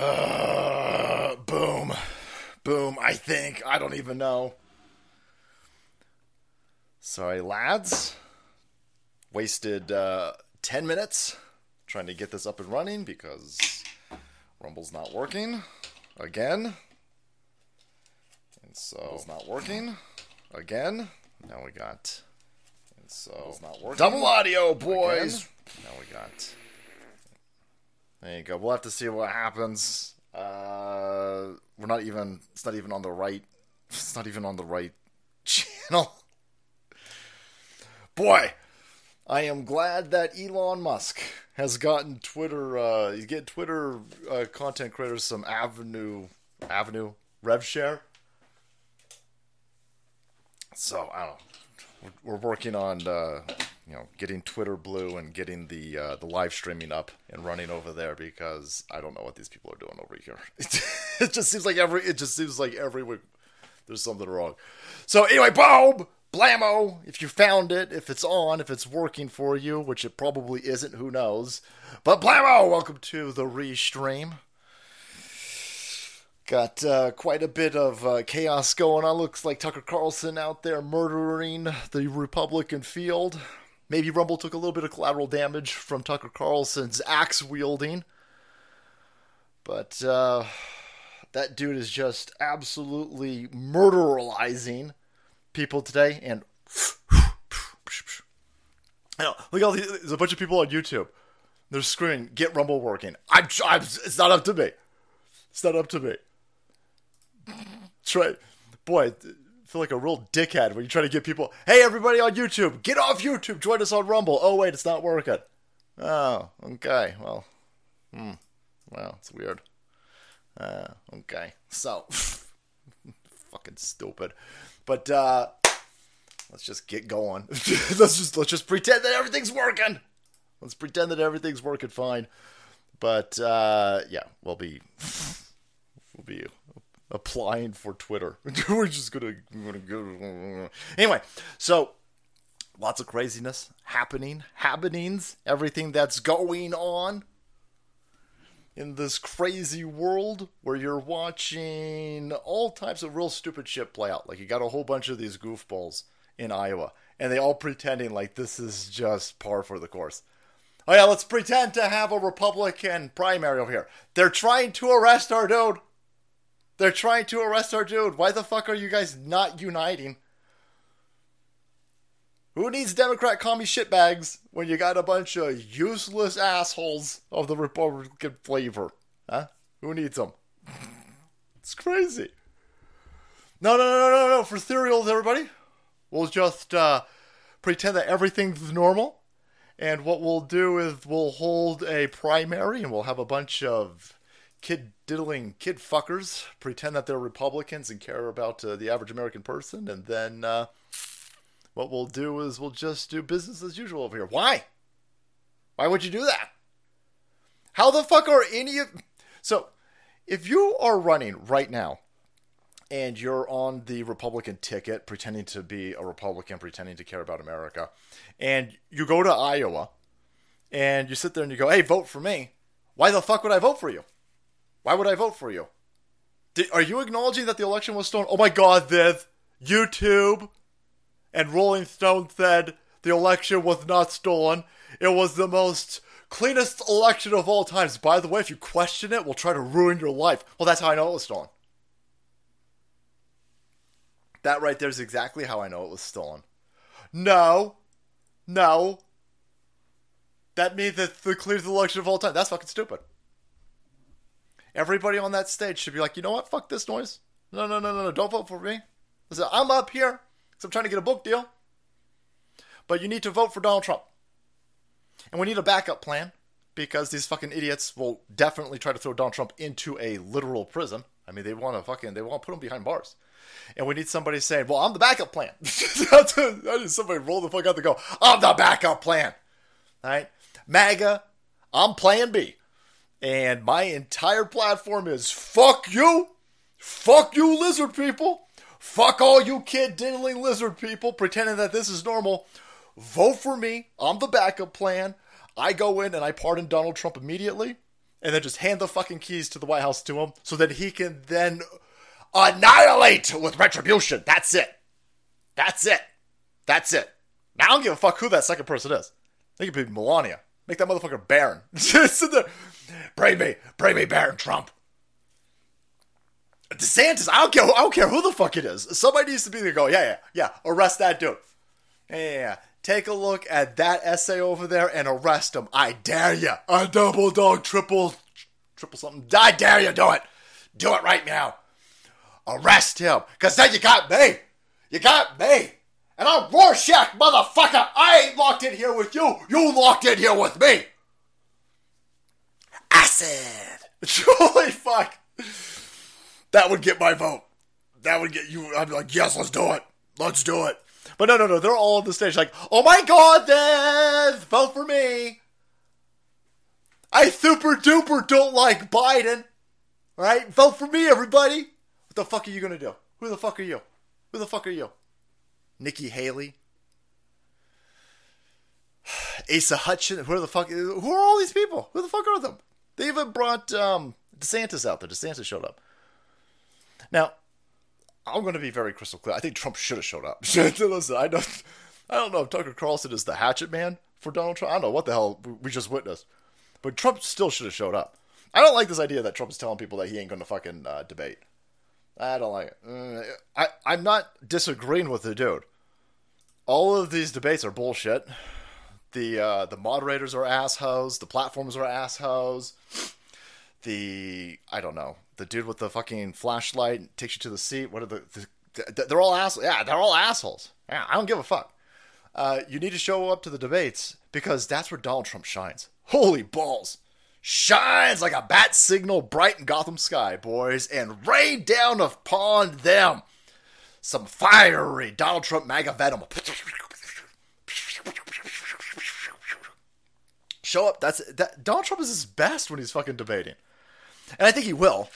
Uh, boom. Boom, I think. I don't even know. Sorry, lads. Wasted uh, 10 minutes trying to get this up and running because Rumble's not working again. And so it's not working again. Now we got. And so it's not working. Double audio, boys. Again. Now we got. There you go. We'll have to see what happens. Uh, we're not even. It's not even on the right. It's not even on the right channel. Boy, I am glad that Elon Musk has gotten Twitter. Uh, he's getting Twitter uh, content creators some avenue, avenue rev share. So I don't know. We're, we're working on uh, you know getting Twitter blue and getting the uh, the live streaming up and running over there because I don't know what these people are doing over here. it just seems like every it just seems like every week there's something wrong. So anyway, Bob blammo. If you found it, if it's on, if it's working for you, which it probably isn't, who knows? But blammo, welcome to the restream. Got uh, quite a bit of uh, chaos going on. Looks like Tucker Carlson out there murdering the Republican field. Maybe Rumble took a little bit of collateral damage from Tucker Carlson's axe wielding. But uh, that dude is just absolutely murderalizing people today. And know, look, all these, there's a bunch of people on YouTube. They're screaming, "Get Rumble working!" I'm, I'm it's not up to me. It's not up to me. Try, boy, feel like a real dickhead when you try to get people, hey, everybody on YouTube, get off YouTube, join us on Rumble. Oh, wait, it's not working. Oh, okay. Well, hmm. Well, it's weird. Uh, okay. So, fucking stupid. But, uh, let's just get going. let's just, let's just pretend that everything's working. Let's pretend that everything's working fine. But, uh, yeah, we'll be, we'll be applying for Twitter. We're just gonna, gonna go. Anyway, so lots of craziness happening, happenings, everything that's going on in this crazy world where you're watching all types of real stupid shit play out. Like you got a whole bunch of these goofballs in Iowa, and they all pretending like this is just par for the course. Oh yeah, let's pretend to have a Republican primary over here. They're trying to arrest our dude. They're trying to arrest our dude. Why the fuck are you guys not uniting? Who needs Democrat commie shitbags when you got a bunch of useless assholes of the Republican flavor? Huh? Who needs them? it's crazy. No, no, no, no, no. For cereals, everybody, we'll just uh, pretend that everything's normal. And what we'll do is we'll hold a primary and we'll have a bunch of kid diddling kid fuckers pretend that they're Republicans and care about uh, the average American person, and then uh, what we'll do is we'll just do business as usual over here. Why? Why would you do that? How the fuck are any of so? If you are running right now and you're on the Republican ticket, pretending to be a Republican, pretending to care about America, and you go to Iowa and you sit there and you go, hey, vote for me. Why the fuck would I vote for you? Why would I vote for you? Did, are you acknowledging that the election was stolen? Oh my god, this YouTube and Rolling Stone said the election was not stolen. It was the most cleanest election of all times. By the way, if you question it, we'll try to ruin your life. Well, that's how I know it was stolen. That right there is exactly how I know it was stolen. No. No. That means it's the cleanest election of all time. That's fucking stupid. Everybody on that stage should be like, you know what? Fuck this noise. No, no, no, no, no. Don't vote for me. Listen, I'm up here because I'm trying to get a book deal. But you need to vote for Donald Trump. And we need a backup plan because these fucking idiots will definitely try to throw Donald Trump into a literal prison. I mean, they want to fucking, they want to put him behind bars. And we need somebody saying, well, I'm the backup plan. I need somebody roll the fuck out and go, I'm the backup plan. All right? MAGA, I'm plan B. And my entire platform is fuck you, fuck you, lizard people, fuck all you kid diddling lizard people pretending that this is normal. Vote for me. I'm the backup plan. I go in and I pardon Donald Trump immediately. and then just hand the fucking keys to the White House to him so that he can then annihilate with retribution. That's it. That's it. That's it. Now I don't give a fuck who that second person is. They could be Melania. Make that motherfucker. Sit there. Bring me, bring me Barron Trump. DeSantis, I don't care. I don't care who the fuck it is. Somebody needs to be there. Go, yeah, yeah, yeah. Arrest that dude. Yeah, yeah, yeah. Take a look at that essay over there and arrest him. I dare you. A double dog, triple, triple something. I dare you. Do it. Do it right now. Arrest him, cause then you got me. You got me. And I'm Rorschach, motherfucker. I ain't locked in here with you. You locked in here with me. Acid. Holy fuck. That would get my vote. That would get you. I'd be like, yes, let's do it. Let's do it. But no, no, no. They're all on the stage like, oh my god, then vote for me. I super duper don't like Biden. All right, vote for me, everybody. What the fuck are you gonna do? Who the fuck are you? Who the fuck are you? Nikki Haley? Asa Hutchin? Who the fuck? Who are all these people? Who the fuck are them? They even brought um, DeSantis out there. DeSantis showed up. Now, I'm going to be very crystal clear. I think Trump should have showed up. Listen, I don't, I don't know if Tucker Carlson is the hatchet man for Donald Trump. I don't know what the hell we just witnessed, but Trump still should have showed up. I don't like this idea that Trump's telling people that he ain't going to fucking uh, debate. I don't like it. Mm, I, I'm not disagreeing with the dude. All of these debates are bullshit. The uh, the moderators are assholes. The platforms are assholes. The I don't know. The dude with the fucking flashlight takes you to the seat. What are the, the they're all assholes. Yeah, they're all assholes. Yeah, I don't give a fuck. Uh, you need to show up to the debates because that's where Donald Trump shines. Holy balls shines like a bat signal bright in Gotham sky, boys, and rain down upon them some fiery Donald Trump MAGA venom. Show up. That's that. Donald Trump is his best when he's fucking debating, and I think he will.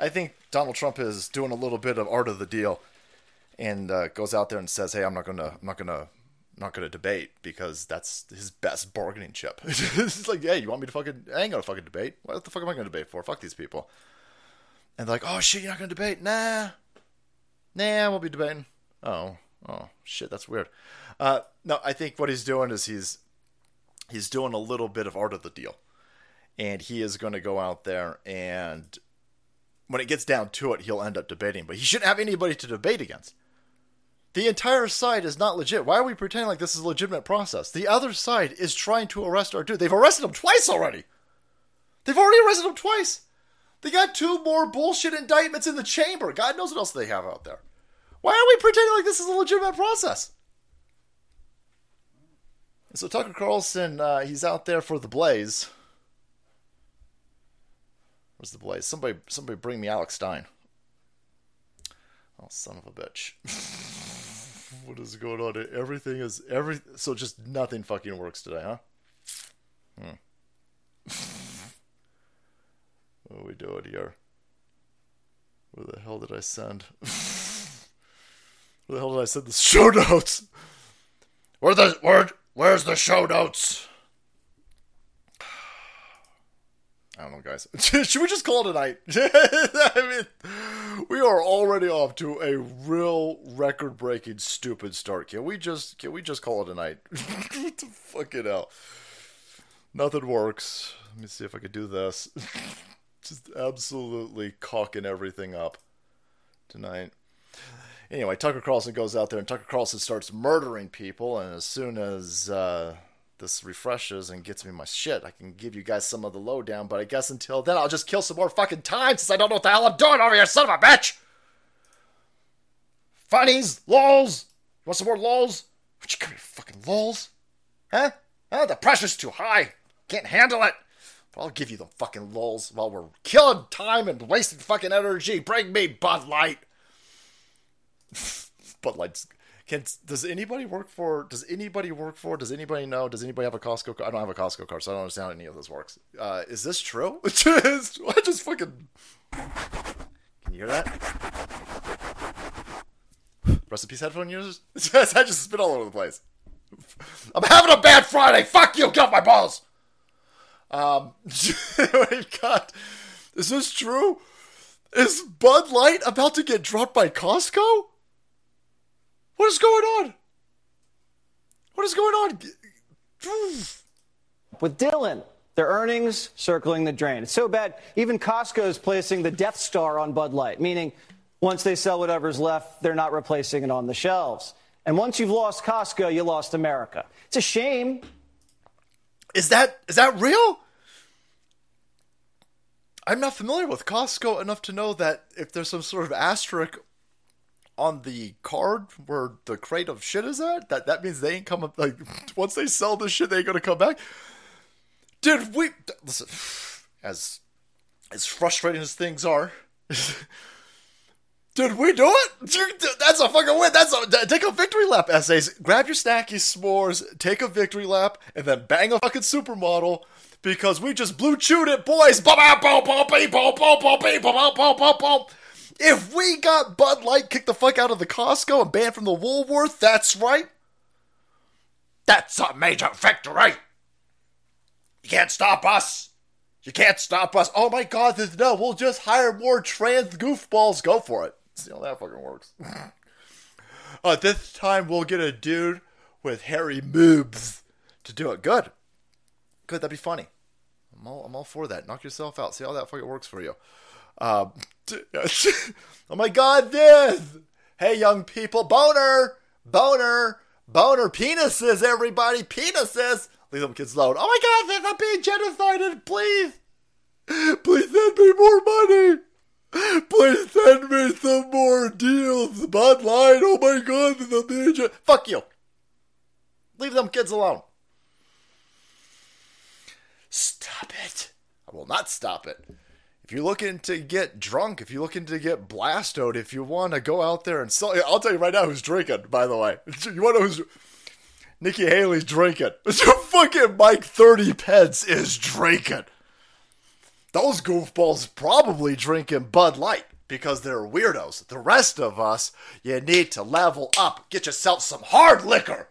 I think Donald Trump is doing a little bit of art of the deal, and uh, goes out there and says, "Hey, I'm not gonna, I'm not gonna not going to debate because that's his best bargaining chip. it's like, yeah, you want me to fucking? I ain't gonna fucking debate. What the fuck am I gonna debate for? Fuck these people. And they're like, oh shit, you're not gonna debate? Nah, nah, won't be debating. Oh, oh shit, that's weird. Uh, no, I think what he's doing is he's he's doing a little bit of art of the deal, and he is going to go out there and when it gets down to it, he'll end up debating. But he shouldn't have anybody to debate against the entire side is not legit. Why are we pretending like this is a legitimate process? The other side is trying to arrest our dude. They've arrested him twice already. They've already arrested him twice. They got two more bullshit indictments in the chamber. God knows what else they have out there. Why are we pretending like this is a legitimate process? So Tucker Carlson, uh, he's out there for the Blaze. Where's the Blaze? Somebody, somebody, bring me Alex Stein. Oh, son of a bitch. what is going on? Everything is every so just nothing fucking works today, huh? Hmm. what are we doing here? Where the hell did I send? Where the hell did I send the show notes? Where the where where's the show notes? I don't know, guys. Should we just call it a night? I mean, we are already off to a real record-breaking stupid start. Can we just can we just call it a night? the fucking hell? Nothing works. Let me see if I can do this. just absolutely cocking everything up tonight. Anyway, Tucker Carlson goes out there and Tucker Carlson starts murdering people, and as soon as uh, this refreshes and gets me my shit. I can give you guys some of the lowdown, but I guess until then, I'll just kill some more fucking time since I don't know what the hell I'm doing over here, son of a bitch! Funnies, lols! You want some more lols? Would you come here, fucking lols? Huh? Huh? The pressure's too high. Can't handle it. But I'll give you the fucking lols while we're killing time and wasting fucking energy. Bring me Bud Light. Bud Light's can does anybody work for? Does anybody work for? Does anybody know? Does anybody have a Costco? card? I don't have a Costco card, so I don't understand how any of this works. Uh, is this true? I just fucking. Can you hear that? Rest in peace, headphone users. I just spit all over the place. I'm having a bad Friday. Fuck you. Off my balls. Um, we've got. Is this true? Is Bud Light about to get dropped by Costco? What is going on? What is going on? With Dylan, their earnings circling the drain. It's so bad, even Costco is placing the Death Star on Bud Light, meaning once they sell whatever's left, they're not replacing it on the shelves. And once you've lost Costco, you lost America. It's a shame. Is that is that real? I'm not familiar with Costco enough to know that if there's some sort of asterisk on the card where the crate of shit is at, that that means they ain't coming. Like once they sell this shit, they ain't gonna come back. Did we listen? As as frustrating as things are, did we do it? That's a fucking win. That's a take a victory lap. Essays. Grab your snacky s'mores, take a victory lap, and then bang a fucking supermodel because we just blue chewed it, boys. If we got Bud Light kicked the fuck out of the Costco and banned from the Woolworth, that's right. That's a major victory. You can't stop us. You can't stop us. Oh my god, no, we'll just hire more trans goofballs. Go for it. See how that fucking works. uh, this time we'll get a dude with hairy moobs to do it. Good. Good, that'd be funny. I'm all, I'm all for that. Knock yourself out. See how that fucking works for you. Um, oh my god, this! Hey, young people, boner! Boner! Boner! Penises, everybody! Penises! Leave them kids alone. Oh my god, they're being genocided! Please! Please send me more money! Please send me some more deals! Bud Light, oh my god, being gen- Fuck you! Leave them kids alone. Stop it. I will not stop it. If you're looking to get drunk, if you're looking to get blastoed, if you want to go out there and sell, I'll tell you right now who's drinking, by the way. You want to who's. Nikki Haley's drinking. fucking Mike 30 Pence is drinking. Those goofballs probably drinking Bud Light because they're weirdos. The rest of us, you need to level up. Get yourself some hard liquor.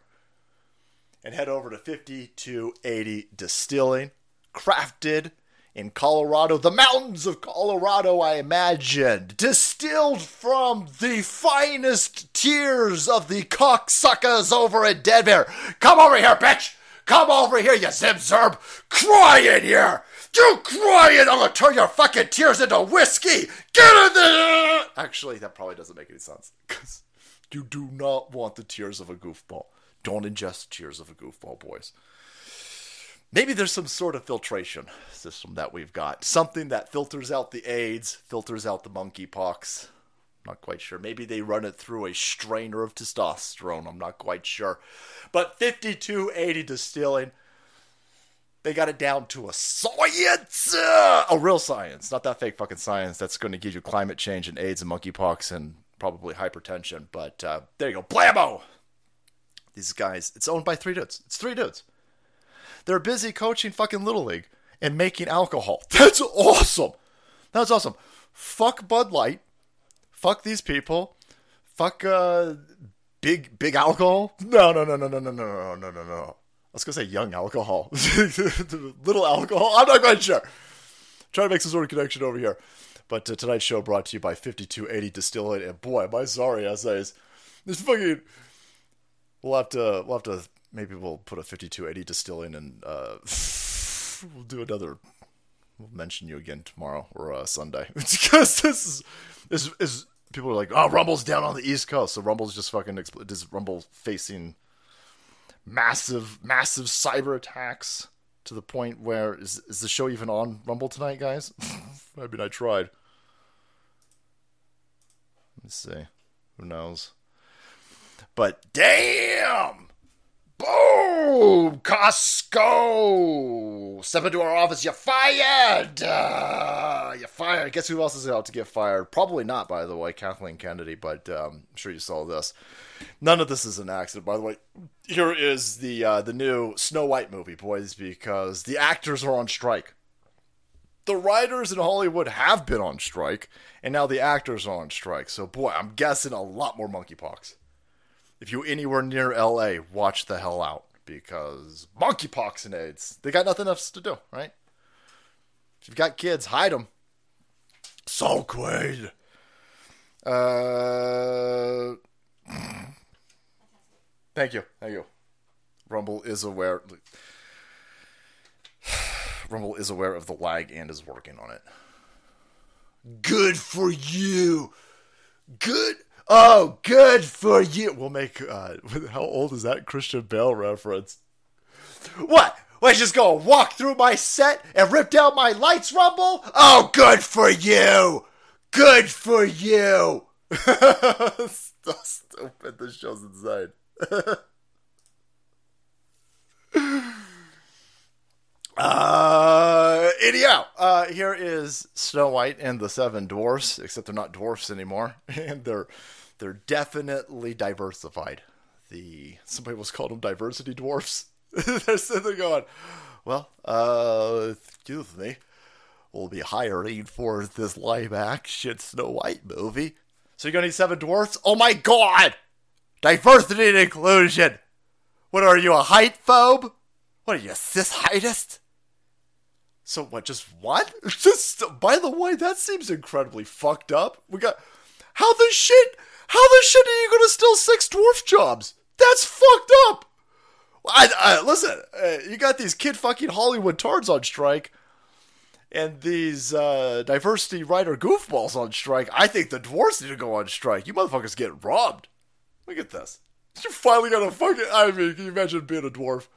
And head over to 5280 Distilling crafted in Colorado, the mountains of Colorado, I imagine, distilled from the finest tears of the cocksuckers over at Denver. Come over here, bitch! Come over here, you zib zerb! Cry in here! You cry crying! I'm gonna turn your fucking tears into whiskey! Get in there! Actually, that probably doesn't make any sense. Because you do not want the tears of a goofball. Don't ingest tears of a goofball, boys. Maybe there's some sort of filtration system that we've got. Something that filters out the AIDS, filters out the monkeypox. Not quite sure. Maybe they run it through a strainer of testosterone. I'm not quite sure. But 5280 Distilling, they got it down to a science, a real science, not that fake fucking science that's going to give you climate change and AIDS and monkeypox and probably hypertension. But uh, there you go, blammo. These guys, it's owned by three dudes. It's three dudes. They're busy coaching fucking Little League and making alcohol. That's awesome. That's awesome. Fuck Bud Light. Fuck these people. Fuck uh big big alcohol. No, no, no, no, no, no, no, no, no, no, no. I was gonna say young alcohol. Little alcohol. I'm not quite sure. Trying to make some sort of connection over here. But uh, tonight's show brought to you by 5280 Distillate. And boy, am I sorry, essays. This fucking. We'll have to. We'll have to maybe we'll put a 5280 distilling and uh, we'll do another we'll mention you again tomorrow or uh, sunday. Because this is, is is people are like oh rumble's down on the east coast. So rumble's just fucking expl- rumble facing massive massive cyber attacks to the point where is is the show even on rumble tonight guys? I mean i tried. Let's see. Who knows? But damn Boom! Costco! Step into our office, you're fired! Uh, you're fired. Guess who else is out to get fired? Probably not, by the way, Kathleen Kennedy, but um, I'm sure you saw this. None of this is an accident, by the way. Here is the uh, the new Snow White movie, boys, because the actors are on strike. The writers in Hollywood have been on strike, and now the actors are on strike. So, boy, I'm guessing a lot more monkeypox if you're anywhere near LA, watch the hell out because monkeypox and AIDS, they got nothing else to do, right? If you've got kids, hide them. So Quaid. Uh, thank you, thank you. Rumble is aware. Rumble is aware of the lag and is working on it. Good for you. Good. Oh, good for you. We'll make. Uh, how old is that Christian Bale reference? What? Let's just go walk through my set and rip down my lights, Rumble? Oh, good for you. Good for you. so stupid. This show's insane. Uh, anyhow, uh, here is Snow White and the Seven Dwarfs, except they're not dwarfs anymore, and they're they're definitely diversified. The some people called them diversity dwarfs. they're sitting going, "Well, uh, excuse me, we'll be hiring for this live action Snow White movie. So you're gonna need seven dwarfs? Oh my god! Diversity and inclusion. What are you, a height phobe? What are you, a cis heightist? So what? Just what? Just by the way, that seems incredibly fucked up. We got how the shit? How the shit are you gonna steal six dwarf jobs? That's fucked up. I, I listen. Uh, you got these kid fucking Hollywood tards on strike, and these uh, diversity writer goofballs on strike. I think the dwarfs need to go on strike. You motherfuckers get robbed. Look at this. You're finally got a fucking. I mean, can you imagine being a dwarf?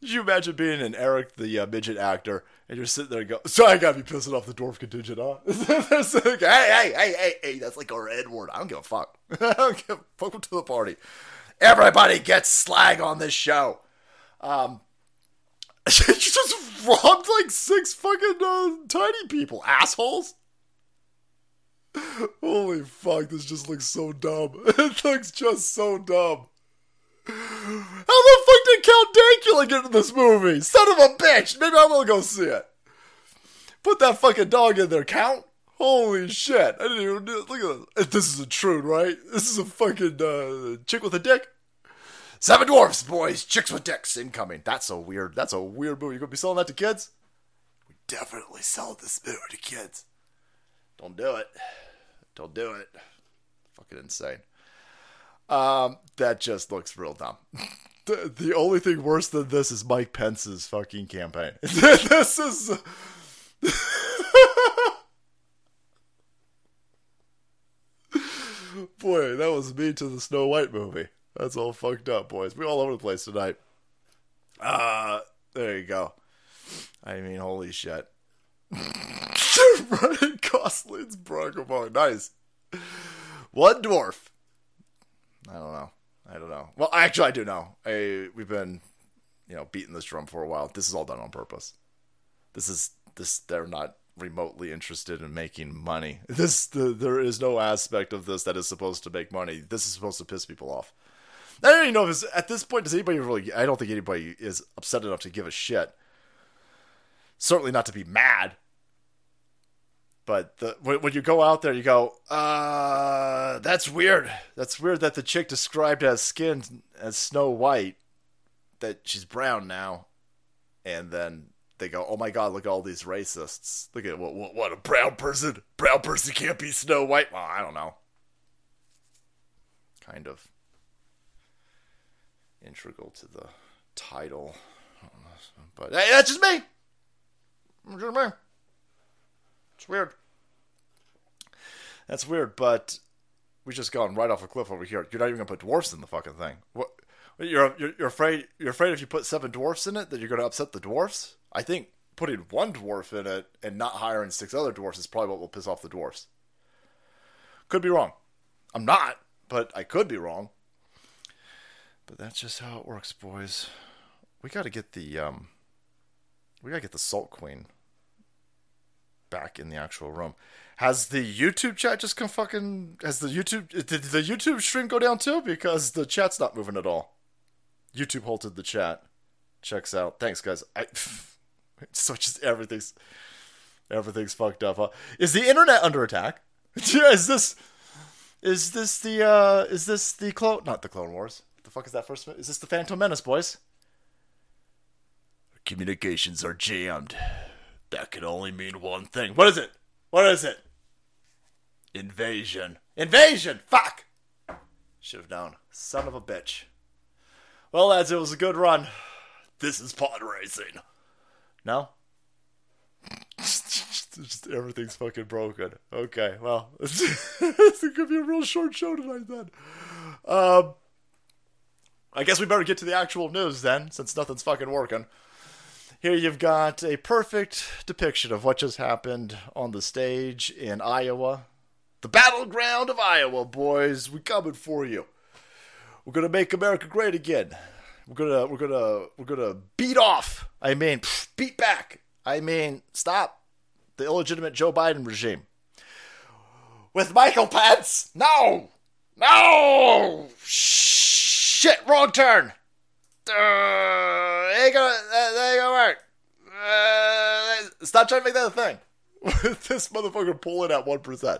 Could you imagine being an Eric the uh, midget actor and you're sitting there and go, so I gotta be pissing off the dwarf contingent, huh? like, hey, hey, hey, hey, hey, that's like our Edward. I don't give a fuck. I don't give a fuck to the party. Everybody gets slag on this show. Um, you just robbed like six fucking uh, tiny people, assholes. Holy fuck, this just looks so dumb. It looks just so dumb. How the fuck did Count Dankula get in this movie? Son of a bitch! Maybe I will go see it. Put that fucking dog in there, Count. Holy shit! I didn't even look at this. This is a true, right? This is a fucking uh, chick with a dick. Seven dwarfs, boys, chicks with dicks incoming. That's a weird. That's a weird movie. You gonna be selling that to kids? We definitely sell this movie to kids. Don't do it. Don't do it. Fucking insane. Um, that just looks real dumb. the, the only thing worse than this is Mike Pence's fucking campaign. this is. Boy, that was me to the Snow White movie. That's all fucked up, boys. We all over the place tonight. Uh, there you go. I mean, holy shit. Ryan Gosling's Boy. Nice. One dwarf. I don't know. I don't know. Well, actually, I do know. I we've been, you know, beating this drum for a while. This is all done on purpose. This is this. They're not remotely interested in making money. This the, there is no aspect of this that is supposed to make money. This is supposed to piss people off. I don't even know if it's, at this point does anybody really. I don't think anybody is upset enough to give a shit. Certainly not to be mad. But the, when you go out there, you go, uh, that's weird. That's weird that the chick described as skinned as Snow White, that she's brown now, and then they go, oh my god, look at all these racists. Look at what, what, what a brown person. Brown person can't be Snow White. Well, I don't know. Kind of integral to the title, but hey, that's just me. Just me. It's weird. That's weird, but we just gone right off a cliff over here. You're not even gonna put dwarfs in the fucking thing. What? You're, you're you're afraid you're afraid if you put seven dwarfs in it that you're gonna upset the dwarfs. I think putting one dwarf in it and not hiring six other dwarfs is probably what will piss off the dwarfs. Could be wrong. I'm not, but I could be wrong. But that's just how it works, boys. We got to get the um, we got to get the Salt Queen back in the actual room. Has the YouTube chat just come fucking? Has the YouTube did the YouTube stream go down too? Because the chat's not moving at all. YouTube halted the chat. Checks out. Thanks, guys. I so just everything's everything's fucked up. Huh? Is the internet under attack? is this is this the uh is this the clone? Not the Clone Wars. What the fuck is that first? Is this the Phantom Menace, boys? Communications are jammed. That can only mean one thing. What is it? What is it? Invasion. Invasion! Fuck! Should have known. Son of a bitch. Well, lads, it was a good run. This is pod racing. No? Just everything's fucking broken. Okay, well, this could be a real short show tonight then. Um, I guess we better get to the actual news then, since nothing's fucking working. Here you've got a perfect depiction of what just happened on the stage in Iowa. The battleground of Iowa, boys. We're coming for you. We're gonna make America great again. We're gonna we're gonna we're gonna beat off. I mean, beat back. I mean, stop the illegitimate Joe Biden regime. With Michael Pence? No! No! Shit, wrong turn! Uh, ain't gonna, that ain't gonna work. Uh, stop trying to make that a thing. With this motherfucker pulling at 1%.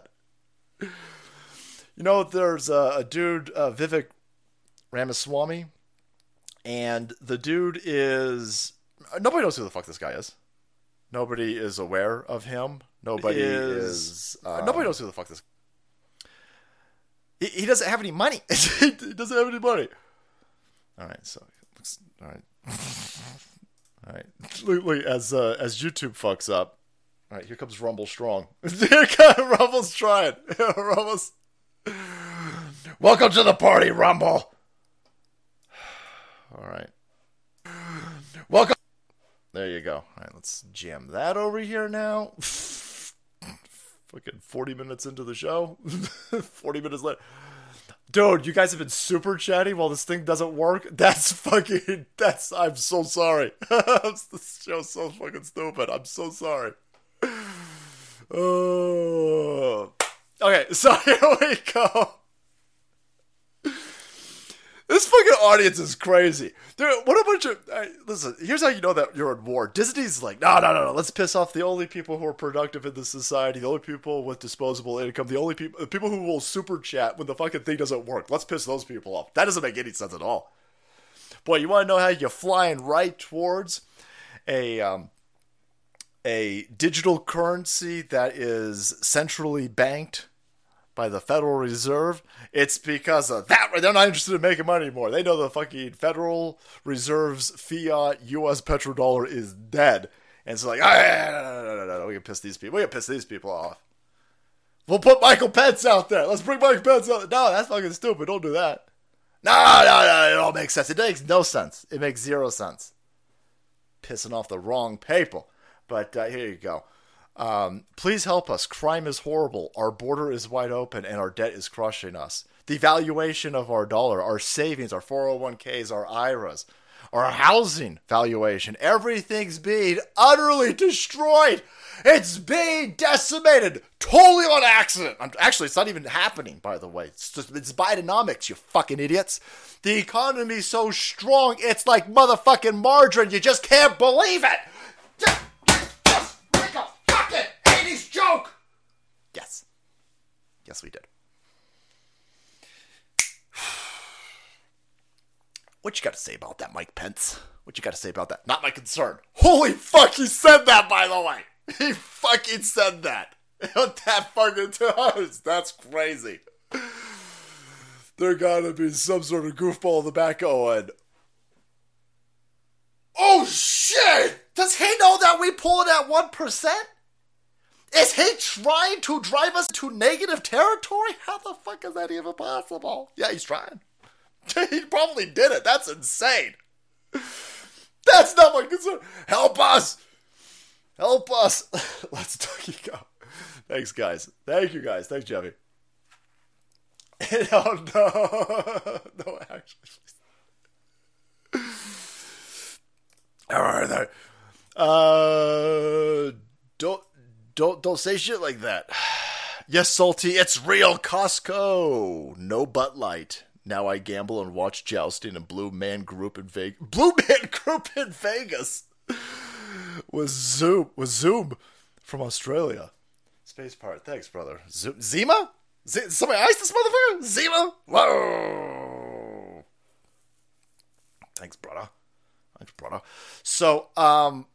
You know, there's a, a dude, uh, Vivek Ramaswamy, and the dude is. Nobody knows who the fuck this guy is. Nobody is aware of him. Nobody is. Is, um, nobody knows who the fuck this. He, he doesn't have any money. he doesn't have any money. All right, so looks all right. all right, look, look, as uh, as YouTube fucks up. All right, here comes Rumble Strong. here comes Rumble's trying. Rumble's. Welcome to the party, Rumble. All right. Welcome. There you go. All right, let's jam that over here now. Fucking 40 minutes into the show. 40 minutes later. Dude, you guys have been super chatty while this thing doesn't work. That's fucking. That's. I'm so sorry. this show's so fucking stupid. I'm so sorry. Oh. Okay, so here we go. Fucking audience is crazy. Dude, what a bunch of. Listen, here's how you know that you're in war. Disney's like, no, no, no, no. Let's piss off the only people who are productive in this society, the only people with disposable income, the only people, the people who will super chat when the fucking thing doesn't work. Let's piss those people off. That doesn't make any sense at all. Boy, you want to know how you're flying right towards a um, a digital currency that is centrally banked by the Federal Reserve, it's because of that. They're not interested in making money anymore. They know the fucking Federal Reserve's fiat U.S. petrodollar is dead, and so like, ah, no, no, no, no, no, we can piss these people. We can piss these people off. We'll put Michael Pence out there. Let's bring Michael Pence out. No, that's fucking stupid. Don't do that. No, no, no. It all makes sense. It makes no sense. It makes zero sense. Pissing off the wrong people. But uh, here you go. Um, please help us. Crime is horrible. Our border is wide open and our debt is crushing us. The valuation of our dollar, our savings, our 401ks, our IRAs, our housing valuation, everything's being utterly destroyed. It's being decimated totally on accident. I'm, actually, it's not even happening, by the way. It's just it's Bidenomics, you fucking idiots. The economy's so strong, it's like motherfucking margarine. You just can't believe it. Just, just like a fucking 80s joke. Yes. Yes, we did. What you got to say about that, Mike Pence? What you got to say about that? Not my concern. Holy fuck, he said that, by the way. He fucking said that. that fucking times. That's crazy. There gotta be some sort of goofball in the back oh, going, Oh shit! Does he know that we pull it at 1%? Is he trying to drive us to negative territory? How the fuck is that even possible? Yeah, he's trying. he probably did it. That's insane. That's not my concern. Help us! Help us! Let's you go. Thanks, guys. Thank you, guys. Thanks, Jeffy. oh no, no, actually. All right. Uh, don't, don't, don't say shit like that. Yes, salty. It's real Costco. No butt light. Now I gamble and watch jousting and Blue Man Group in Vegas. Blue Man Group in Vegas with Zoom with Zoom from Australia. Space part. Thanks, brother. Zoom, Zima? Z- somebody ice this motherfucker? Zima? Whoa. Thanks, brother. Thanks, brother. So, um,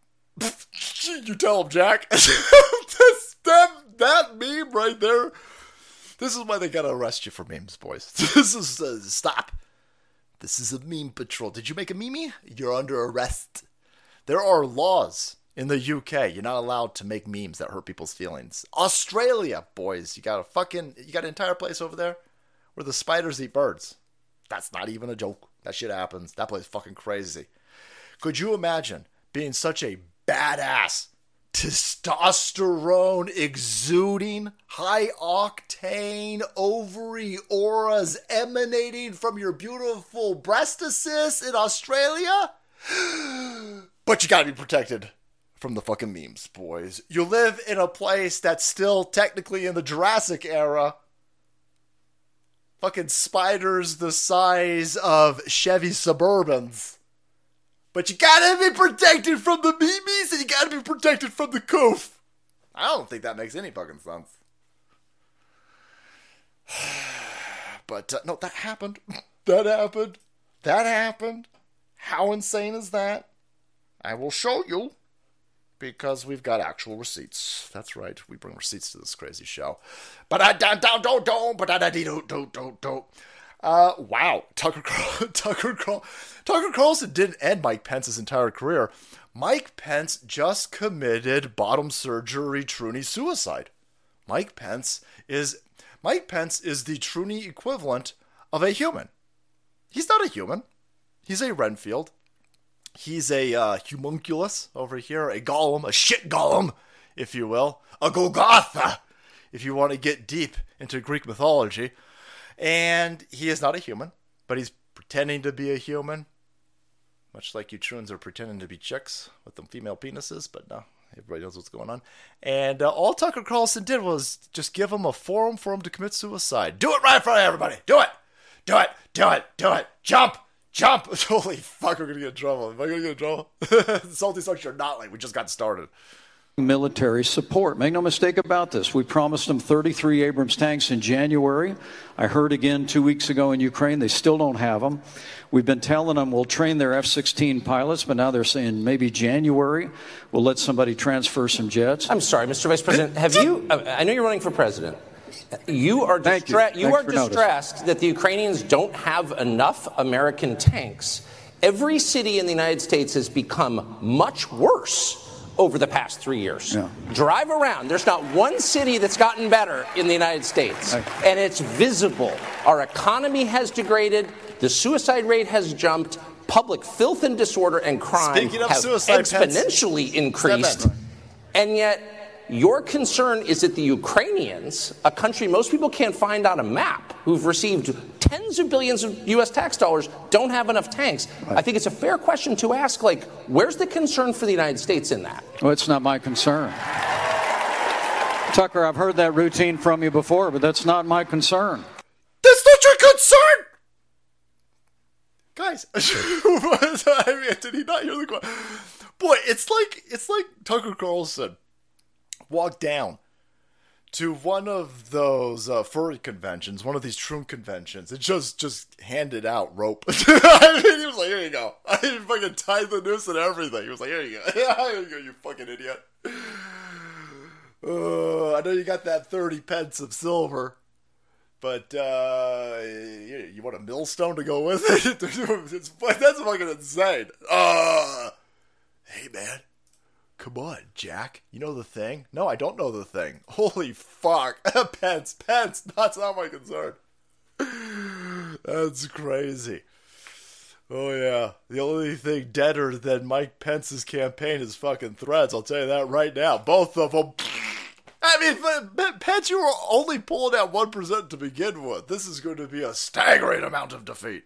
you tell him, Jack. this, that, that meme right there. This is why they gotta arrest you for memes, boys. This is uh, stop. This is a meme patrol. Did you make a meme? You're under arrest. There are laws in the UK. You're not allowed to make memes that hurt people's feelings. Australia, boys, you got a fucking you got an entire place over there where the spiders eat birds. That's not even a joke. That shit happens. That place fucking crazy. Could you imagine being such a badass, testosterone exuding, high octane ovary auras emanating from your beautiful breastises in Australia? But you gotta be protected from the fucking memes, boys. You live in a place that's still technically in the Jurassic era. Fucking spiders the size of Chevy Suburbans. But you gotta be protected from the memes and you gotta be protected from the coof. I don't think that makes any fucking sense. But uh, no, that happened. That happened. That happened. How insane is that? I will show you because we've got actual receipts. That's right, we bring receipts to this crazy show. But I don't don't don't but I don't don't don't don't. Uh, wow, Tucker Tucker Tucker Carlson didn't end Mike Pence's entire career. Mike Pence just committed bottom surgery Truny suicide. Mike Pence is Mike Pence is the Truny equivalent of a human. He's not a human. He's a Renfield. He's a uh, homunculus over here, a golem, a shit golem, if you will, a Golgotha, if you want to get deep into Greek mythology. And he is not a human, but he's pretending to be a human, much like you Troons are pretending to be chicks with them female penises, but no, everybody knows what's going on. And uh, all Tucker Carlson did was just give him a forum for him to commit suicide. Do it right in front of everybody. Do it. Do it. Do it. Do it. Jump. Jump! Holy fuck, we're gonna get in trouble. Am I gonna get in trouble? Salty sucks, you're not like we just got started. Military support. Make no mistake about this. We promised them 33 Abrams tanks in January. I heard again two weeks ago in Ukraine, they still don't have them. We've been telling them we'll train their F 16 pilots, but now they're saying maybe January we'll let somebody transfer some jets. I'm sorry, Mr. Vice President. Have you, uh, I know you're running for president. You are, distra- you. you are distressed that the Ukrainians don't have enough American tanks. Every city in the United States has become much worse over the past three years. Yeah. Drive around. There's not one city that's gotten better in the United States. And it's visible. Our economy has degraded, the suicide rate has jumped, public filth and disorder and crime have suicide, exponentially Pence. increased. And yet, your concern is that the Ukrainians, a country most people can't find on a map, who've received tens of billions of U.S. tax dollars, don't have enough tanks. Right. I think it's a fair question to ask, like, where's the concern for the United States in that? Well, it's not my concern. Tucker, I've heard that routine from you before, but that's not my concern. That's not your concern! Guys, I mean, did he not hear the question? Boy, it's like it's like Tucker Carlson walked down to one of those uh, furry conventions, one of these troon conventions, and just just handed out rope. I mean, he was like, "Here you go." I mean, fucking tied the noose and everything. He was like, "Here you go, here you go, you fucking idiot." Uh, I know you got that thirty pence of silver, but uh, you, you want a millstone to go with it? that's fucking insane. Uh, hey man, On, Jack. You know the thing? No, I don't know the thing. Holy fuck. Pence, Pence, that's not my concern. That's crazy. Oh, yeah. The only thing deader than Mike Pence's campaign is fucking Threads. I'll tell you that right now. Both of them. I mean, Pence, you were only pulling out 1% to begin with. This is going to be a staggering amount of defeat.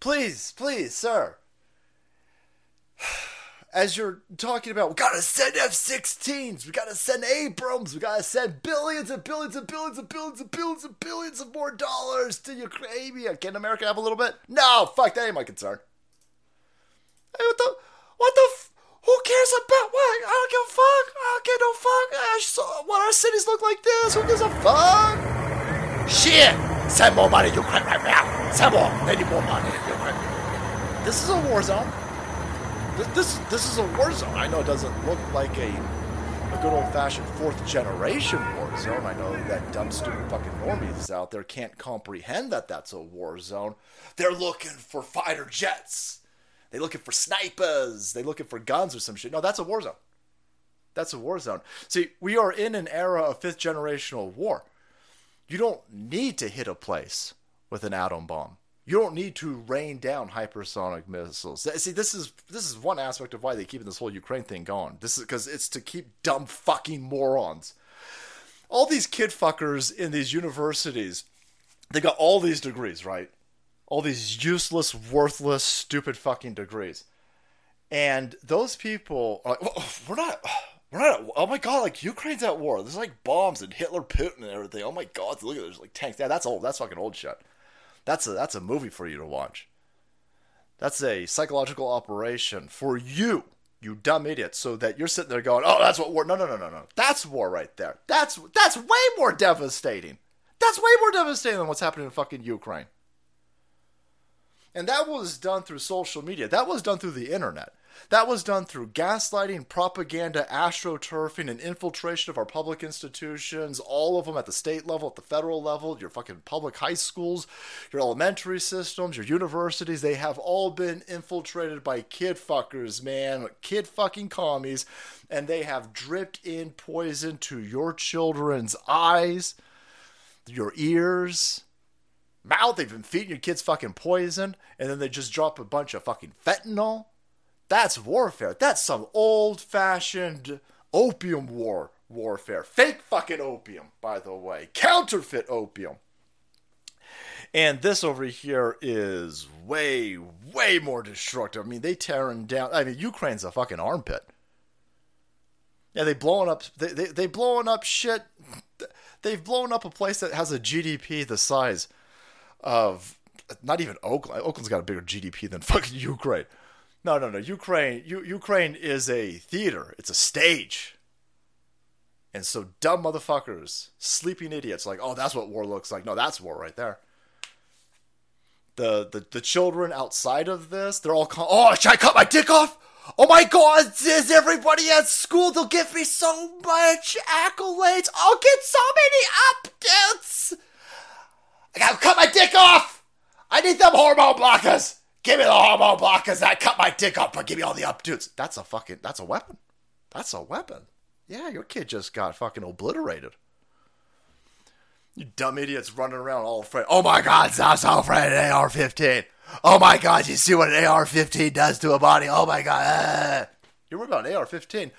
Please, please, sir as you're talking about, we gotta send F-16s, we gotta send Abrams, we gotta send billions and billions and billions and billions and billions and billions of more dollars to Ukraine. Can America have a little bit? No, fuck, that ain't my concern. Hey, what the, what the, f- who cares about what? I don't give a fuck. I don't give no fuck. I saw what our cities look like this. Who gives a fuck? Shit! Send more money to Ukraine right now. Send more. They need more money. This is a war zone. This, this this is a war zone. I know it doesn't look like a a good old fashioned fourth generation war zone. I know that dumb, stupid fucking normies out there can't comprehend that that's a war zone. They're looking for fighter jets. They're looking for snipers. They're looking for guns or some shit. No, that's a war zone. That's a war zone. See, we are in an era of fifth generational war. You don't need to hit a place with an atom bomb. You don't need to rain down hypersonic missiles. See, this is this is one aspect of why they keep this whole Ukraine thing going. This is because it's to keep dumb fucking morons. All these kid fuckers in these universities, they got all these degrees, right? All these useless, worthless, stupid fucking degrees. And those people are like, well, we're not we're not. oh my god! Like Ukraine's at war. There's like bombs and Hitler, Putin, and everything. Oh my god! Look at there's like tanks. Yeah, that's old. That's fucking old shit. That's a that's a movie for you to watch. That's a psychological operation for you, you dumb idiot. So that you're sitting there going, "Oh, that's what war." No, no, no, no, no. That's war right there. That's that's way more devastating. That's way more devastating than what's happening in fucking Ukraine. And that was done through social media. That was done through the internet. That was done through gaslighting, propaganda, astroturfing, and infiltration of our public institutions, all of them at the state level, at the federal level, your fucking public high schools, your elementary systems, your universities. They have all been infiltrated by kid fuckers, man. Kid fucking commies. And they have dripped in poison to your children's eyes, your ears, mouth. They've been feeding your kids fucking poison, and then they just drop a bunch of fucking fentanyl that's warfare. That's some old fashioned opium war warfare. Fake fucking opium, by the way. Counterfeit opium. And this over here is way, way more destructive. I mean, they tearing down. I mean, Ukraine's a fucking armpit. Yeah, they blowing up. They they they blowing up shit. They've blown up a place that has a GDP the size of not even Oakland. Oakland's got a bigger GDP than fucking Ukraine. No, no, no. Ukraine, U- Ukraine is a theater. It's a stage. And so dumb motherfuckers, sleeping idiots, like, oh, that's what war looks like. No, that's war right there. The the, the children outside of this, they're all, oh, should I cut my dick off? Oh my God, is everybody at school? They'll give me so much accolades. I'll get so many updates. I gotta cut my dick off. I need them hormone blockers. Give me the hormone blockers that cut my dick off, but give me all the updudes. That's a fucking, that's a weapon. That's a weapon. Yeah, your kid just got fucking obliterated. You dumb idiots running around all afraid. Oh my god, so afraid of AR 15. Oh my god, you see what an AR 15 does to a body? Oh my god. Ah. You're worried about an AR 15.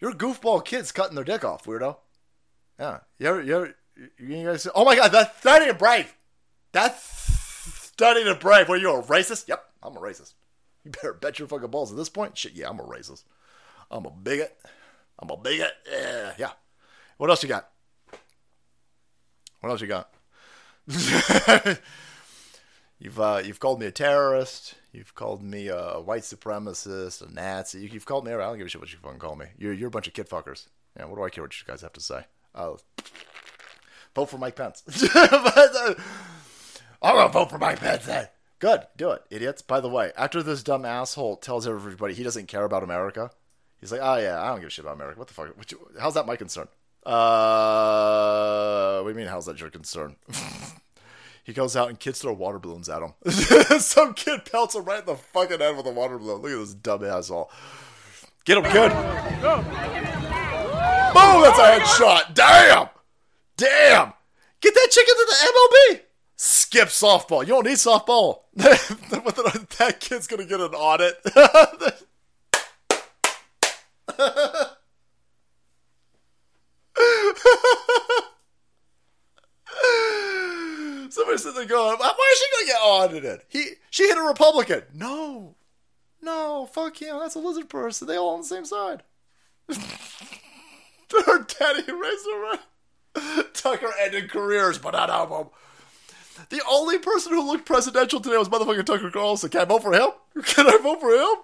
Your goofball kids cutting their dick off, weirdo. Yeah. You're, you're, you guys, oh my god, that's not even brave. That's To brave. Are you, a racist? Yep, I'm a racist. You better bet your fucking balls at this point. Shit, yeah, I'm a racist. I'm a bigot. I'm a bigot. Yeah, yeah. What else you got? What else you got? you've uh, you've called me a terrorist. You've called me a white supremacist, a Nazi. You've called me. I don't give a shit what you fucking call me. You're you're a bunch of kid fuckers. Yeah, what do I care what you guys have to say? Oh, vote for Mike Pence. but, uh, I'm gonna vote for Mike Pence then. Good, do it, idiots. By the way, after this dumb asshole tells everybody he doesn't care about America, he's like, oh yeah, I don't give a shit about America. What the fuck? What you, how's that my concern? Uh, what do you mean? How's that your concern? he goes out and kids throw water balloons at him. Some kid pelts him right in the fucking head with a water balloon. Look at this dumb asshole. Get him good. Boom! That's a headshot. Damn. Damn. Get that chicken to the MLB. Skip softball. You don't need softball. that kid's gonna get an audit. Somebody's sitting there going, "Why is she gonna get audited? He, she hit a Republican. No, no, fuck him. That's a lizard person. They all on the same side. Her daddy raised her. Tucker ended careers, but not album. The only person who looked presidential today was motherfucking Tucker Carlson. Can I vote for him? Can I vote for him?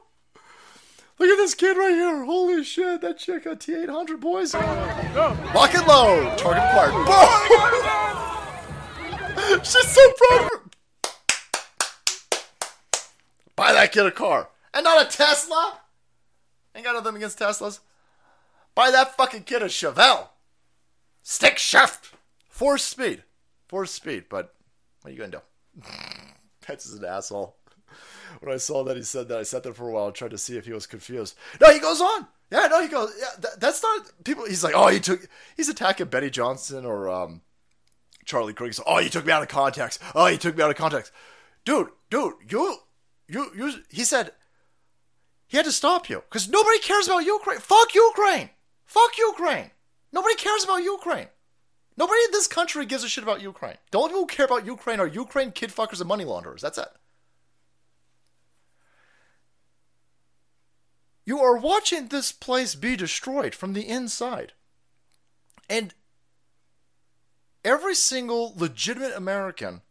Look at this kid right here. Holy shit, that chick got T800, boys. Lock and load. Target acquired. Boom! She's so proud. Buy that kid a car. And not a Tesla? Ain't got nothing against Teslas. Buy that fucking kid a Chevelle. Stick shift. Force speed. Force speed, but what are you gonna do? Pence is an asshole. When I saw that he said that, I sat there for a while and tried to see if he was confused. No, he goes on. Yeah, no, he goes. Yeah, that, that's not people. He's like, oh, he took. He's attacking Betty Johnson or um, Charlie Kirk. oh, you took me out of context. Oh, you took me out of context, dude, dude. You, you, you. He said he had to stop you because nobody cares about Ukraine. Fuck Ukraine. Fuck Ukraine. Nobody cares about Ukraine. Nobody in this country gives a shit about Ukraine. The only people who care about Ukraine are Ukraine kid fuckers and money launderers. That's it. You are watching this place be destroyed from the inside. And every single legitimate American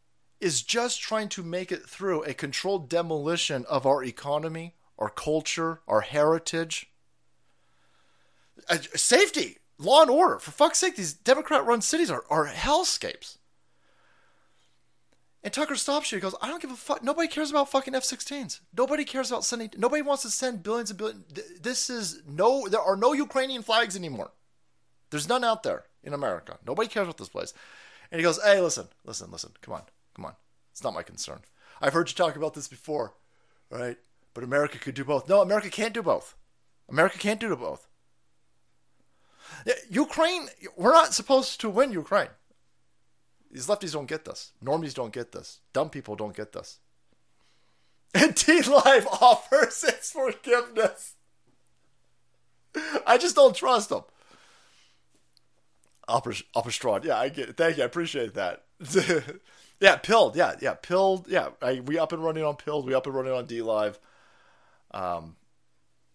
is just trying to make it through a controlled demolition of our economy, our culture, our heritage. Uh, safety, law and order. For fuck's sake, these Democrat run cities are, are hellscapes. And Tucker stops you. He goes, I don't give a fuck. Nobody cares about fucking F 16s. Nobody cares about sending. Nobody wants to send billions and billions. This is no. There are no Ukrainian flags anymore. There's none out there in America. Nobody cares about this place. And he goes, Hey, listen, listen, listen. Come on, come on. It's not my concern. I've heard you talk about this before, right? But America could do both. No, America can't do both. America can't do both. Ukraine, we're not supposed to win Ukraine. These lefties don't get this. Normies don't get this. Dumb people don't get this. And Live offers its forgiveness. I just don't trust them. Upper, upper straw. Yeah, I get it. Thank you. I appreciate that. yeah, pilled. Yeah, yeah, pilled. Yeah, I, we up and running on pilled. We up and running on D Live. Um,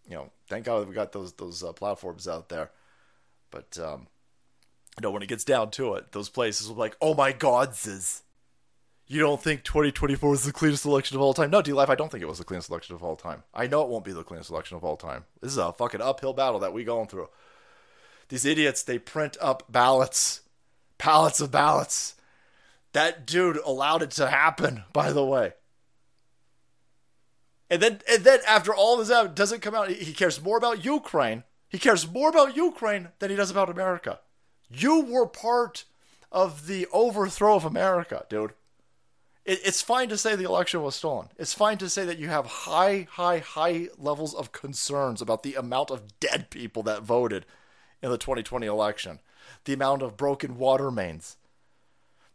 you know, thank God we got those those uh, platforms out there. But um, you know, when it gets down to it, those places will be like, "Oh my God, Ziz, you don't think 2024 was the cleanest election of all time?" No, D Live, I don't think it was the cleanest election of all time. I know it won't be the cleanest election of all time. This is a fucking uphill battle that we going through. These idiots, they print up ballots, pallets of ballots. That dude allowed it to happen, by the way. And then, and then after all this out, doesn't come out. He cares more about Ukraine he cares more about Ukraine than he does about America. You were part of the overthrow of America, dude. It, it's fine to say the election was stolen. It's fine to say that you have high, high, high levels of concerns about the amount of dead people that voted in the 2020 election, the amount of broken water mains,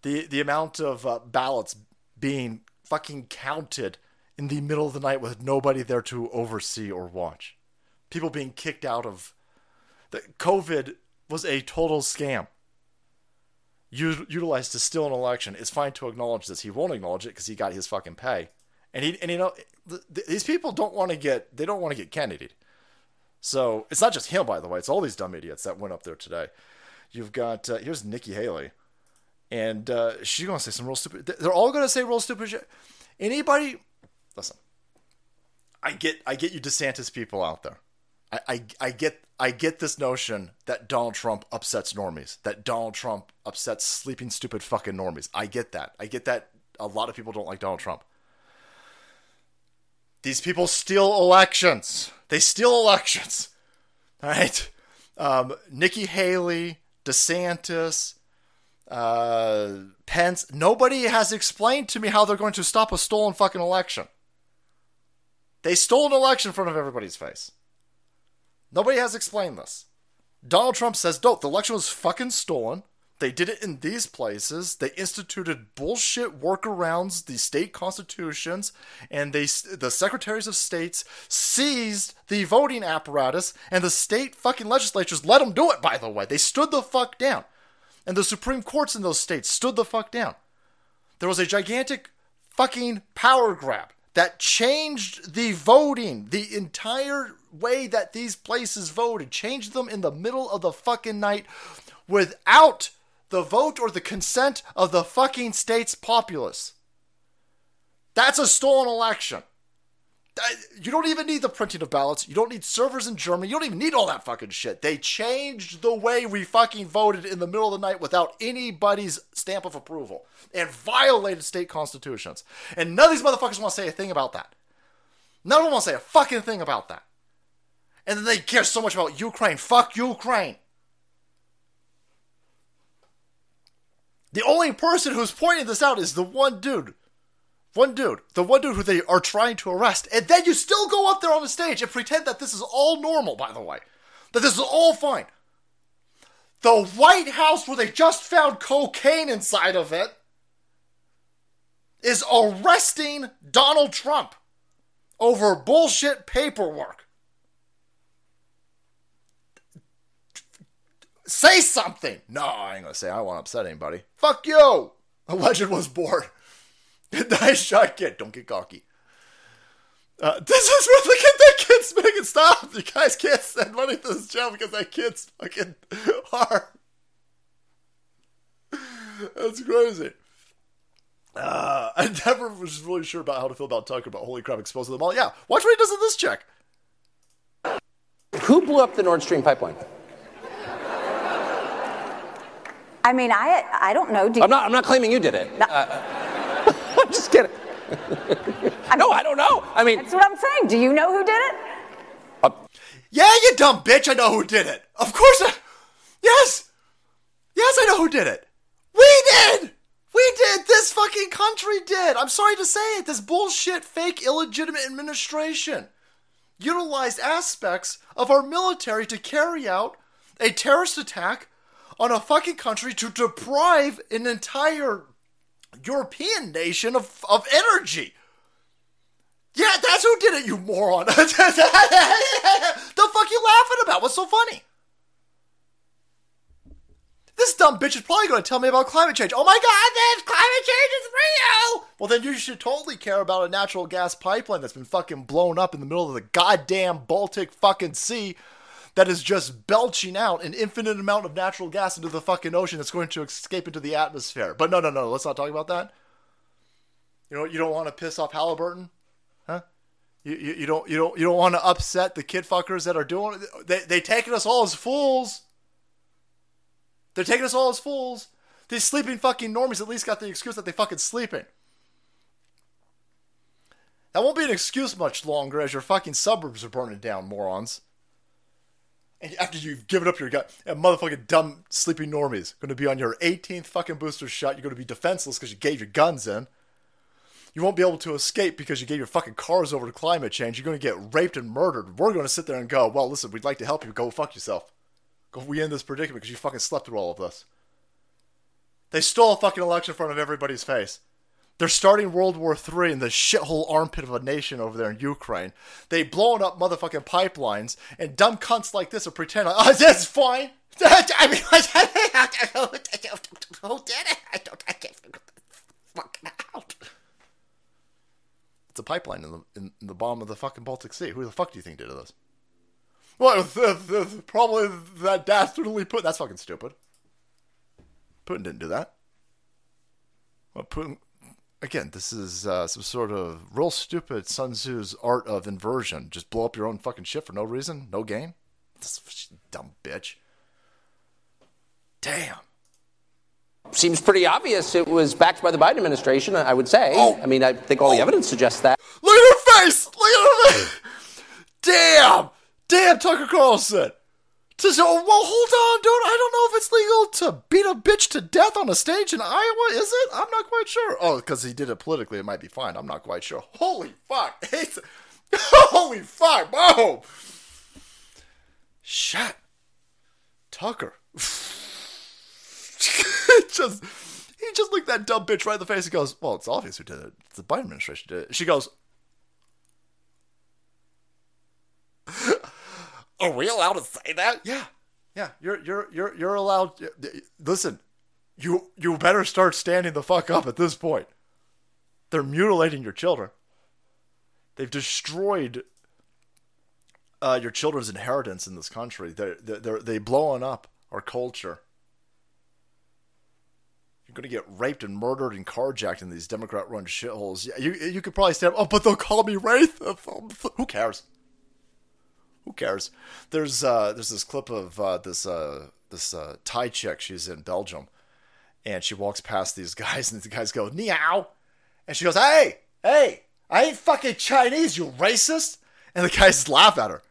the the amount of uh, ballots being fucking counted in the middle of the night with nobody there to oversee or watch people being kicked out of that COVID was a total scam utilized to steal an election. It's fine to acknowledge this. He won't acknowledge it because he got his fucking pay. And he and you know th- th- these people don't want to get they don't want to get Kennedy. So it's not just him, by the way. It's all these dumb idiots that went up there today. You've got uh, here's Nikki Haley, and uh, she's gonna say some real stupid. They're all gonna say real stupid shit. Anybody, listen. I get I get you DeSantis people out there. I, I, get I get this notion that Donald Trump upsets normies, that Donald Trump upsets sleeping stupid fucking normies. I get that. I get that a lot of people don't like Donald Trump. These people steal elections. They steal elections. All right. Um, Nikki Haley, DeSantis, uh, Pence. Nobody has explained to me how they're going to stop a stolen fucking election. They stole an election in front of everybody's face. Nobody has explained this. Donald Trump says, no, the election was fucking stolen. They did it in these places. They instituted bullshit workarounds, the state constitutions, and they the secretaries of states seized the voting apparatus, and the state fucking legislatures let them do it. By the way, they stood the fuck down, and the Supreme Courts in those states stood the fuck down. There was a gigantic fucking power grab that changed the voting, the entire way that these places voted, changed them in the middle of the fucking night without the vote or the consent of the fucking state's populace. That's a stolen election. You don't even need the printing of ballots. You don't need servers in Germany. You don't even need all that fucking shit. They changed the way we fucking voted in the middle of the night without anybody's stamp of approval and violated state constitutions. And none of these motherfuckers want to say a thing about that. None of them want to say a fucking thing about that. And then they care so much about Ukraine. Fuck Ukraine. The only person who's pointing this out is the one dude. One dude. The one dude who they are trying to arrest. And then you still go up there on the stage and pretend that this is all normal, by the way. That this is all fine. The White House, where they just found cocaine inside of it, is arresting Donald Trump over bullshit paperwork. Say something! No, I ain't gonna say I to upset anybody. Fuck you! A legend was born. nice shot, kid. Don't get cocky. Uh, this is where look at that kid's making stop. You guys can't send money to this channel because that kid's fucking hard. That's crazy. Uh, I never was really sure about how to feel about Tucker about holy crap exposing them all. Yeah, watch what he does in this check. Who blew up the Nord Stream pipeline? I mean, I I don't know. Do I'm not. I'm not claiming you did it. No. Uh, I'm just kidding. I no, I don't know. I mean, that's what I'm saying. Do you know who did it? Uh, yeah, you dumb bitch. I know who did it. Of course. I, yes. Yes, I know who did it. We did. We did. This fucking country did. I'm sorry to say it. This bullshit, fake, illegitimate administration utilized aspects of our military to carry out a terrorist attack on a fucking country to deprive an entire European nation of, of energy. Yeah, that's who did it, you moron. the fuck you laughing about? What's so funny? This dumb bitch is probably going to tell me about climate change. Oh my god, this climate change is real! Well, then you should totally care about a natural gas pipeline that's been fucking blown up in the middle of the goddamn Baltic fucking Sea that is just belching out an infinite amount of natural gas into the fucking ocean that's going to escape into the atmosphere. But no, no, no, let's not talk about that. You know, you don't want to piss off Halliburton, huh? You, you, you don't you don't you don't want to upset the kid fuckers that are doing. They they taking us all as fools. They're taking us all as fools. These sleeping fucking normies at least got the excuse that they fucking sleeping. That won't be an excuse much longer as your fucking suburbs are burning down, morons. And after you've given up your gun, and motherfucking dumb sleeping normies going to be on your 18th fucking booster shot. You're going to be defenseless because you gave your guns in. You won't be able to escape because you gave your fucking cars over to climate change. You're going to get raped and murdered. We're going to sit there and go, well, listen, we'd like to help you. Go fuck yourself. Go, we in this predicament because you fucking slept through all of this. They stole a fucking election in front of everybody's face. They're starting World War III in the shithole armpit of a nation over there in Ukraine. They blowing up motherfucking pipelines, and dumb cunts like this are pretending, oh, that's fine. I mean, who did it? I don't, I can't figure the fuck out. It's a pipeline in the in the bottom of the fucking Baltic Sea. Who the fuck do you think did this? Well, probably that dastardly Putin. That's fucking stupid. Putin didn't do that. Well, Putin again, this is uh, some sort of real stupid Sun Tzu's art of inversion. Just blow up your own fucking shit for no reason, no gain. This dumb bitch. Damn. Seems pretty obvious it was backed by the Biden administration, I would say. Oh. I mean, I think all oh. the evidence suggests that. Look at her face! Look at her face! Damn! Damn, Tucker Carlson! To say, oh, well, hold on, dude. I don't know if it's legal to beat a bitch to death on a stage in Iowa. Is it? I'm not quite sure. Oh, because he did it politically, it might be fine. I'm not quite sure. Holy fuck! holy fuck! Boom! Shut, Tucker. just he just looked that dumb bitch right in the face and goes, "Well, it's obvious who did it. It's the Biden administration did it." She goes, Are we allowed to say that? Yeah, yeah. You're you're you're you're allowed. Listen, you you better start standing the fuck up at this point. They're mutilating your children. They've destroyed uh, your children's inheritance in this country. They're, they're, they blowing up our culture. You're going to get raped and murdered and carjacked in these Democrat-run shitholes. You you could probably stand. Up, oh, but they'll call me Wraith. Who cares? Who cares? There's uh, there's this clip of uh, this uh, this uh, Thai chick. She's in Belgium, and she walks past these guys, and the guys go meow, and she goes, "Hey, hey, I ain't fucking Chinese, you racist. And the guys laugh at her.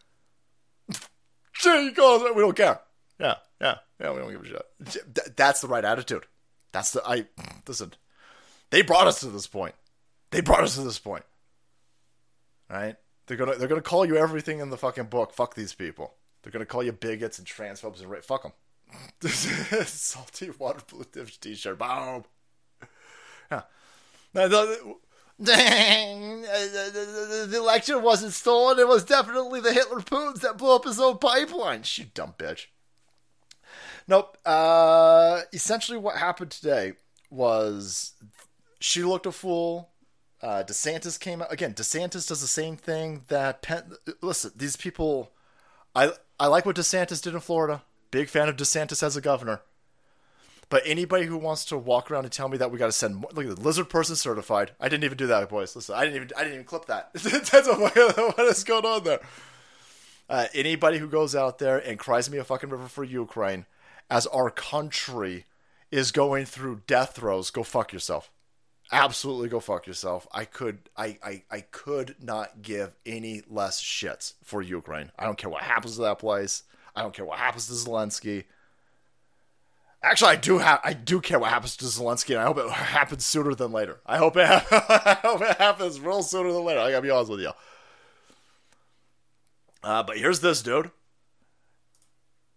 There you go. We don't care. Yeah, yeah, yeah. We don't give a shit. That's the right attitude. That's the I. Listen, they brought us to this point. They brought us to this point. Right? They're gonna they're gonna call you everything in the fucking book. Fuck these people. They're gonna call you bigots and transphobes and ra- fuck them. Salty water blue t-shirt. Boom. Yeah. Now, the, the election wasn't stolen. It was definitely the Hitler Putins that blew up his own pipeline. You dumb bitch. Nope. Uh, essentially, what happened today was she looked a fool. Uh, DeSantis came out again. DeSantis does the same thing that Penn. Listen, these people. I I like what DeSantis did in Florida. Big fan of DeSantis as a governor. But anybody who wants to walk around and tell me that we got to send look at the lizard person certified. I didn't even do that, boys. Listen, I didn't even I didn't even clip that. That's what, what is going on there. Uh, anybody who goes out there and cries me a fucking river for Ukraine, as our country is going through death throes, go fuck yourself. Absolutely go fuck yourself. I could I, I I could not give any less shits for Ukraine. I don't care what happens to that place. I don't care what happens to Zelensky. Actually, I do have I do care what happens to Zelensky, and I hope it happens sooner than later. I hope it I hope it happens real sooner than later. I gotta be honest with you. Uh, but here's this dude.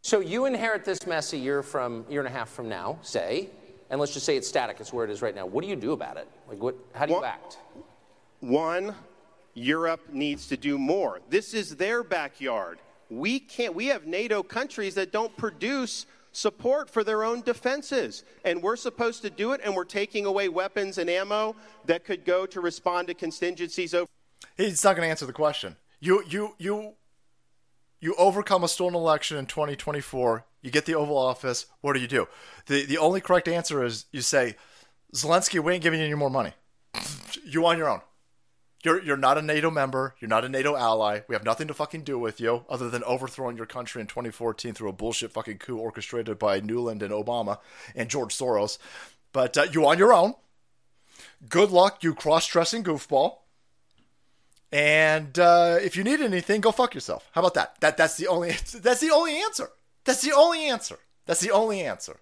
So you inherit this mess a year from year and a half from now, say, and let's just say it's static. It's where it is right now. What do you do about it? Like, what? How do you act? One, Europe needs to do more. This is their backyard. We can't. We have NATO countries that don't produce support for their own defenses. And we're supposed to do it, and we're taking away weapons and ammo that could go to respond to contingencies. Over- He's not going to answer the question. You, you, you, you overcome a stolen election in 2024. You get the Oval Office. What do you do? The the only correct answer is you say, Zelensky, we ain't giving you any more money. you on your own. You're you're not a NATO member. You're not a NATO ally. We have nothing to fucking do with you other than overthrowing your country in 2014 through a bullshit fucking coup orchestrated by Nuland and Obama and George Soros. But uh, you on your own. Good luck, you cross-dressing goofball. And uh, if you need anything, go fuck yourself. How about that? That that's the only that's the only answer. That's the only answer. That's the only answer.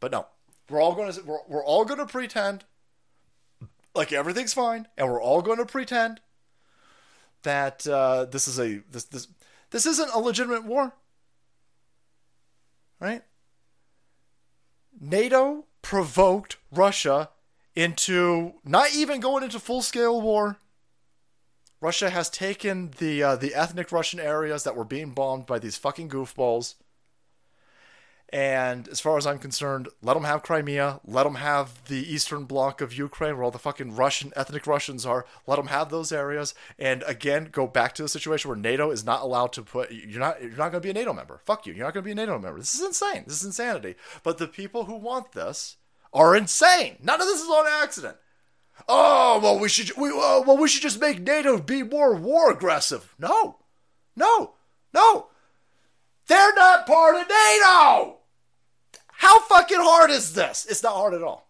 But no, we're all going to we're, we're all going to pretend like everything's fine, and we're all going to pretend that uh, this is a this this this isn't a legitimate war, right? NATO provoked Russia into not even going into full scale war. Russia has taken the uh, the ethnic Russian areas that were being bombed by these fucking goofballs and as far as I'm concerned, let them have Crimea. Let them have the eastern bloc of Ukraine, where all the fucking Russian ethnic Russians are. Let them have those areas. And again, go back to the situation where NATO is not allowed to put. You're not. You're not going to be a NATO member. Fuck you. You're not going to be a NATO member. This is insane. This is insanity. But the people who want this are insane. None of this is on accident. Oh well, we should. We uh, well, we should just make NATO be more war aggressive. No, no, no. They're not part of NATO. How fucking hard is this? It's not hard at all.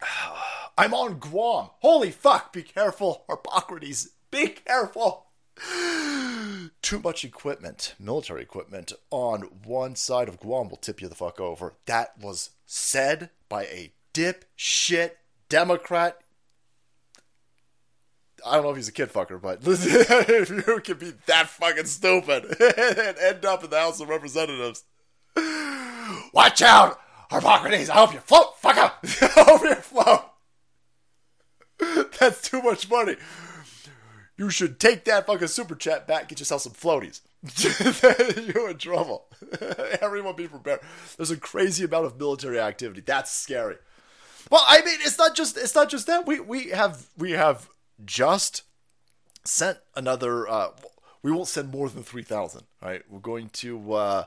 I'm on Guam. Holy fuck, be careful, Harpocrates. Be careful. Too much equipment, military equipment, on one side of Guam will tip you the fuck over. That was said by a dipshit Democrat. I don't know if he's a kid fucker, but if you can be that fucking stupid and end up in the House of Representatives. Watch out! Harpocrates, I hope you float, fucker! I hope you float! That's too much money. You should take that fucking super chat back, get yourself some floaties. You're in trouble. Everyone be prepared. There's a crazy amount of military activity. That's scary. Well, I mean, it's not just it's not just that. We we have we have just sent another. Uh, we won't send more than three thousand. Right, we're going to uh,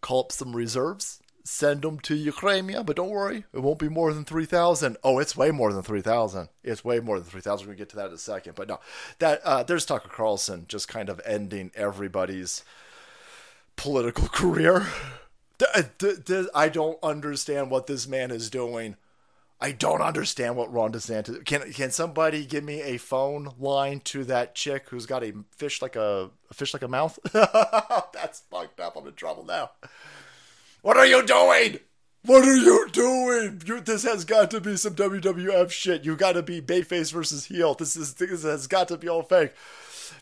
call up some reserves, send them to Ukraine. But don't worry, it won't be more than three thousand. Oh, it's way more than three thousand. It's way more than three thousand. We're gonna get to that in a second. But no, that uh, there's Tucker Carlson just kind of ending everybody's political career. I don't understand what this man is doing I don't understand what Ron DeSantis. Can can somebody give me a phone line to that chick who's got a fish like a, a fish like a mouth? That's fucked up. I'm in trouble now. What are you doing? What are you doing? You, this has got to be some WWF shit. You got to be Bayface versus heel. This is this has got to be all fake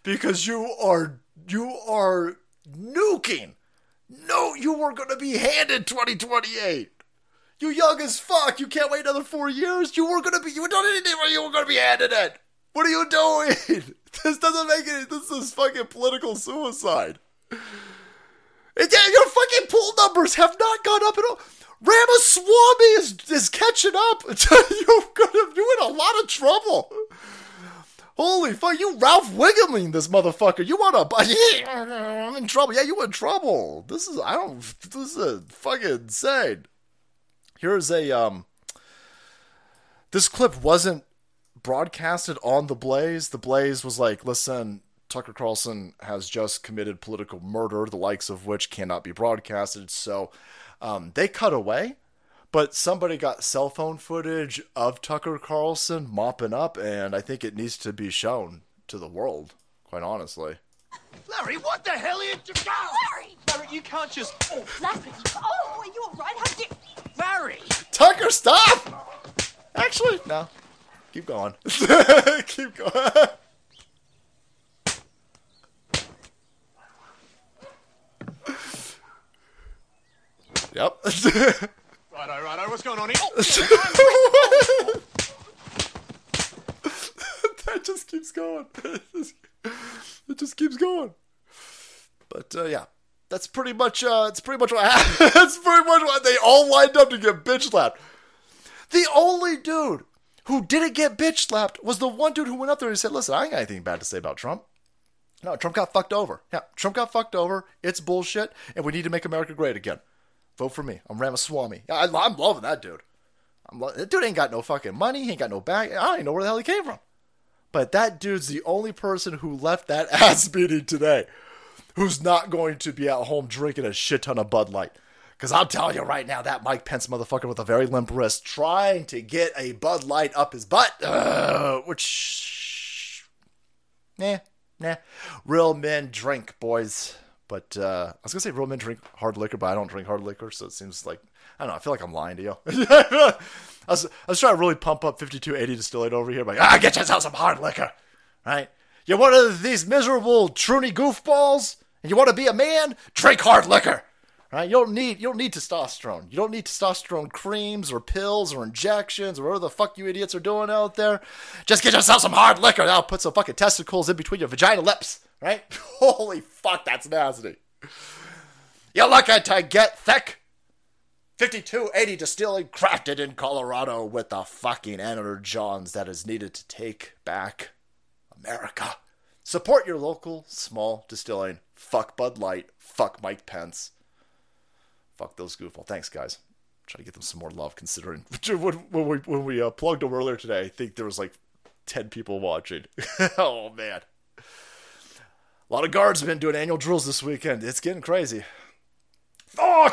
because you are you are nuking. No, you were going to be handed 2028. You young as fuck. You can't wait another four years. You were gonna be. You were doing anything where you were gonna be handed it. What are you doing? This doesn't make any. This is fucking political suicide. And yeah, your fucking pool numbers have not gone up at all. Ramaswamy is is catching up. You're gonna you in a lot of trouble. Holy fuck, you Ralph Wiggling this motherfucker. You want to? Yeah, I'm in trouble. Yeah, you in trouble. This is I don't. This is fucking insane. Here's a um this clip wasn't broadcasted on the Blaze. The Blaze was like, "Listen, Tucker Carlson has just committed political murder, the likes of which cannot be broadcasted." So, um, they cut away, but somebody got cell phone footage of Tucker Carlson mopping up, and I think it needs to be shown to the world. Quite honestly. Larry, what the hell are you doing? Larry! Larry, you can't just. Oh, Larry! Oh, are you all right? How did? Larry! Tucker, stop! Actually, no. Keep going. Keep going. yep. righto, righto. What's going on here? Oh, that just keeps going. It just keeps going. But uh, yeah, that's pretty much. Uh, it's pretty much what happened. that's pretty much what they all lined up to get bitch slapped. The only dude who didn't get bitch slapped was the one dude who went up there and said, "Listen, I ain't got anything bad to say about Trump." No, Trump got fucked over. Yeah, Trump got fucked over. It's bullshit, and we need to make America great again. Vote for me. I'm Ramaswamy. I, am loving that dude. I'm lo- that dude ain't got no fucking money. He ain't got no back. I don't even know where the hell he came from. But that dude's the only person who left that ass beating today who's not going to be at home drinking a shit ton of Bud Light. Because I'm telling you right now, that Mike Pence motherfucker with a very limp wrist trying to get a Bud Light up his butt, uh, which, nah, nah. Real men drink, boys. But uh, I was gonna say real men drink hard liquor, but I don't drink hard liquor, so it seems like I don't know. I feel like I'm lying to you. I was I was trying to really pump up 5280 distillate over here, like ah, get yourself some hard liquor, right? You're one of these miserable truny goofballs, and you want to be a man? Drink hard liquor, right? You don't need you don't need testosterone. You don't need testosterone creams or pills or injections or whatever the fuck you idiots are doing out there. Just get yourself some hard liquor. That'll put some fucking testicles in between your vagina lips, right? Holy fuck, that's nasty. You're looking to get thick. 5280 distilling crafted in Colorado with the fucking energons that is needed to take back America. Support your local small distilling. Fuck Bud Light. Fuck Mike Pence. Fuck those goofball. Thanks, guys. Try to get them some more love, considering when, we when we uh, plugged them earlier today. I think there was like ten people watching. oh man, a lot of guardsmen doing annual drills this weekend. It's getting crazy. Oh,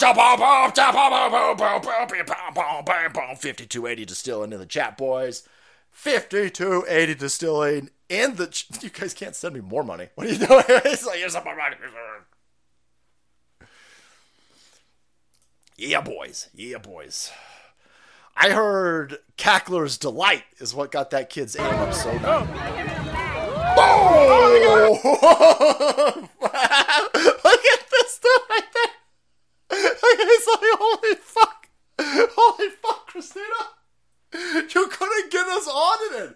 5280 distilling in the chat, boys. 5280 distilling in the. Ch- you guys can't send me more money. What are you doing? it's like, here's some more money. Yeah, boys. Yeah, boys. I heard Cackler's Delight is what got that kid's aim up so good. Oh! Look at this dude right there. He's like, holy fuck. Holy fuck, Christina. You couldn't get us audited.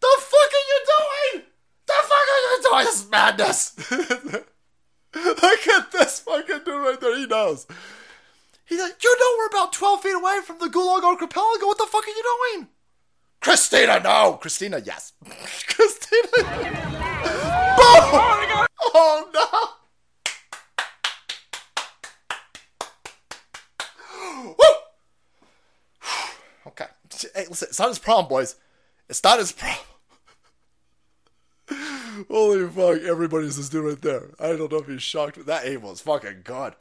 The fuck are you doing? The fuck are you doing? This is madness. Look at this fucking dude right there. He knows. He's like, you know we're about 12 feet away from the Gulag Archipelago. What the fuck are you doing? Christina, no. Christina, yes. Christina. Boom! Oh, no. Okay. Hey, listen, it's not his problem, boys. It's not his problem. Holy fuck, everybody's this dude right there. I don't know if he's shocked, but that was fucking good.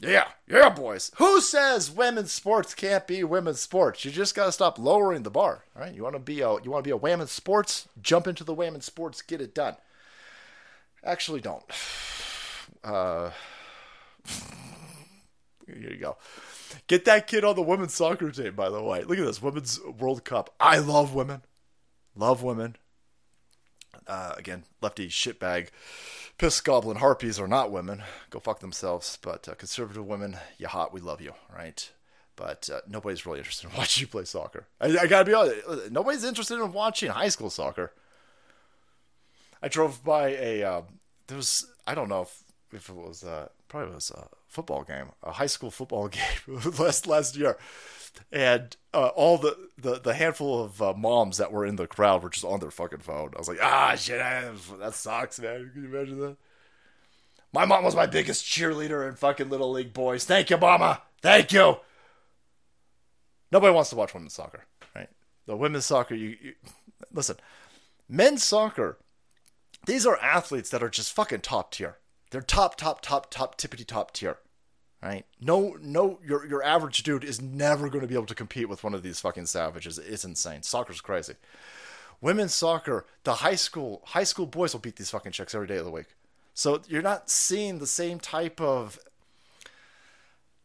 Yeah, yeah, boys. Who says women's sports can't be women's sports? You just gotta stop lowering the bar. All right, you want to be a you want to be a women's sports? Jump into the women's sports, get it done. Actually, don't. Uh, here you go. Get that kid on the women's soccer team. By the way, look at this women's World Cup. I love women. Love women. Uh, again, lefty shitbag piss goblin harpies are not women. Go fuck themselves. But uh, conservative women, you hot, we love you, right? But uh, nobody's really interested in watching you play soccer. I, I gotta be honest, nobody's interested in watching high school soccer. I drove by a uh, there was I don't know if, if it was uh, probably was a football game, a high school football game last last year, and uh, all the, the, the handful of uh, moms that were in the crowd were just on their fucking phone. I was like, ah, shit, that sucks, man. Can you imagine that? My mom was my biggest cheerleader in fucking Little League boys. Thank you, mama. Thank you. Nobody wants to watch women's soccer, right? The women's soccer, you, you listen, men's soccer, these are athletes that are just fucking top tier. They're top, top, top, top, tippity top tier right? No, no, your your average dude is never going to be able to compete with one of these fucking savages. It's insane. Soccer's crazy. Women's soccer, the high school high school boys will beat these fucking chicks every day of the week. So you're not seeing the same type of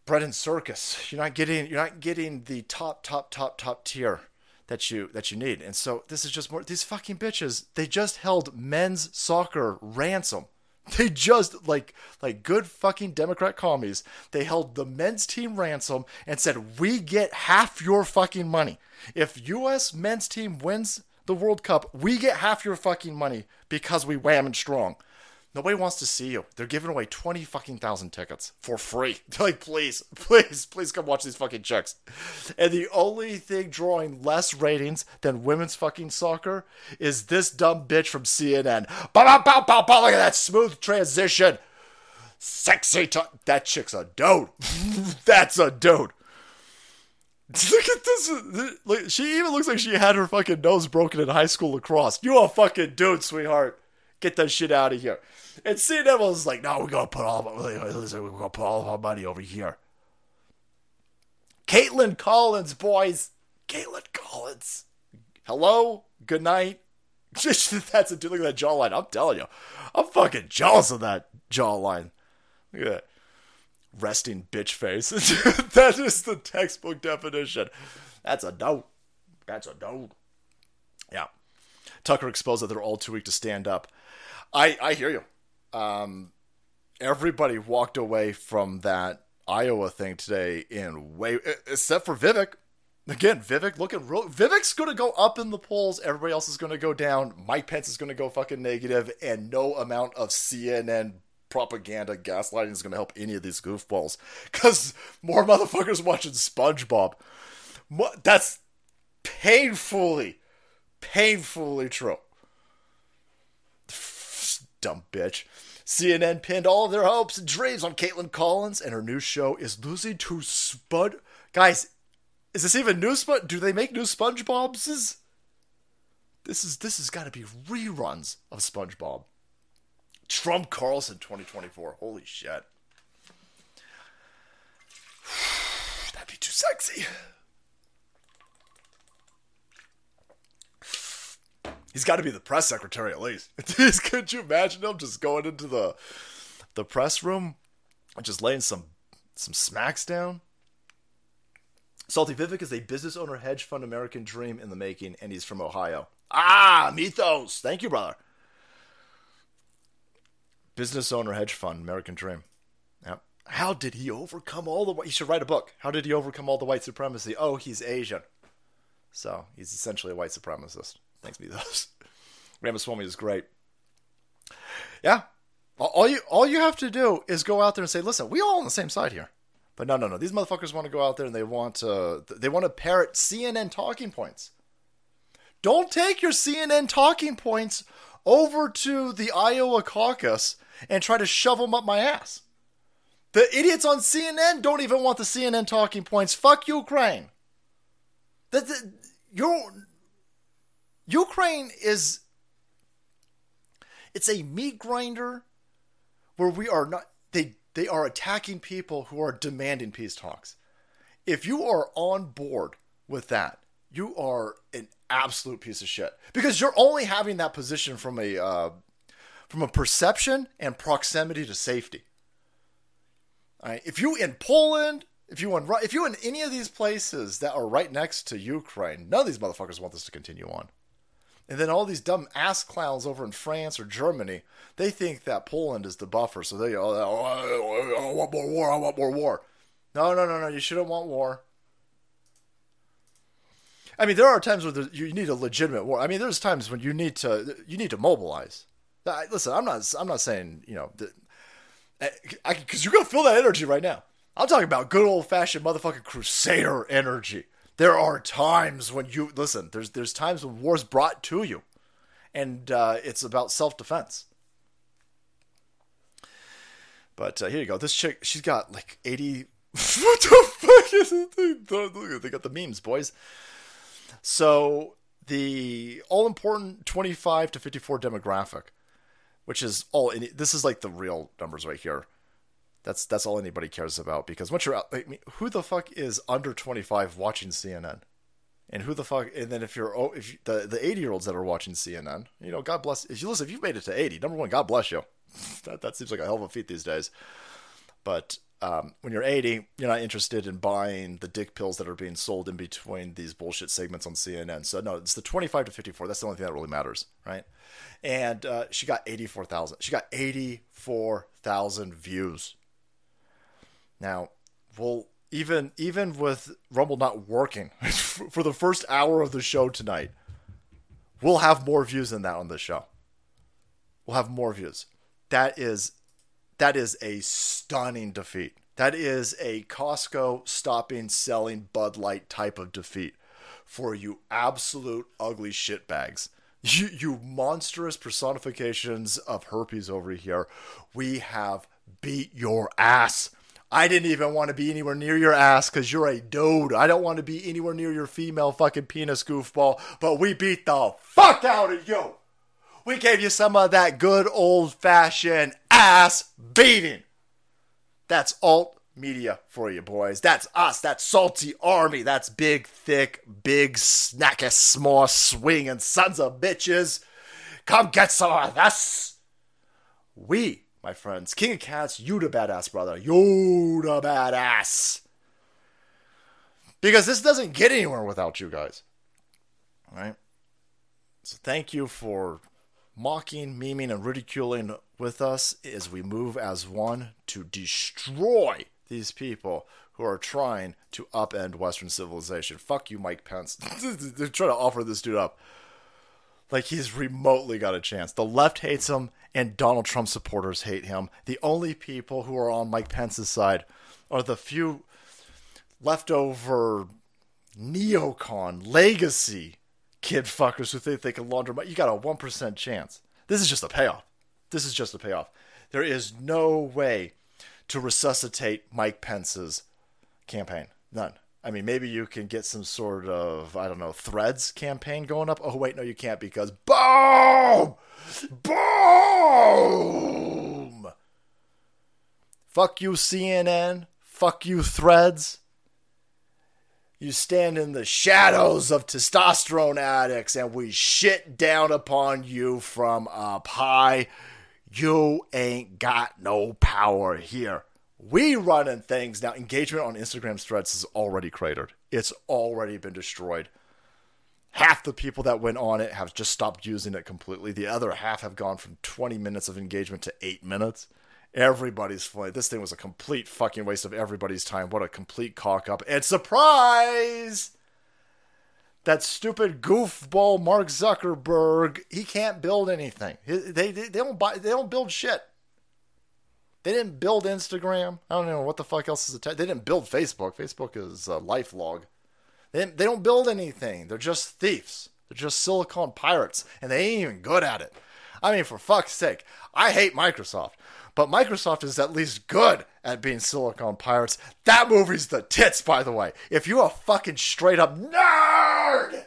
bread and circus. You're not getting you're not getting the top top top top tier that you that you need. And so this is just more these fucking bitches. They just held men's soccer ransom They just like like good fucking Democrat commies. They held the men's team ransom and said, "We get half your fucking money. If U.S. men's team wins the World Cup, we get half your fucking money because we wham and strong." Nobody wants to see you. They're giving away 20 fucking thousand tickets for free. They're like, please, please, please come watch these fucking chicks. And the only thing drawing less ratings than women's fucking soccer is this dumb bitch from CNN. Bow, bow, bow, bow, bow. Look at that smooth transition. Sexy. T- that chick's a dude. That's a dude. Look at this. She even looks like she had her fucking nose broken in high school lacrosse. You a fucking dude, sweetheart. Get that shit out of here. And CNN was like, no, we're gonna put all listen, we're gonna put all of our money over here. Kaitlan Collins, boys. Kaitlan Collins. Hello. Good night. That's a dude. Look at that jawline. I'm telling you, I'm fucking jealous of that jawline. Look at that resting bitch face. that is the textbook definition. That's a dope. That's a dope. Yeah. Tucker exposed that they're all too weak to stand up. I I hear you um, everybody walked away from that Iowa thing today in way, except for Vivek. Again, Vivek looking real. Vivek's going to go up in the polls. Everybody else is going to go down. Mike Pence is going to go fucking negative, and no amount of CNN propaganda gaslighting is going to help any of these goofballs. Because more motherfuckers watching SpongeBob. That's painfully, painfully true. Dumb bitch. CNN pinned all of their hopes and dreams on Kaitlan Collins, and her new show is losing to Spud. Guys, is this even new Spud? Do they make new SpongeBob's? This is this has got to be reruns of SpongeBob. Trump Carlson 2024. Holy shit. That'd be too sexy. He's got to be the press secretary at least. Could you imagine him just going into the the press room and just laying some some smacks down? Salty Vivek is a business owner, hedge fund American dream in the making, and he's from Ohio. Ah, mythos. Thank you, brother. Business owner, hedge fund, American dream. Yep. How did he overcome all the? white? He should write a book. How did he overcome all the white supremacy? Oh, he's Asian, so he's essentially a white supremacist. Thanks, Mythos. Ramaswamy is great. Yeah. All you all you have to do is go out there and say, listen, we all on the same side here. But no, no, no. These motherfuckers want to go out there and they want uh, to they want to parrot CNN talking points. Don't take your CNN talking points over to the Iowa caucus and try to shove them up my ass. The idiots on CNN don't even want the CNN talking points. Fuck Ukraine. That you're Ukraine is it's a meat grinder where we are not they they are attacking people who are demanding peace talks. If you are on board with that, you are an absolute piece of shit because you're only having that position from a uh, from a perception and proximity to safety. All right, if you in Poland, if you in if you in any of these places that are right next to Ukraine, none of these motherfuckers want this to continue on. And then all these dumb ass clowns over in France or Germany, they think that Poland is the buffer. So they, oh oh, oh, oh, I want more war. I want more war. No, no, no, no. You shouldn't want war. I mean, there are times where you need a legitimate war. I mean, there's times when you need to you need to mobilize. Listen, I'm not I'm not saying you know because you're gonna feel that energy right now. I'm talking about good old fashioned motherfucking crusader energy. There are times when you listen. There's there's times when war's brought to you, and uh, it's about self defense. But uh, here you go. This chick, she's got like 80. what the fuck is it? They got the memes, boys. So the all important 25 to 54 demographic, which is all. This is like the real numbers right here. That's that's all anybody cares about because once you're out, I mean, who the fuck is under 25 watching CNN? And who the fuck? And then if you're oh, if you, the the 80 year olds that are watching CNN, you know, God bless. If you listen, if you've made it to 80, number one, God bless you. that that seems like a hell of a feat these days. But um, when you're 80, you're not interested in buying the dick pills that are being sold in between these bullshit segments on CNN. So no, it's the 25 to 54. That's the only thing that really matters, right? And uh, she got 84,000. She got 84,000 views now, well, even even with Rumble not working for the first hour of the show tonight, we'll have more views than that on the show. We'll have more views. That is that is a stunning defeat. That is a Costco stopping selling Bud Light type of defeat for you absolute ugly shitbags. You, you monstrous personifications of herpes over here. We have beat your ass. I didn't even want to be anywhere near your ass because you're a dude. I don't want to be anywhere near your female fucking penis goofball, but we beat the fuck out of you. We gave you some of that good old fashioned ass beating. That's alt media for you boys. That's us. That's salty army. That's big, thick, big, snacky, small, swinging sons of bitches. Come get some of this. We my friends. King of Cats, you the badass, brother. You the badass. Because this doesn't get anywhere without you guys. All right? So thank you for mocking, memeing, and ridiculing with us as we move as one to destroy these people who are trying to upend Western civilization. Fuck you, Mike Pence. They're trying to offer this dude up like he's remotely got a chance. The left hates him, and Donald Trump supporters hate him. The only people who are on Mike Pence's side are the few leftover neocon legacy kid fuckers who think they can launder money. You got a 1% chance. This is just a payoff. This is just a payoff. There is no way to resuscitate Mike Pence's campaign. None. I mean, maybe you can get some sort of, I don't know, threads campaign going up. Oh, wait, no, you can't because boom! Boom! Fuck you, CNN. Fuck you, threads. You stand in the shadows of testosterone addicts and we shit down upon you from up high. You ain't got no power here we running things now. Engagement on Instagram's threads is already cratered. It's already been destroyed. Half the people that went on it have just stopped using it completely. The other half have gone from 20 minutes of engagement to eight minutes. Everybody's funny. This thing was a complete fucking waste of everybody's time. What a complete cock up. And surprise! That stupid goofball Mark Zuckerberg, he can't build anything. They, they, they don't buy, they don't build shit. They didn't build Instagram. I don't know what the fuck else is attached. They didn't build Facebook. Facebook is a life log. They, they don't build anything. They're just thieves. They're just silicon pirates, and they ain't even good at it. I mean, for fuck's sake, I hate Microsoft, but Microsoft is at least good at being silicon pirates. That movie's the tits, by the way. If you're a fucking straight up nerd,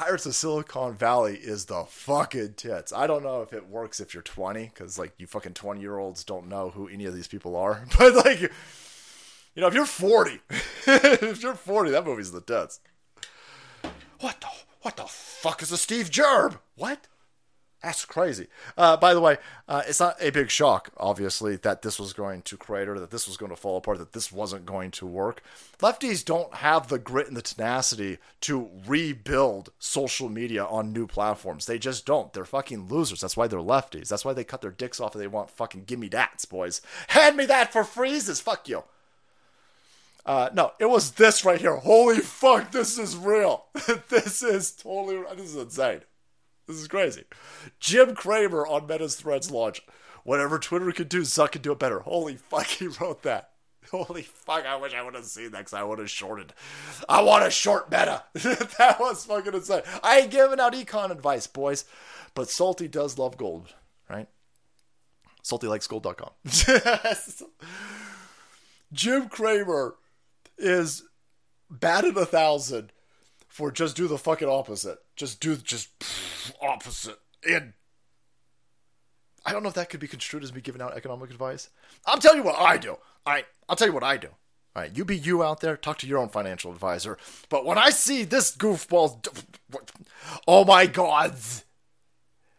Pirates of Silicon Valley is the fucking tits. I don't know if it works if you're 20, because like you fucking 20 year olds don't know who any of these people are. But like, you know, if you're 40, if you're 40, that movie's the tits. What the what the fuck is a Steve Gerb? What? That's crazy. Uh, by the way, uh, it's not a big shock, obviously, that this was going to crater, that this was going to fall apart, that this wasn't going to work. Lefties don't have the grit and the tenacity to rebuild social media on new platforms. They just don't. They're fucking losers. That's why they're lefties. That's why they cut their dicks off and they want fucking gimme that's, boys. Hand me that for freezes. Fuck you. Uh, no, it was this right here. Holy fuck, this is real. this is totally, this is insane. This is crazy. Jim Cramer on Meta's Threads launch. Whatever Twitter could do, Zuck could do it better. Holy fuck, he wrote that. Holy fuck, I wish I would have seen that because I would have shorted. I want a short meta. that was fucking insane. I ain't giving out econ advice, boys. But Salty does love gold, right? Salty likes SaltyLikesGold.com. Jim Cramer is batted a thousand for just do the fucking opposite. Just do just opposite. And I don't know if that could be construed as me giving out economic advice. I'll tell you what I do. Right, I'll tell you what I do. All right, you be you out there. Talk to your own financial advisor. But when I see this goofball, oh my god!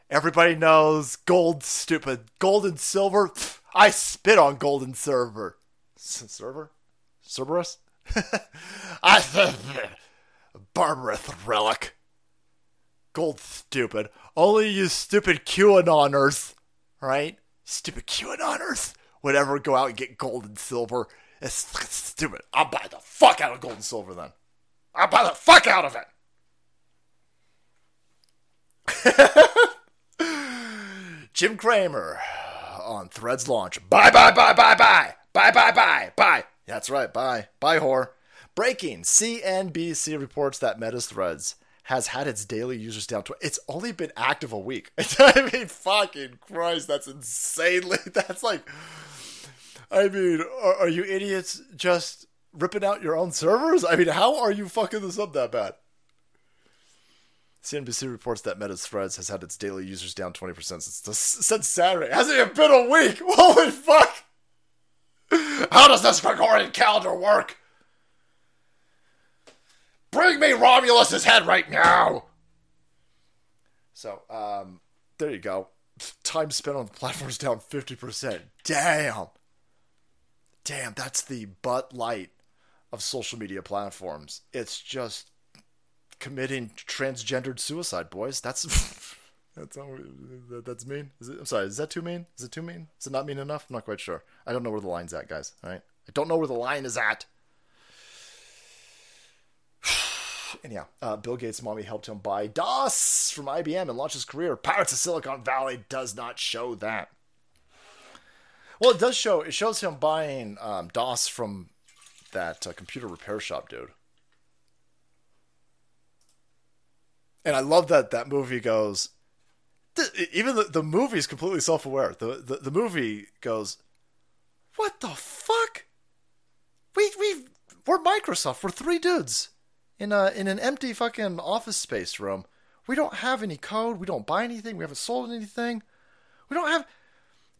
Everybody knows gold, stupid gold and silver. I spit on gold and silver. Server, Cerberus. I Barbarous relic. Gold stupid. Only you stupid QAnoners, right? Stupid QAnoners would ever go out and get gold and silver. It's stupid. I'll buy the fuck out of gold and silver then. I'll buy the fuck out of it. Jim Cramer on Threads launch. Bye, bye, bye, bye, bye. Bye, bye, bye, bye. That's right, bye. Bye, whore. Breaking CNBC reports that Meta's Threads has had its daily users down to it's only been active a week. I mean, fucking Christ, that's insanely. That's like, I mean, are, are, you idiots just ripping out your own servers? I mean, how are you fucking this up that bad? CNBC reports that Meta's Threads has had its daily users down 20% since, since Saturday. Hasn't even been a week. Holy fuck! How does this Gregorian calendar work? Bring me Romulus's head right now. So, um, there you go. Time spent on the platform's down 50%. Damn. Damn, that's the Bud Light of social media platforms. It's just committing transgendered suicide, boys. That's that's that's mean. It, I'm sorry. Is that too mean? Is it too mean? Is it not mean enough? I'm not quite sure. I don't know where the line's at, guys. All right. I don't know where the line is at. Anyhow, uh, Bill Gates' mommy helped him buy DOS from IBM and launch his career. Pirates of Silicon Valley does not show that. Well, it does show. It shows him buying um, DOS from that uh, computer repair shop dude. And I love that that movie goes. even the, the movie is completely self aware. The, the the movie goes, "What the fuck? We we we're Microsoft. We're three dudes in a in an empty fucking office space room. We don't have any code. We don't buy anything. We haven't sold anything. We don't have.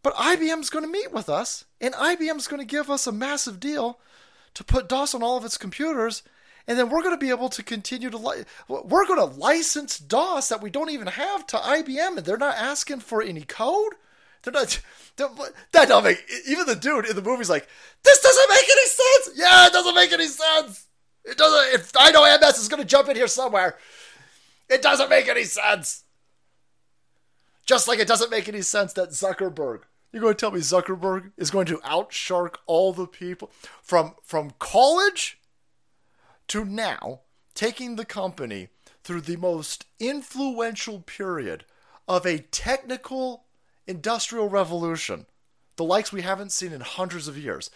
But IBM's going to meet with us, and IBM's going to give us a massive deal to put DOS on all of its computers, and then we're going to be able to continue to li- we're going to license DOS that we don't even have to IBM, and they're not asking for any code. They're not. They're, that don't make even the dude in the movie's like, this doesn't make any sense. Yeah, it doesn't make any sense. It doesn't. If I know MS is going to jump in here somewhere, it doesn't make any sense. Just like it doesn't make any sense that Zuckerberg. You're going to tell me Zuckerberg is going to outshark all the people from from college to now, taking the company through the most influential period of a technical industrial revolution, the likes we haven't seen in hundreds of years.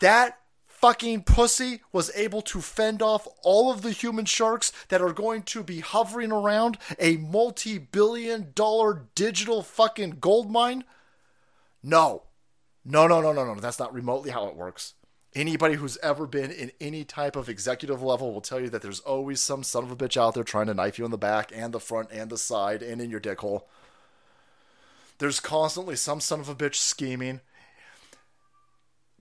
That fucking pussy was able to fend off all of the human sharks that are going to be hovering around a multi billion dollar digital fucking gold mine? No. No, no, no, no, no. That's not remotely how it works. Anybody who's ever been in any type of executive level will tell you that there's always some son of a bitch out there trying to knife you in the back and the front and the side and in your dick hole. There's constantly some son of a bitch scheming.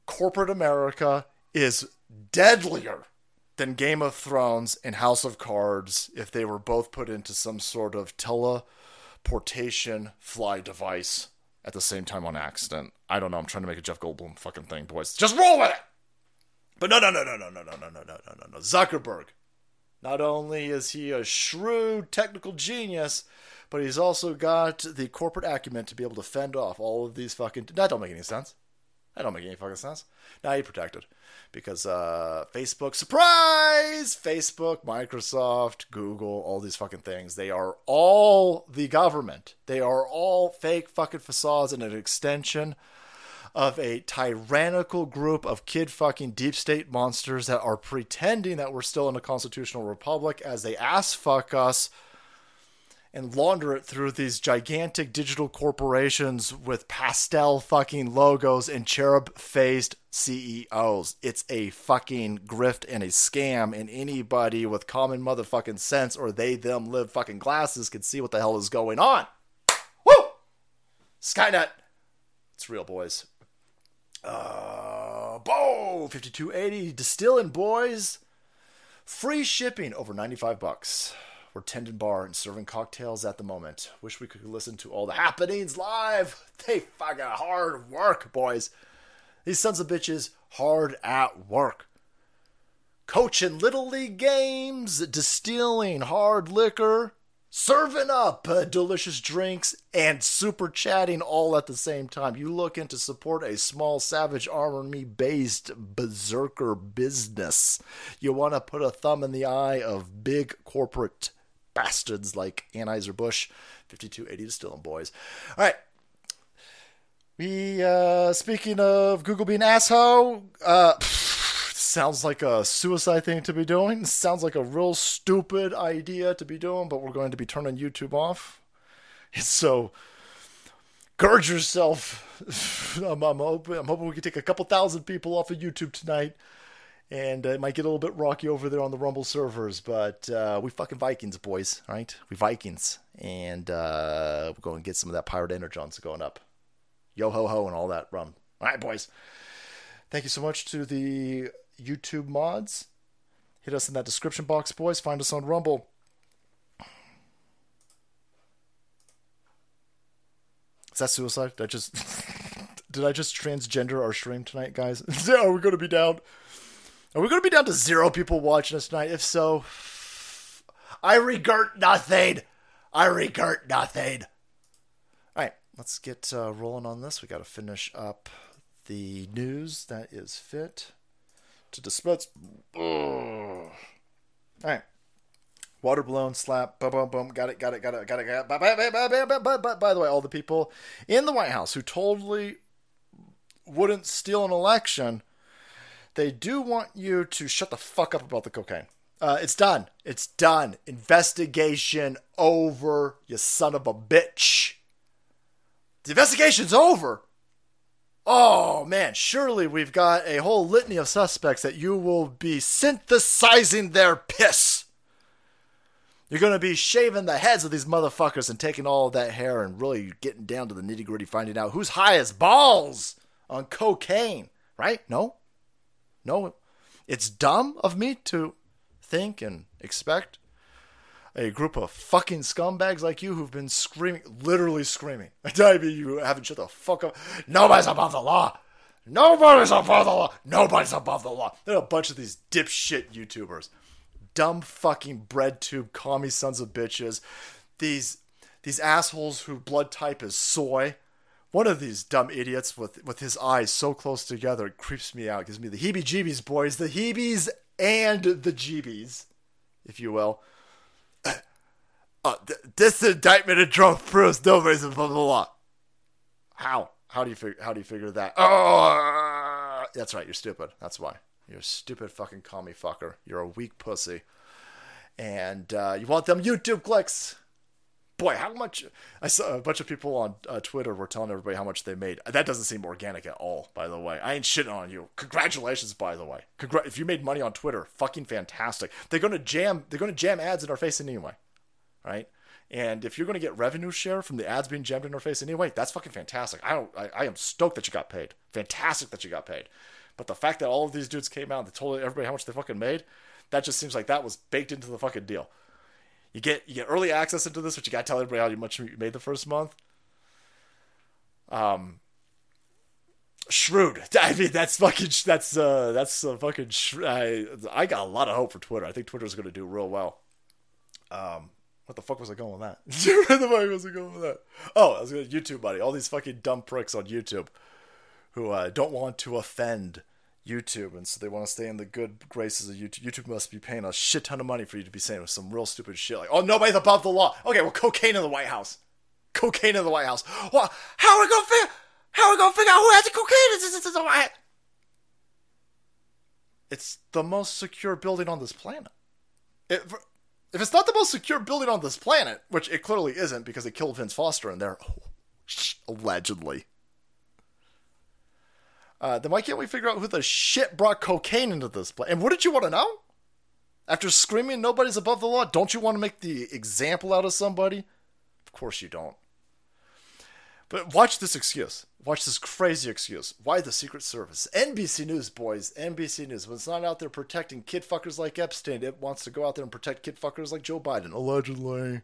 Corporate America is deadlier than Game of Thrones and House of Cards if they were both put into some sort of teleportation fly device at the same time on accident. I don't know. I'm trying to make a Jeff Goldblum fucking thing, boys. Just roll with it. But no, no, no, no, no, no, no, no, no, no, no, no. Zuckerberg. Not only is he a shrewd technical genius, but he's also got the corporate acumen to be able to fend off all of these fucking. That don't make any sense. That don't make any fucking sense. Now you're protected because uh, Facebook, surprise! Facebook, Microsoft, Google, all these fucking things. They are all the government. They are all fake fucking facades and an extension of a tyrannical group of kid fucking deep state monsters that are pretending that we're still in a constitutional republic as they ass fuck us and launder it through these gigantic digital corporations with pastel fucking logos and cherub faced CEOs. It's a fucking grift and a scam, and anybody with common motherfucking sense or they them live fucking glasses can see what the hell is going on. Woo! Skynet. It's real, boys. Uh, Bo 5280 distilling, boys. Free shipping over 95 bucks. Tending bar and serving cocktails at the moment. Wish we could listen to all the happenings live. They fucking hard work, boys. These sons of bitches hard at work. Coaching little league games, distilling hard liquor, serving up uh, delicious drinks, and super chatting all at the same time. You looking to support a small Savage Army based berserker business. You want to put a thumb in the eye of big corporate bastards like Anheuser-Busch, 5280 to Distilling Boys. All right. We, uh, speaking of Google being asshole, uh, sounds like a suicide thing to be doing. Sounds like a real stupid idea to be doing, but we're going to be turning YouTube off. So, gird yourself. I'm, I'm, hoping, I'm hoping we can take a couple thousand people off of YouTube tonight. And it might get a little bit rocky over there on the Rumble servers, but uh, we fucking Vikings, boys, right? We Vikings. And uh, we're going to get some of that Pirate Energons going up. Yo ho ho and all that rum. All right, boys. Thank you so much to the YouTube mods. Hit us in that description box, boys. Find us on Rumble. Is that suicide? Did I just did I just transgender our stream tonight, guys? Are we gonna be down? Are we gonna be down to zero people watching us tonight? If so, I regret nothing. I regret nothing. All right, let's get uh, rolling on this. We got to finish up the news that is fit to dispense. All right. Water balloon slap. Boom, boom, boom. Got it, got it, got it, got it, got it. By, by, by, by the way, all the people in the White House who totally wouldn't steal an election, they do want you to shut the fuck up about the cocaine. Uh, it's done. It's done. Investigation over, you son of a bitch. The investigation's over. Oh man, surely we've got a whole litany of suspects that you will be synthesizing their piss. You're going to be shaving the heads of these motherfuckers and taking all of that hair and really getting down to the nitty gritty, finding out who's high as balls on cocaine, right? No? No. It's dumb of me to think and expect a group of fucking scumbags like you who've been screaming, literally screaming. I tell you, you haven't shut the fuck up. Nobody's above the law. Nobody's above the law. Nobody's above the law. There are a bunch of these dipshit YouTubers, dumb fucking bread tube commie sons of bitches. These these assholes whose blood type is soy. One of these dumb idiots with with his eyes so close together creeps me out. Gives me the heebie-jeebies, boys. The heebies and the jeebies, if you will. Uh, th- this indictment of Trump proves nobody's above the law. How? How do you figure? How do you figure that? Oh, that's right. You're stupid. That's why. You're a stupid fucking commie fucker. You're a weak pussy, and uh, you want them YouTube clicks. Boy, how much? I saw a bunch of people on uh, Twitter were telling everybody how much they made. That doesn't seem organic at all, by the way. I ain't shitting on you. Congratulations, by the way. Congra- if you made money on Twitter, fucking fantastic. They're gonna jam. They're gonna jam ads in our face anyway, right? And if you're to get revenue share from the ads being jammed in our face anyway, that's fucking fantastic. I don't. I, I am stoked that you got paid. Fantastic that you got paid. But the fact that all of these dudes came out and told everybody how much they fucking made, that just seems like that was baked into the fucking deal. You get you get early access into this, but you gotta tell everybody how much you made the first month. Um, shrewd. I mean, that's fucking. That's uh, that's uh, fucking. Sh- I I got a lot of hope for Twitter. I think Twitter's gonna do real well. Um, what the fuck was I going with that? Where the fuck was I going with that? Oh, I was going to YouTube, buddy. All these fucking dumb pricks on YouTube who uh, don't want to offend YouTube, and so they want to stay in the good graces of YouTube. YouTube must be paying a shit ton of money for you to be saying some real stupid shit like, "Oh, nobody's above the law." Okay, well, cocaine in the White House. Cocaine in the White House. Well, how are we gonna figure? How are we gonna figure out who has the cocaine in the White? It's the most secure building on this planet. It, if it's not the most secure building on this planet, which it clearly isn't because they killed Vince Foster in there, oh, allegedly, uh, then why can't we figure out who the shit brought cocaine into this place? And did you want to know? After screaming nobody's above the law, don't you want to make the example out of somebody? Of course you don't. But watch this excuse. Watch this crazy excuse. Why the Secret Service? NBC News, boys. NBC News. When it's not out there protecting kid fuckers like Epstein, it wants to go out there and protect kid fuckers like Joe Biden, allegedly.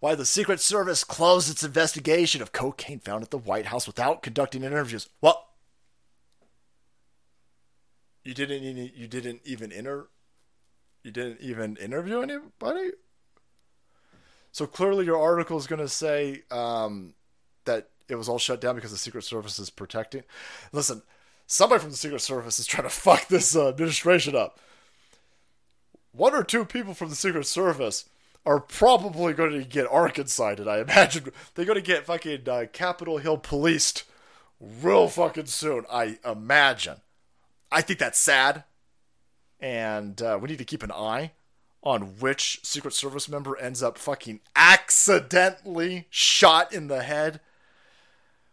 Why the Secret Service closed its investigation of cocaine found at the White House without conducting interviews. Well, you didn't even, you didn't even inter you didn't even interview anybody. So clearly, your article is going to say um, that it was all shut down because the Secret Service is protecting. Listen, somebody from the Secret Service is trying to fuck this uh, administration up. One or two people from the Secret Service are probably going to get Arkansas, I imagine. They're going to get fucking uh, Capitol Hill policed real fucking soon, I imagine. I think that's sad. And uh, we need to keep an eye on which Secret Service member ends up fucking accidentally shot in the head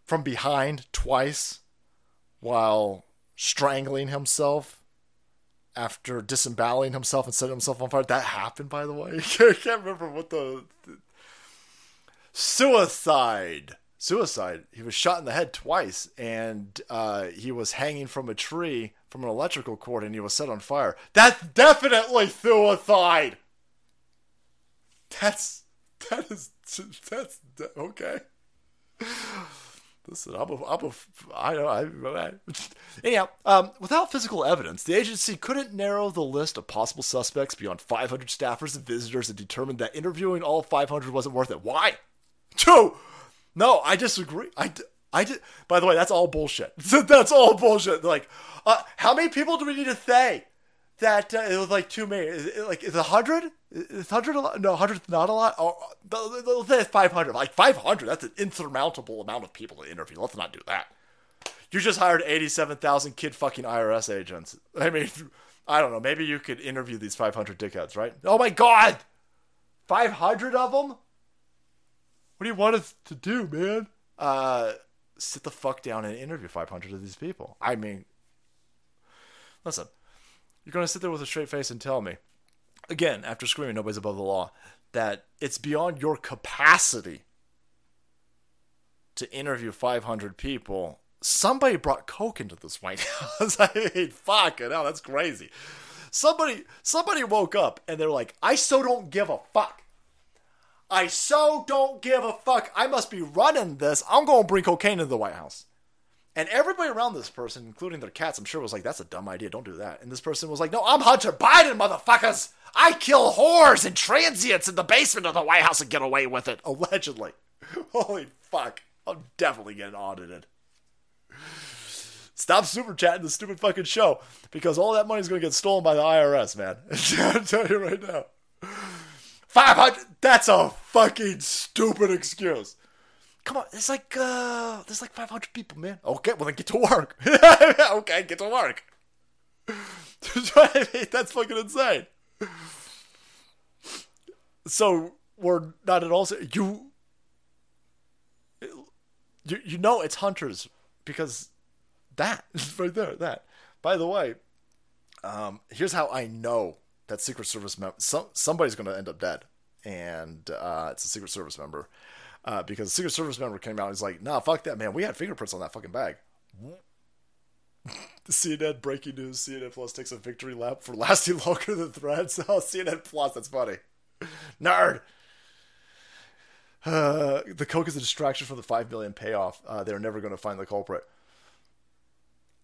from behind twice while strangling himself after disemboweling himself and setting himself on fire. That happened, by the way. I can't remember what the, suicide. Suicide. He was shot in the head twice, and uh, he was hanging from a tree from an electrical cord, and he was set on fire. That's definitely suicide. That's that is that's okay. Listen, I'm a, I'm a, I know, I, I, anyhow, um, without physical evidence, the agency couldn't narrow the list of possible suspects beyond 500 staffers and visitors and determined that interviewing all 500 wasn't worth it. Why? Two, no, I disagree. I, I did, by the way, that's all bullshit. that's all bullshit. Like, uh, how many people do we need to say that uh, it was like too many? Is it, like, is a hundred? Is hundred a lot? No, hundred's not a lot. Oh, let's say it's five hundred. Like five hundred, that's an insurmountable amount of people to interview. Let's not do that. You just hired eighty-seven thousand kid fucking IRS agents. I mean, I don't know. Maybe you could interview these five hundred dickheads, right? Oh my god, five hundred of them. What do you want us to do, man? Uh, sit the fuck down and interview 500 of these people. I mean, listen, you're going to sit there with a straight face and tell me, again, after screaming nobody's above the law, that it's beyond your capacity to interview 500 people. Somebody brought coke into this White House. I mean, fuck it, hell, that's crazy. Somebody, somebody woke up and they're like, I so don't give a fuck. I so don't give a fuck. I must be running this. I'm going to bring cocaine into the White House. And everybody around this person, including their cats, I'm sure was like, that's a dumb idea. Don't do that. And this person was like, no, I'm Hunter Biden, motherfuckers. I kill whores and transients in the basement of the White House and get away with it. Allegedly. Holy fuck. I'm definitely getting audited. Stop super chatting the stupid fucking show because all that money's going to get stolen by the IRS, man. I'm telling you right now. 500 that's a fucking stupid excuse come on it's like uh there's like 500 people man okay well then get to work okay get to work that's fucking insane so we're not at all. You, you, you know it's hunters because that right there. That. By the way, um, here's how I know that Secret Service member. Some, somebody's going to end up dead, and uh, it's a Secret Service member. Uh, because the Secret Service member came out and he's like, nah, fuck that, man. We had fingerprints on that fucking bag. the CNN breaking news CNN Plus takes a victory lap for lasting longer than threads. Oh, CNN Plus, that's funny. Nerd. Uh, the coke is a distraction from the five million payoff. Uh, they're never going to find the culprit.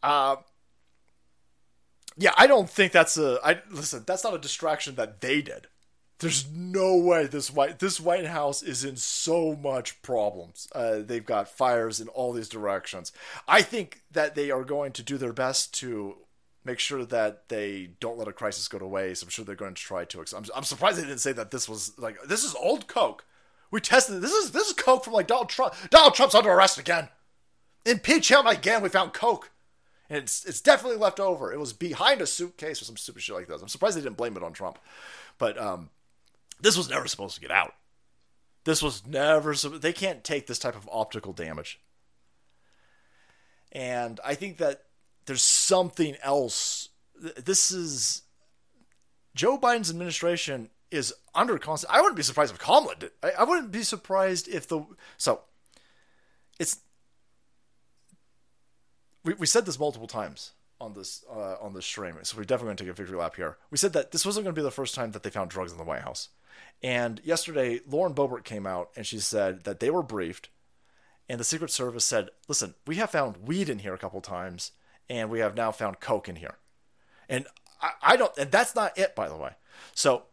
Uh, yeah, I don't think that's a. I listen. That's not a distraction that they did. There's no way this white this White House is in so much problems. Uh, they've got fires in all these directions. I think that they are going to do their best to make sure that they don't let a crisis go to waste. I'm sure they're going to try to. I'm, I'm surprised they didn't say that this was like this is old Coke. We tested this is this is Coke from like Donald Trump. Donald Trump's under arrest again. Impeach him again. We found Coke. And it's it's definitely left over. It was behind a suitcase or some stupid shit like this. I'm surprised they didn't blame it on Trump. But um, this was never supposed to get out. This was never. They can't take this type of optical damage. And I think that there's something else. This is Joe Biden's administration is under constant. I wouldn't be surprised if Kamala did. I, I wouldn't be surprised if the so. It's we, we said this multiple times on this uh, on this stream, so we're definitely going to take a victory lap here. We said that this wasn't going to be the first time that they found drugs in the White House, and yesterday Lauren Boebert came out and she said that they were briefed, and the Secret Service said, "Listen, we have found weed in here a couple times, and we have now found coke in here," and I, I don't, and that's not it, by the way. So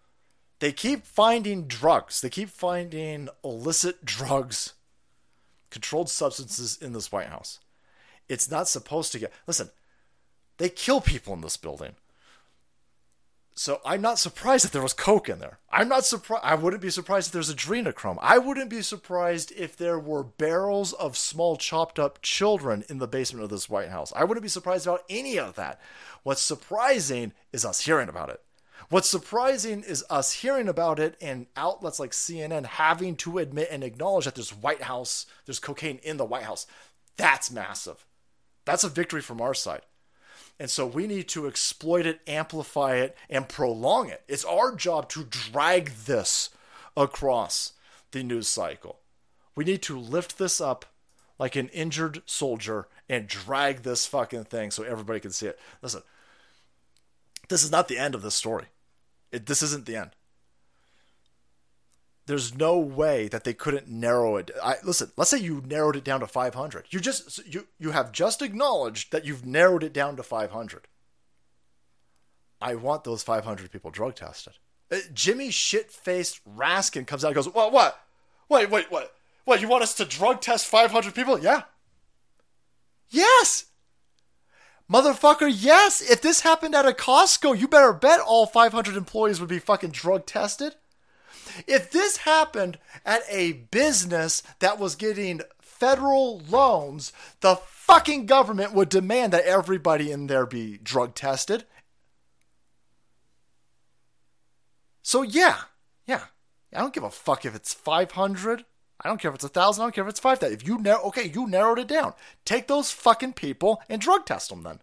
they keep finding drugs. They keep finding illicit drugs, controlled substances in this White House. It's not supposed to get. Listen, they kill people in this building. So I'm not surprised that there was coke in there. I'm not surprised. I wouldn't be surprised if there's adrenochrome. I wouldn't be surprised if there were barrels of small chopped up children in the basement of this White House. I wouldn't be surprised about any of that. What's surprising is us hearing about it. What's surprising is us hearing about it and outlets like CNN having to admit and acknowledge that there's White House, there's cocaine in the White House. That's massive. That's a victory from our side. And so we need to exploit it, amplify it, and prolong it. It's our job to drag this across the news cycle. We need to lift this up like an injured soldier and drag this fucking thing so everybody can see it. Listen, this is not the end of this story. It, this isn't the end there's no way that they couldn't narrow it. I listen. Let's say you narrowed it down to 500. You just you you have just acknowledged that you've narrowed it down to 500. I want those 500 people drug tested. Uh, Jimmy shit-faced Raskin comes out and goes, "What? What? Wait, wait, what? What? You want us to drug test 500 people? Yeah. Yes." Motherfucker, yes! If this happened at a Costco, you better bet all 500 employees would be fucking drug tested. If this happened at a business that was getting federal loans, the fucking government would demand that everybody in there be drug tested. So yeah, yeah. I don't give a fuck if it's 500. I don't care if it's a thousand. I don't care if it's five thousand. If you narrow, okay, you narrowed it down. Take those fucking people and drug test them then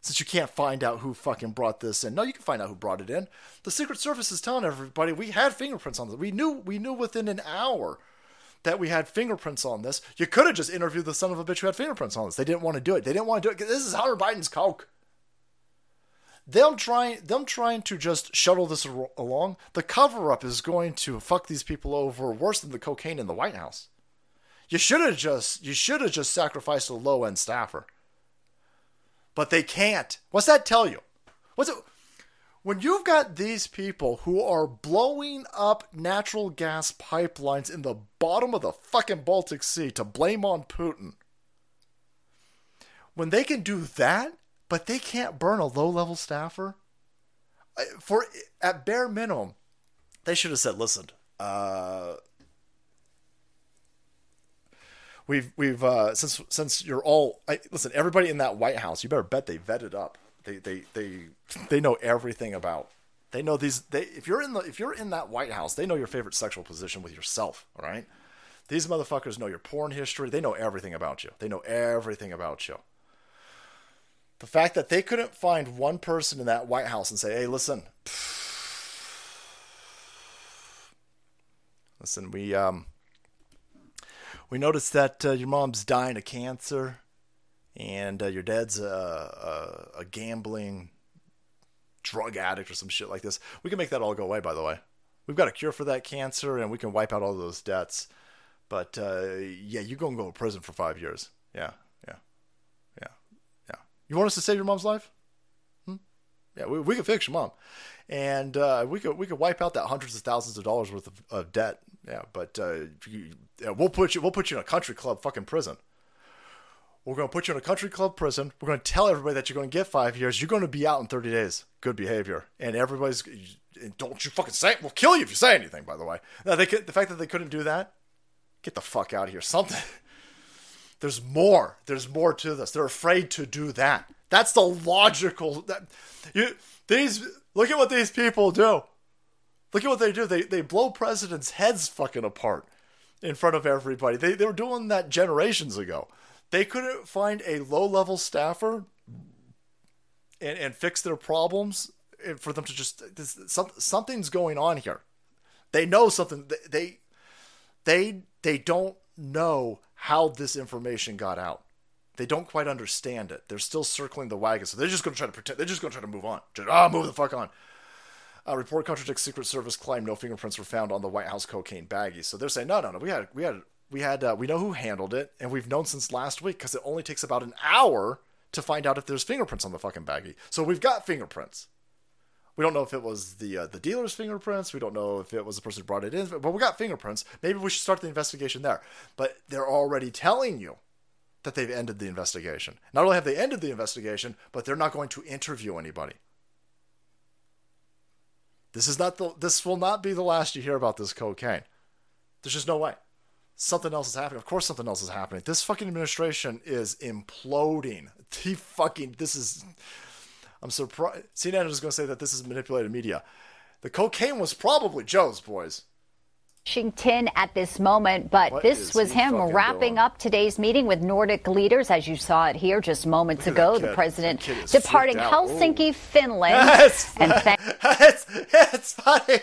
since you can't find out who fucking brought this in. No, you can find out who brought it in. The Secret Service is telling everybody we had fingerprints on this. We knew we knew within an hour that we had fingerprints on this. You could have just interviewed the son of a bitch who had fingerprints on this. They didn't want to do it. They didn't want to do it. Because this is Hunter Biden's coke. Them trying them trying to just shuttle this along. The cover up is going to fuck these people over worse than the cocaine in the White House. You should have just you should have just sacrificed a low end staffer but they can't. What's that tell you? What's it? When you've got these people who are blowing up natural gas pipelines in the bottom of the fucking Baltic Sea to blame on Putin, when they can do that, but they can't burn a low level staffer, for at bare minimum, they should have said, listen, uh, we've we've uh, since since you're all I, listen everybody in that White House you better bet they vetted up they they they they know everything about They know these. They if you're in the if you're in that White House, they know your favorite sexual position with yourself. All right. These motherfuckers know your porn history. They know everything about you. They know everything about you. The fact that they couldn't find one person in that White House and say, "Hey, listen, listen, we um, we noticed that uh, your mom's dying of cancer, and uh, your dad's a, a, a gambling drug addict or some shit like this. We can make that all go away. By the way, we've got a cure for that cancer, and we can wipe out all those debts. But uh, yeah, you're gonna go to prison for five years. Yeah, yeah, yeah, yeah. You want us to save your mom's life? Hmm? Yeah, we, we can fix your mom, and uh, we could we could wipe out that hundreds of thousands of dollars worth of, of debt. Yeah, but uh, you, yeah, we'll put you we'll put you in a country club fucking prison. We're to put you in a country club prison. We're to tell everybody that you're to get five years. You're to be out in 30 days. Good behavior. And everybody's, don't you fucking say. We'll kill you if you say anything, by the way. Now, they could, the fact that they couldn't do that, get the fuck out of here. Something. There's more. There's more to this. They're afraid to do that. That's the logical. That you these look at what these people do. Look at what they do. They they blow presidents' heads fucking apart in front of everybody. They they were doing that generations ago. They couldn't find a low level staffer and, and fix their problems for them to just this, some, something's going on here. They know something. They they they don't know how this information got out. They don't quite understand it. They're still circling the wagon, so they're just going to try to pretend. They're just going to try to move on. Just, ah, move the fuck on. A report contradicts Secret Service claim no fingerprints were found on the White House cocaine baggie. So they're saying, no, no, no. We had we had we had uh, we know who handled it, and we've known since last week because it only takes about an hour to find out if there's fingerprints on the fucking baggie. So we've got fingerprints. We don't know if it was the uh, the dealer's fingerprints. We don't know if it was the person who brought it in, but we got fingerprints. Maybe we should start the investigation there. But they're already telling you that they've ended the investigation. Not only have they ended the investigation, but they're not going to interview anybody. This is not the this will not be the last you hear about this cocaine. There's just no way something else is happening. Of course, something else is happening. This fucking administration is imploding. He fucking, this is, I'm surprised. CNN is going to say that this is manipulated media. The cocaine was probably Joe's, boys. Washington at this moment, but what this was him wrapping doing? up today's meeting with Nordic leaders, as you saw it here just moments ago. The president departing Helsinki. Finland. Yes, and th- it's, it's funny.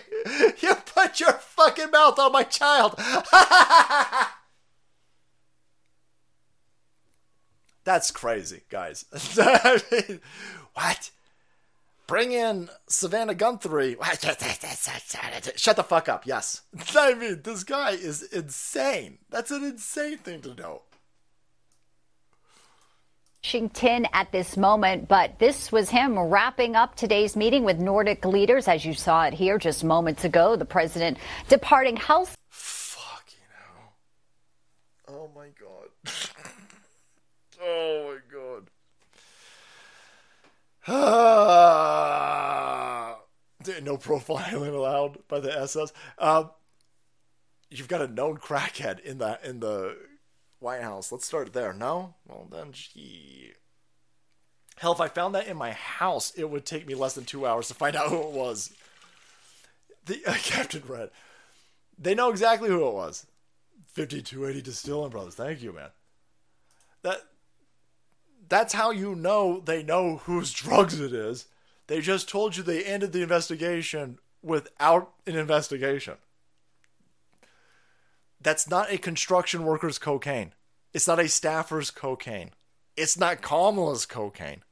You put your fucking mouth on my child. That's crazy, guys. what? Bring in Savannah Guthrie. Shut the fuck up. Yes. I mean, this guy is insane. That's an insane thing to know. Washington at this moment, but this was him wrapping up today's meeting with Nordic leaders, as you saw it here just moments ago. The president departing health. Fucking hell. Oh my God. oh my God. No profiling allowed by the SS. Um, you've got a known crackhead in the in the White House. Let's start there. No, well then, gee. Hell, if I found that in my house, it would take me less than two hours to find out who it was. The uh, Captain Red. They know exactly who it was. 5280 Distilling Brothers. Thank you, man. That that's how you know they know whose drugs it is. They just told you they ended the investigation without an investigation. That's not a construction worker's cocaine. It's not a staffer's cocaine. It's not Kamala's cocaine.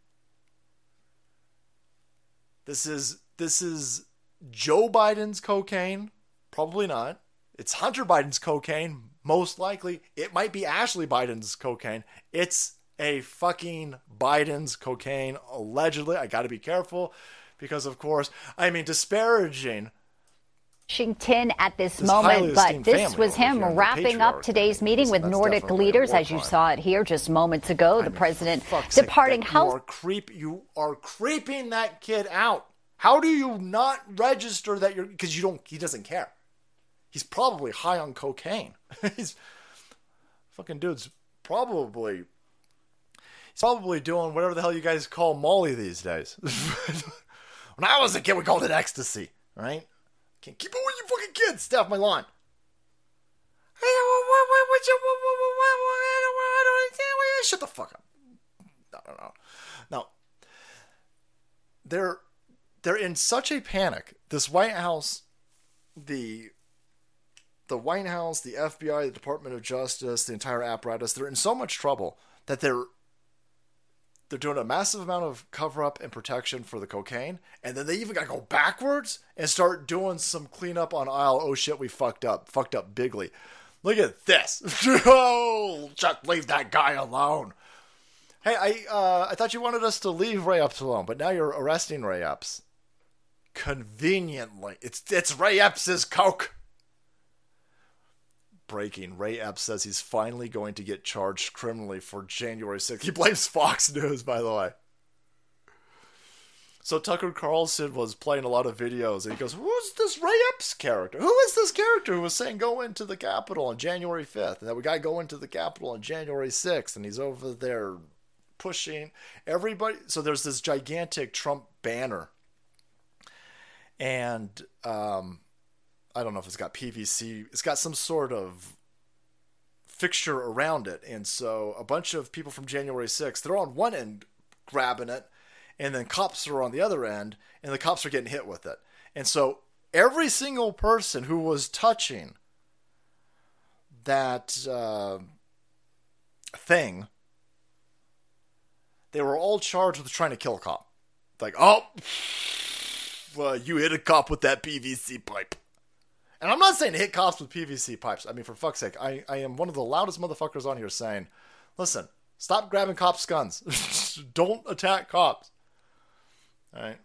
This is this is Joe Biden's cocaine. Probably not. It's Hunter Biden's cocaine. Most likely, it might be Ashley Biden's cocaine. It's a fucking Biden's cocaine, allegedly. I got to be careful because, of course, I mean, disparaging. Washington at this, this moment, but this was him wrapping up today's meeting with Nordic leaders, as you saw it here just moments ago. I the mean, president departing health. You are creep. You are creeping that kid out. How do you not register that you're because you don't? He doesn't care. He's probably high on cocaine. He's fucking dude's probably He's probably doing whatever the hell you guys call Molly these days. when I was a kid, we called it ecstasy, right? Can't keep it with you fucking kids. Stay off my lawn. Hey, what, what, what, what, what, what, what? I don't understand. Shut the fuck up. I don't know. Now, they're they're in such a panic. This White House, the the White House, the FBI, the Department of Justice, the entire apparatus, they're in so much trouble that they're they're doing a massive amount of cover up and protection for the cocaine, and then they even gotta go backwards and start doing some cleanup on aisle. Oh shit, we fucked up, fucked up bigly. Look at this. oh, Chuck, leave that guy alone. Hey, I uh, I thought you wanted us to leave Ray Epps alone, but now you're arresting Ray Epps. Conveniently, it's it's Ray Epps' coke breaking. Ray Epps says he's finally going to get charged criminally for January 6th. He blames Fox News, by the way. So Tucker Carlson was playing a lot of videos, and he goes, "Who's this Ray Epps character? Who is this character who was saying go into the Capitol on January 5th, and that we got to go into the Capitol on January 6th, and he's over there pushing everybody." So there's this gigantic Trump banner, and um, I don't know if it's got PVC. It's got some sort of fixture around it, and so a bunch of people from January 6th, they're on one end grabbing it, and then cops are on the other end, and the cops are getting hit with it. And so every single person who was touching that uh, thing, they were all charged with trying to kill a cop. Like, oh, well, you hit a cop with that PVC pipe. And I'm not saying hit cops with PVC pipes. I mean, for fuck's sake, I, I am one of the loudest motherfuckers on here saying, listen, stop grabbing cops' guns. Don't attack cops. All right.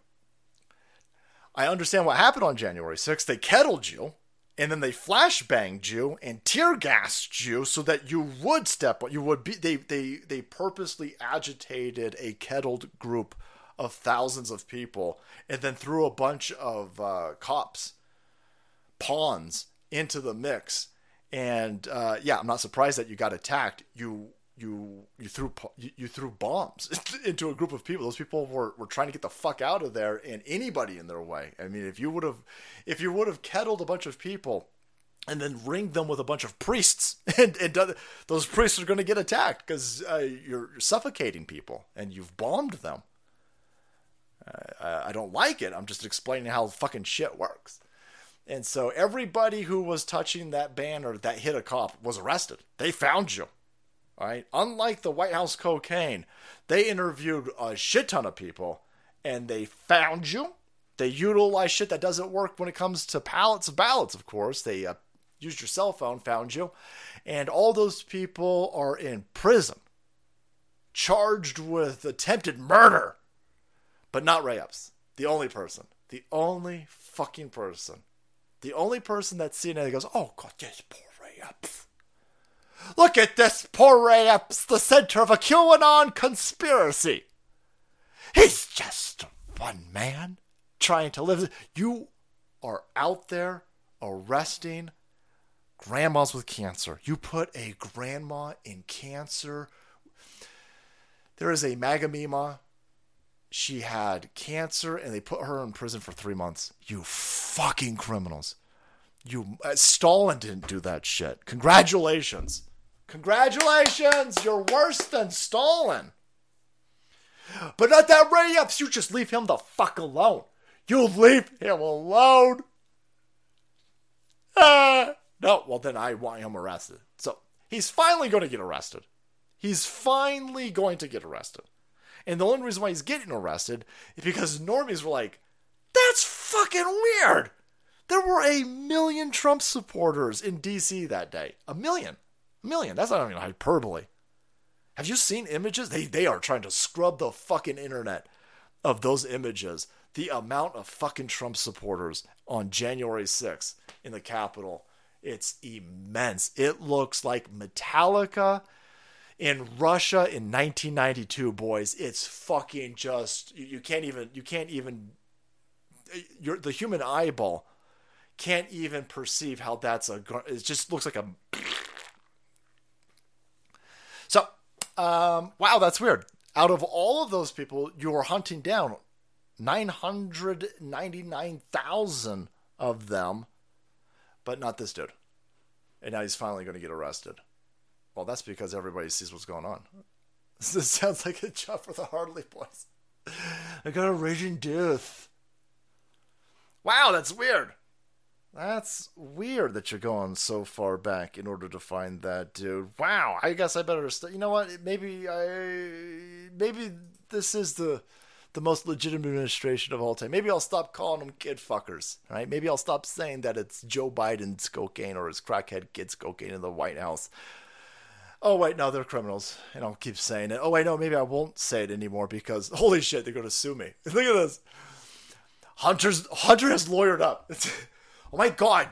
I understand what happened on January 6th. They kettled you, and then they flashbanged you and tear gassed you so that you would step you would be they they they purposely agitated a kettled group of thousands of people and then threw a bunch of uh, cops pawns into the mix. And uh, yeah, I'm not surprised that you got attacked. You you you threw you, threw bombs into a group of people. Those people were, were trying to get the fuck out of there, and anybody in their way. I mean, if you would have if you would have kettled a bunch of people and then ringed them with a bunch of priests, and, and those priests are going to get attacked because uh, you're, suffocating people and you've bombed them. I don't like it. I'm just explaining how fucking shit works. And so everybody who was touching that banner that hit a cop was arrested. They found you. All right. Unlike the White House cocaine, they interviewed a shit ton of people and they found you. They utilized shit that doesn't work when it comes to pallets of ballots, of course. They uh, used your cell phone, found you. And all those people are in prison, charged with attempted murder. But not Ray. The only person. The only fucking person the only person that's seen it goes, oh god, yes, poor Ray Epps. Look at this poor Ray Epps, the center of a QAnon conspiracy. He's just one man trying to live. You are out there arresting grandmas with cancer. You put a grandma in cancer. There is a Magamima she had cancer and they put her in prison for three months. You fucking criminals. You uh, Stalin didn't do that shit. Congratulations. Congratulations. You're worse than Stalin. But not that Ray Epps. You just leave him the fuck alone. You leave him alone. Ah. No, well then I want him arrested. So he's finally going to get arrested. He's finally going to get arrested. And the only reason why he's getting arrested is because normies were like, that's fucking weird. There were a million Trump supporters in DC that day. A million. A million. That's not even hyperbole. Have you seen images? They they are trying to scrub the fucking internet of those images. The amount of fucking Trump supporters on January 6th in the Capitol. It's immense. It looks like Metallica in Russia in 1992, boys, it's fucking just you, you can't even you can't even your the human eyeball can't even perceive how that's a it just looks like a so um, wow that's weird out of all of those people you were hunting down 999,000 of them, but not this dude. And now he's finally going to get arrested. Well, that's because everybody sees what's going on. This sounds like a job for the Hardly Boys. I got a raging death. Wow, that's weird. That's weird that you're going so far back in order to find that dude. Wow, I guess I better. St- you know what? Maybe I. Maybe this is the the most legitimate administration of all time. Maybe I'll stop calling them kid fuckers, right? Maybe I'll stop saying that it's Joe Biden's cocaine or his crackhead kids' cocaine in the White House. Oh wait, no, they're criminals, and I'll keep saying it. Oh wait, no, maybe I won't say it anymore because holy shit, they're gonna sue me. Look at this. Hunter's Hunter has lawyered up. oh my god!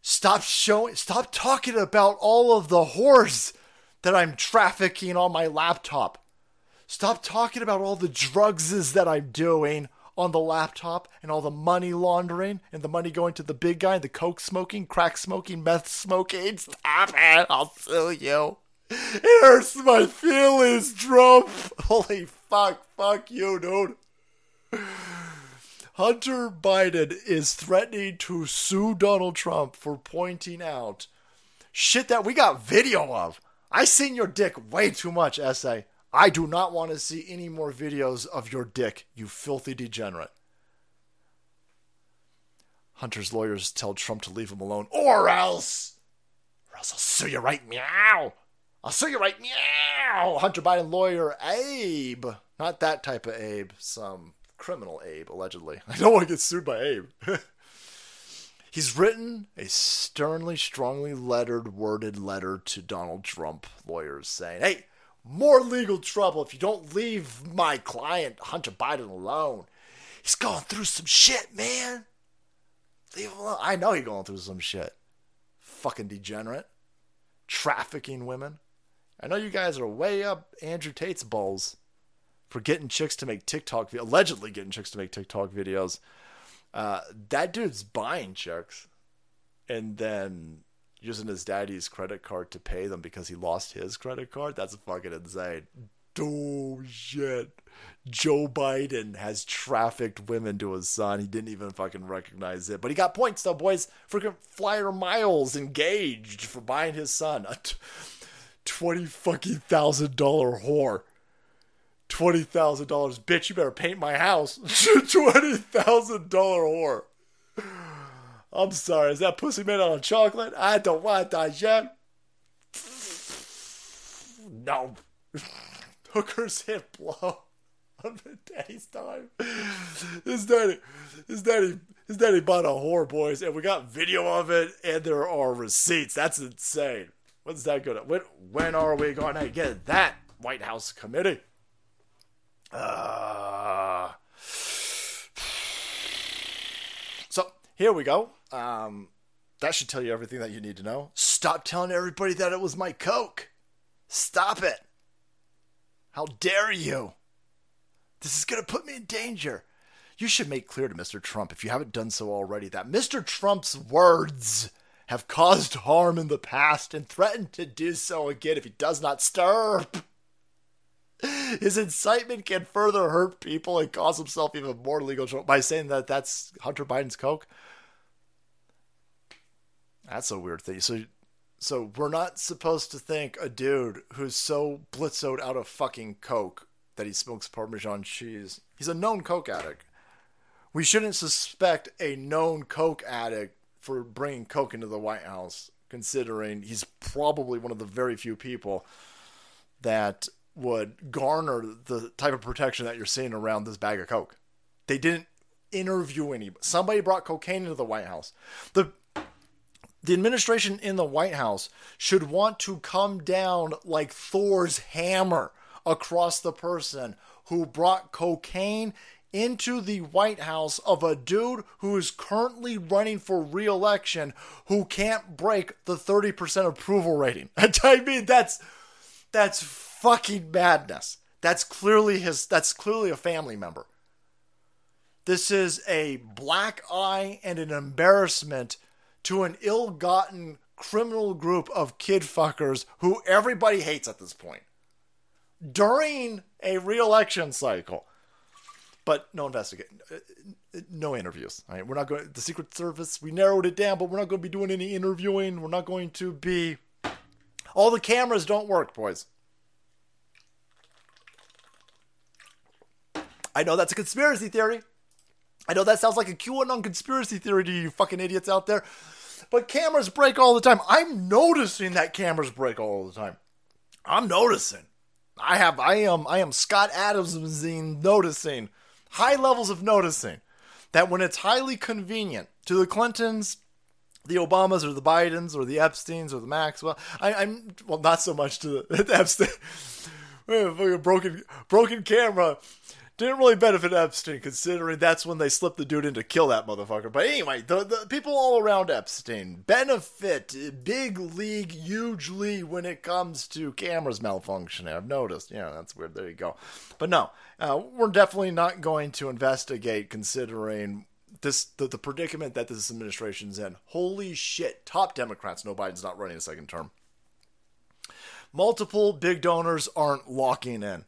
Stop showing. Stop talking about all of the whores that I'm trafficking on my laptop. Stop talking about all the drugs that I'm doing on the laptop and all the money laundering and the money going to the big guy, the coke smoking, crack smoking, meth smoking. Stop it. I'll sue you. It hurts my feelings, Trump. Holy fuck. Fuck you, dude. Hunter Biden is threatening to sue Donald Trump for pointing out shit that we got video of. I seen your dick way too much, essay. I do not want to see any more videos of your dick, you filthy degenerate. Hunter's lawyers tell Trump to leave him alone, or else, or else I'll sue you right meow. I'll sue you right meow. Hunter Biden lawyer Abe, not that type of Abe, some criminal Abe allegedly. I don't want to get sued by Abe. He's written a sternly, strongly lettered, worded letter to Donald Trump lawyers saying, "Hey." More legal trouble if you don't leave my client, Hunter Biden, alone. He's going through some shit, man. Leave him alone. I know he's going through some shit. Fucking degenerate. Trafficking women. I know you guys are way up Andrew Tate's balls for getting chicks to make TikTok, allegedly getting chicks to make TikTok videos. Uh, that dude's buying chicks and then using his daddy's credit card to pay them because he lost his credit card. That's fucking insane. Oh shit. Joe Biden has trafficked women to his son. He didn't even fucking recognize it. But he got points though, boys. Freaking flyer miles engaged for buying his son. A t- twenty fucking thousand dollar whore. Twenty thousand dollars. Bitch, you better paint my house. Twenty thousand dollar whore. I'm sorry, is that pussy made out of chocolate? I don't want that yet. No. Hookers hit blow on the daddy's time. His daddy, his daddy, his daddy bought a whore, boys, and we got video of it, and there are receipts. That's insane. When's that gonna? When, when are we gonna get that White House committee? Uh, so here we go. Um, that should tell you everything that you need to know. Stop telling everybody that it was my Coke. Stop it. How dare you? This is going to put me in danger. You should make clear to Mr. Trump, if you haven't done so already, that Mr. Trump's words have caused harm in the past and threatened to do so again if he does not stop. His incitement can further hurt people and cause himself even more legal trouble by saying that that's Hunter Biden's Coke. That's a weird thing. So, so we're not supposed to think a dude who's so blitzoed out of fucking coke that he smokes Parmesan cheese. He's a known coke addict. We shouldn't suspect a known coke addict for bringing coke into the White House, considering he's probably one of the very few people that would garner the type of protection that you're seeing around this bag of coke. They didn't interview anybody. Somebody brought cocaine into the White House. The the administration in the White House should want to come down like Thor's hammer across the person who brought cocaine into the White House of a dude who is currently running for re-election who can't break the 30% approval rating. I mean that's that's fucking madness. That's clearly his that's clearly a family member. This is a black eye and an embarrassment to an ill gotten criminal group of kid fuckers who everybody hates at this point. During a re election cycle, But no investigation, uh, no interviews. All right, we're not going. The Secret Service, we narrowed it down, but we're not going to be doing any interviewing. We're not going to be. All the cameras don't work, boys. I know that's a conspiracy theory. I know that sounds like a QAnon conspiracy theory to you fucking idiots out there. But cameras break all the time. I'm noticing that cameras break all the time. I'm noticing. I have I am I am Scott Adams noticing high levels of noticing that when it's highly convenient to the Clintons, the Obamas or the Bidens or the Epstein's or the Maxwell, I, am well not so much to the, the Epstein broken broken camera didn't really benefit Epstein, considering that's when they slipped the dude in to kill that motherfucker. But anyway, the, the people all around Epstein benefit big league, hugely when it comes to cameras malfunctioning. I've noticed. Yeah, that's weird. There you go. But no, uh, we're definitely not going to investigate, considering this the, the predicament that this administration's in. Holy shit! Top Democrats know Biden's not running a second term. Multiple big donors aren't locking in.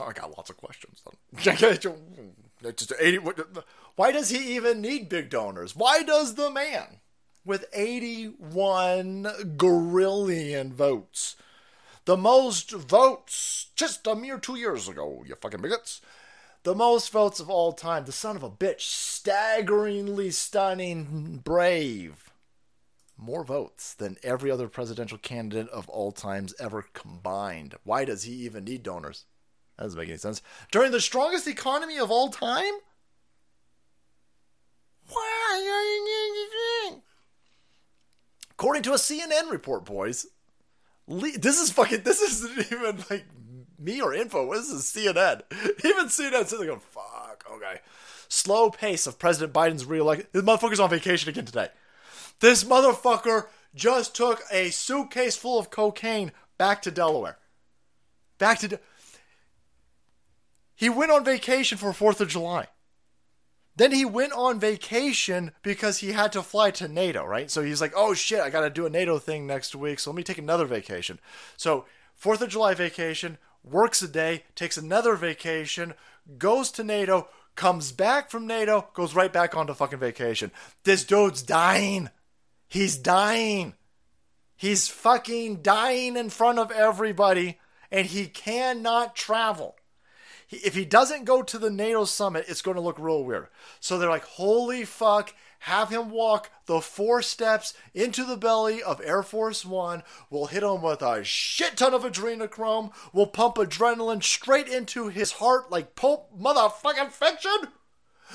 I got lots of questions. Just 80, why does he even need big donors? Why does the man with 81 gorillion votes, the most votes just a mere two years ago, you fucking bigots, the most votes of all time, the son of a bitch, staggeringly stunning, brave, more votes than every other presidential candidate of all times ever combined. Why does he even need donors? That doesn't make any sense. During the strongest economy of all time? According to a CNN report, boys, this is fucking. This isn't even like me or info. This is CNN. Even CNN says they oh, go, "Fuck." Okay. Slow pace of President Biden's reelection. This motherfucker's on vacation again today. This motherfucker just took a suitcase full of cocaine back to Delaware. Back to. He went on vacation for 4th of July. Then he went on vacation because he had to fly to NATO, right? So he's like, oh shit, I got to do a NATO thing next week. So let me take another vacation. So, 4th of July vacation, works a day, takes another vacation, goes to NATO, comes back from NATO, goes right back onto fucking vacation. This dude's dying. He's dying. He's fucking dying in front of everybody, and he cannot travel if he doesn't go to the NATO summit, it's going to look real weird. So they're like, holy fuck, have him walk the four steps into the belly of Air Force One. We'll hit him with a shit ton of adrenochrome. We'll pump adrenaline straight into his heart like Pulp motherfucking fiction.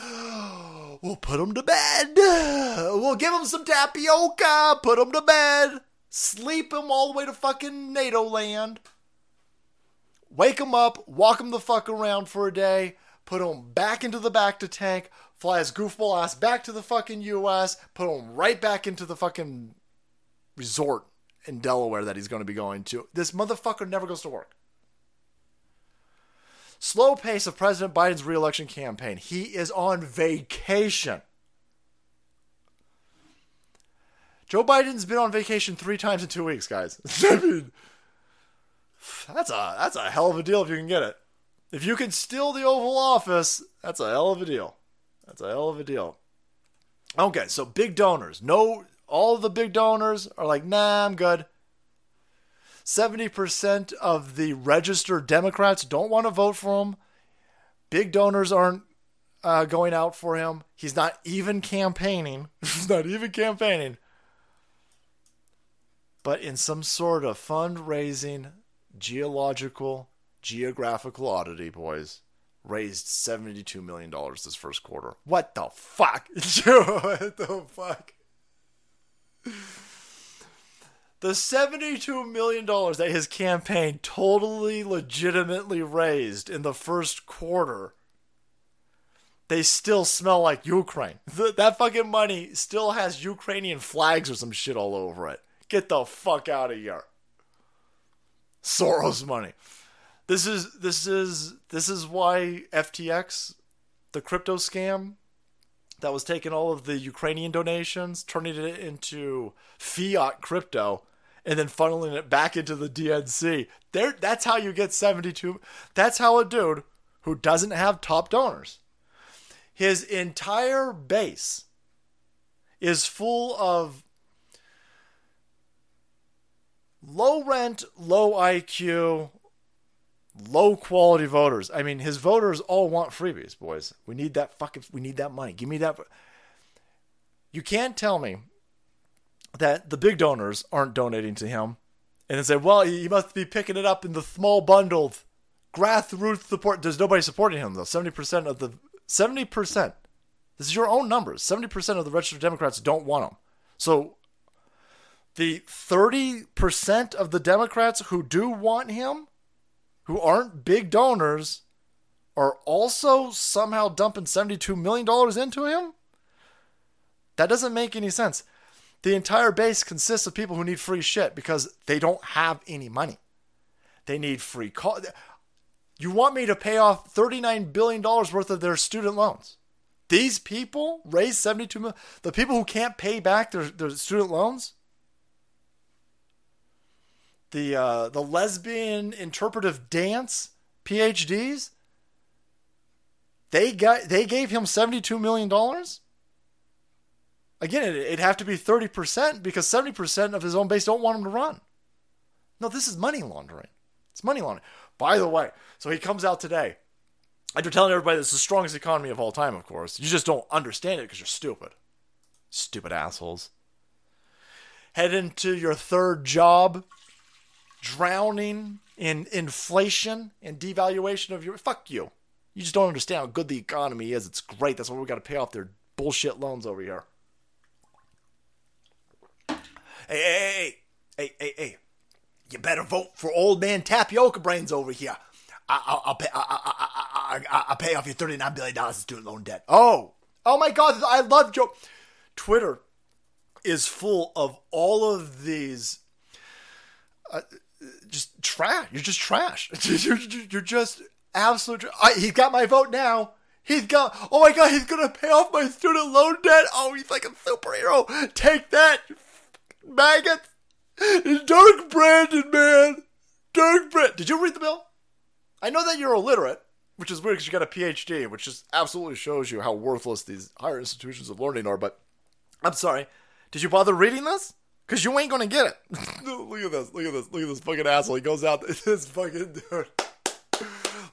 We'll put him to bed. We'll give him some tapioca. Put him to bed. Sleep him all the way to fucking NATO land wake him up, walk him the fuck around for a day, put him back into the back to tank, fly his goofball ass back to the fucking US, put him right back into the fucking resort in Delaware that he's going to be going to. This motherfucker never goes to work. Slow pace of President Biden's reelection campaign. He is on vacation. Joe Biden's been on vacation three times in two weeks, guys. I mean, that's a that's a hell of a deal if you can get it. If you can steal the Oval Office, that's a hell of a deal. That's a hell of a deal. Okay, so big donors. No, all the big donors are like, nah, I'm good. 70% of the registered Democrats don't want to vote for him. Big donors aren't uh, going out for him. He's not even campaigning. He's not even campaigning. But in some sort of fundraising geological, geographical oddity, boys, raised $72 million this first quarter. What the fuck? what the fuck? The $72 million that his campaign totally legitimately raised in the first quarter, they still smell like Ukraine. that fucking money still has Ukrainian flags or some shit all over it. Get the fuck out of here. Soros money. This is this is this is why FTX, the crypto scam, that was taking all of the Ukrainian donations, turning it into fiat crypto, and then funneling it back into the DNC. There, that's how you get seventy-two. That's how a dude who doesn't have top donors. His entire base is full of low rent, low IQ, low quality voters. I mean, his voters all want freebies, boys. We need that fucking we need that money. Give me that You can't tell me that the big donors aren't donating to him and then say, "Well, he must be picking it up in the small bundled grassroots support." There's nobody supporting him though. 70% of the 70% this is your own numbers. 70% of the registered Democrats don't want him. So the 30% of the Democrats who do want him, who aren't big donors, are also somehow dumping $72 million into him? That doesn't make any sense. The entire base consists of people who need free shit because they don't have any money. They need free call. You want me to pay off $39 billion worth of their student loans? These people raise 72 million. The people who can't pay back their, their student loans, the uh, the lesbian interpretive dance PhDs, they got they gave him 72 million dollars. Again, it'd have to be 30% because 70% of his own base don't want him to run. No, this is money laundering. It's money laundering. By the way, so he comes out today after telling everybody this is the strongest economy of all time, of course. You just don't understand it because you're stupid. Stupid assholes. Head into your third job, drowning in inflation and devaluation of your. Fuck you. You just don't understand how good the economy is. It's great. That's why we got to pay off their bullshit loans over here. Hey, hey, hey, hey, hey. You better vote for old man tapioca brains over here. I, will pay. I, I, will pay off your thirty nine billion dollars student loan debt. Oh, oh my God! I love Joe. Twitter is full of all of these. Uh, just trash. You're just trash. you're, you're just absolute. I, he got my vote now. He's got. Oh my God! He's gonna pay off my student loan debt. Oh, he's like a superhero. Take that, maggot. Dark Brandon, man. Dark Brandon. Did you read the bill? I know that you're illiterate, which is weird because you got a PhD, which just absolutely shows you how worthless these higher institutions of learning are. But I'm sorry, did you bother reading this? Because you ain't gonna get it. look at this. Look at this. Look at this fucking asshole. He goes out. This fucking dude.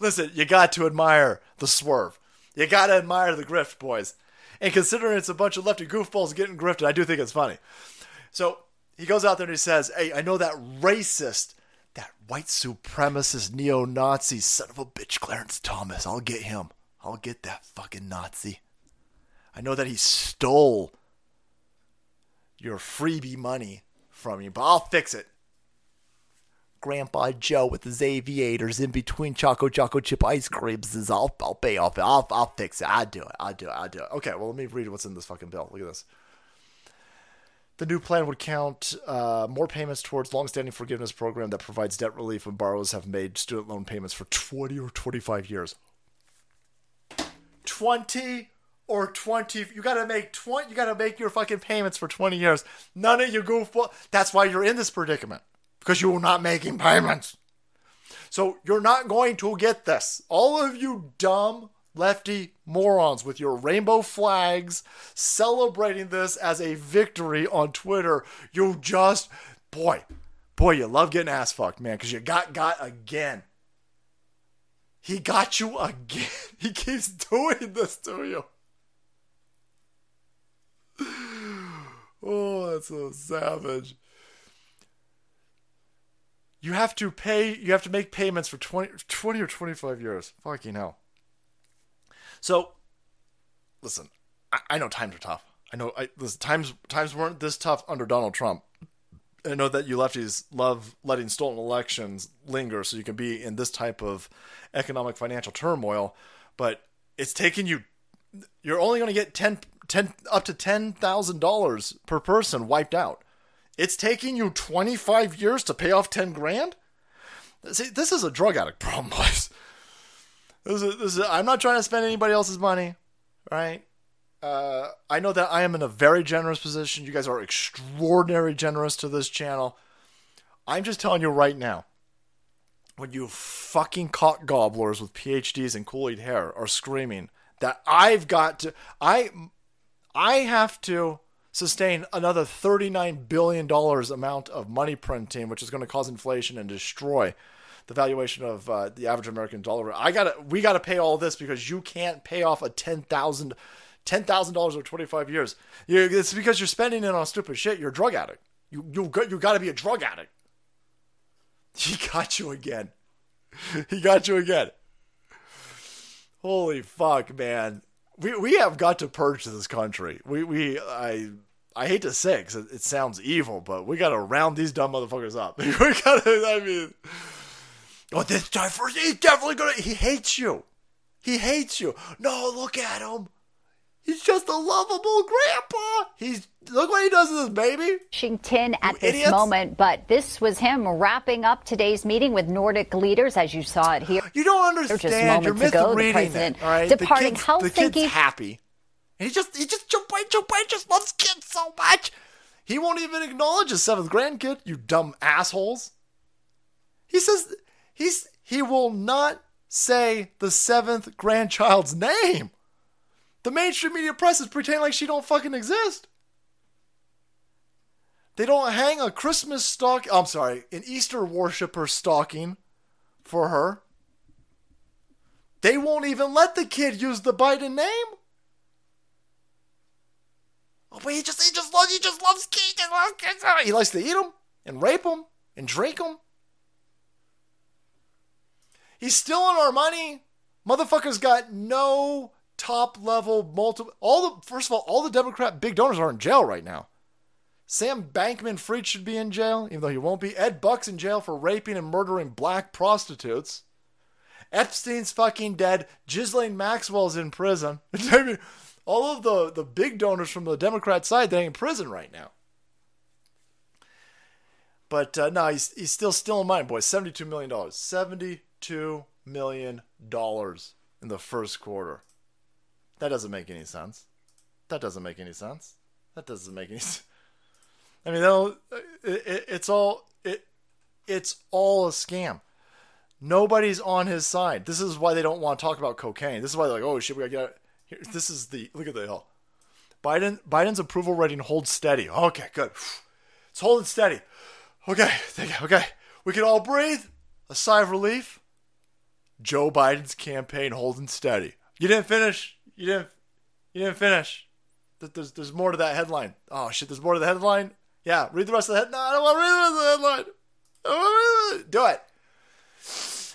Listen, you got to admire the swerve. You got to admire the grift, boys. And considering it's a bunch of lefty goofballs getting grifted, I do think it's funny. So he goes out there and he says, Hey, I know that racist that white supremacist neo Nazi son of a bitch, Clarence Thomas. I'll get him. I'll get that fucking Nazi. I know that he stole your freebie money from you, but I'll fix it. Grandpa Joe with his aviators in between Choco Choco Chip ice creams is I'll, I'll pay off. I'll, I'll fix it. I'll do it. I'll do it. I'll do it. Okay, well, let me read what's in this fucking bill. Look at this. The new plan would count uh, more payments towards long-standing forgiveness program that provides debt relief when borrowers have made student loan payments for 20 or 25 years. 20 or 20 you got to make 20 you got to make your fucking payments for 20 years. None of you goofball. That's why you're in this predicament because you're not making payments. So you're not going to get this. All of you dumb lefty morons with your rainbow flags celebrating this as a victory on Twitter. You just, boy, boy, you love getting ass fucked, man, because you got got again. He got you again. He keeps doing this to you. Oh, that's so savage. You have to pay, you have to make payments for 20, 20 or 25 years. Fucking hell. So, listen, I, I know times are tough. I know I, listen, times times weren't this tough under Donald Trump. I know that you lefties love letting stolen elections linger so you can be in this type of economic financial turmoil, but it's taking you you're only going to get 10, 10 up to $10,000 per person wiped out. It's taking you 25 years to pay off 10 grand? See, this is a drug addict problem, boys. This is, this is, I'm not trying to spend anybody else's money, right? Uh, I know that I am in a very generous position. You guys are extraordinarily generous to this channel. I'm just telling you right now, when you fucking cock gobblers with PhDs and Kool Aid hair are screaming that I've got to, I, I have to sustain another $39 billion amount of money printing, which is going to cause inflation and destroy the valuation of uh, the average American dollar. I got we got to pay all this because you can't pay off a 10,000 $10,000 over 25 years. You, it's because you're spending it on stupid shit. You're a drug addict. You, you, got you got to be a drug addict. He got you again. He got you again. Holy fuck, man. We we have got to purge this country. We we I I hate to say it, it, it sounds evil, but we got to round these dumb motherfuckers up. we got to. I mean, oh, this guy first. He's definitely gonna. He hates you. He hates you. No, look at him. He's just a lovable grandpa. He's look what he does to this baby. Washington at you this idiots. moment, but this was him wrapping up today's meeting with Nordic leaders, as you saw it here. You don't understand. You're ago, the president it, all right? departing the kids, Helsinki. The kid's happy. And he just he just Joe Biden, Joe Biden just loves kids so much. He won't even acknowledge his seventh grandkid. You dumb assholes. He says he's he will not say the seventh grandchild's name. The mainstream media press is pretending like she don't fucking exist. They don't hang a Christmas stock. I'm sorry, an Easter worshiper stocking for her. They won't even let the kid use the Biden name. Oh, but he just he just loves he just loves kids. He, loves kids. he likes to eat them and rape them and drink them. He's stealing our money. Motherfucker's got no top level multiple all the first of all all the democrat big donors are in jail right now. Sam bankman fried should be in jail even though he won't be. Ed buck's in jail for raping and murdering black prostitutes. Epstein's fucking dead. Ghislaine maxwell's in prison. All of the the big donors from the democrat side they in prison right now. But uh, no he's, he's still still in mind, boys. 72 million dollars. 72 million dollars in the first quarter that doesn't make any sense. That doesn't make any sense. That doesn't make any sense. I mean, it, it, it's all it, it's all a scam. Nobody's on his side. This is why they don't want to talk about cocaine. This is why they're like, oh shit, we gotta get. out. Here. This is the look at the hill. Biden Biden's approval rating holds steady. Okay, good. It's holding steady. Okay, okay, we can all breathe. A sigh of relief. Joe Biden's campaign holding steady. You didn't finish. You didn't. You didn't finish. There's there's more to that headline. Oh shit! There's more to the headline. Yeah, read the rest of the head. No, I don't want to read the rest of the headline. Do it.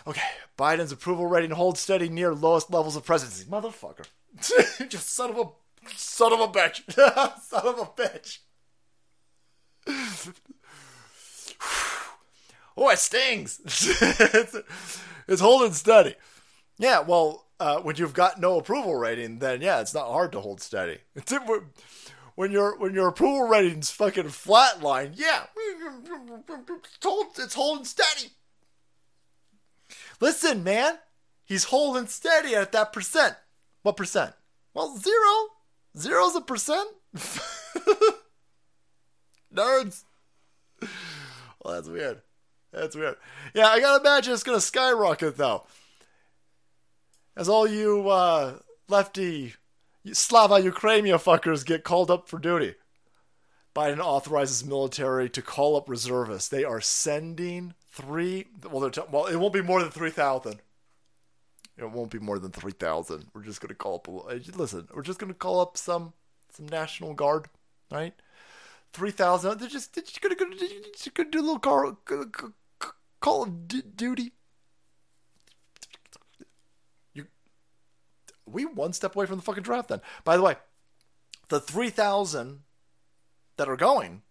Okay. Biden's approval rating holds steady near lowest levels of presidency. Motherfucker. Just son of a son of a bitch. son of a bitch. oh, it stings. it's, it's holding steady. Yeah, well, uh, when you've got no approval rating, then yeah, it's not hard to hold steady. When your when your approval rating's fucking flatline, yeah, hold, it's holding steady. Listen, man, he's holding steady at that percent. What percent? Well, zero. Zero's a percent. Nerds. Well, that's weird. That's weird. Yeah, I gotta imagine it's gonna skyrocket though as all you uh, lefty Slava Ukrainia fuckers get called up for duty. Biden authorizes military to call up reservists. They are sending three. Well, they're t- well, it won't be more than three thousand. It won't be more than three thousand. We're just gonna call up. A, listen, we're just gonna call up some some National Guard, right? Three thousand. They're just they're just gonna, do a little call call of duty. We one step away from the fucking draft then. By the way, the 3,000 that are going,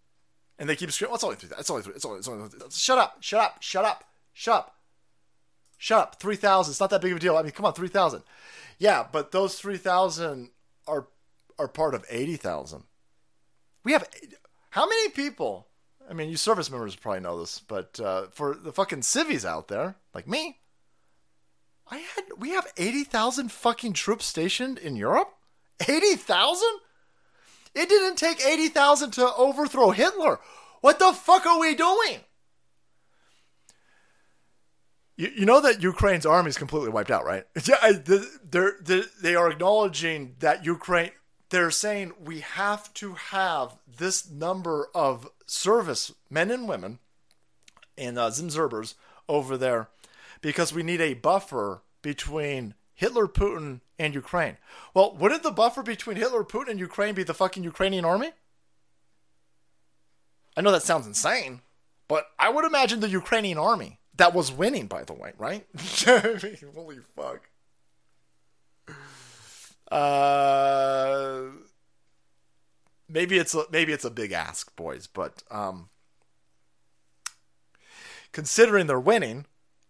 and they keep screaming, it's only 3,000. It's only 3, it's only, it's only, shut up, shut up, shut up, shut up. Shut up. 3,000. It's not that big of a deal. I mean, come on, 3,000. Yeah, but those 3,000 are are part of 80,000. We have how many people? I mean, you service members probably know this, but uh, for the fucking civvies out there, like me, I had we have 80,000 fucking troops stationed in Europe? 80,000? It didn't take 80,000 to overthrow Hitler. What the fuck are we doing? You, you know that Ukraine's army is completely wiped out, right? Yeah, they're, they're, they are acknowledging that Ukraine. They're saying we have to have this number of service men and women and uh, Zimzerbers over there because we need a buffer between Hitler, Putin, and Ukraine. Well, wouldn't the buffer between Hitler, Putin, and Ukraine be the fucking Ukrainian army? I know that sounds insane, but I would imagine the Ukrainian army that was winning, by the way, right? Holy fuck. Uh, maybe it's a, maybe it's a big ask, boys, but um, considering they're winning,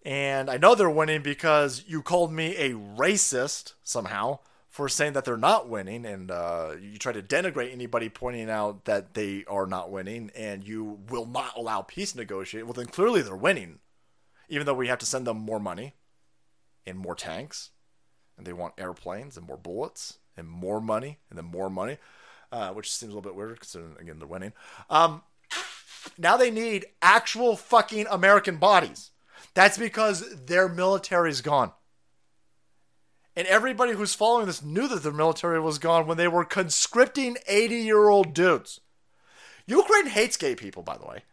and I know they're winning because you called me a racist somehow for saying that they're not winning, and uh, you try to denigrate anybody pointing out that they are not winning, and you will not allow peace negotiate. Well, then clearly they're winning, even though we have to send them more money and more tanks, and they want airplanes and more bullets and more money and then more money, uh, which seems a little bit weird considering again they're winning. Um, now they need actual fucking American bodies. That's because their military is gone. And everybody who's following this knew that their military was gone when they were conscripting 80 year old dudes. Ukraine hates gay people, by the way.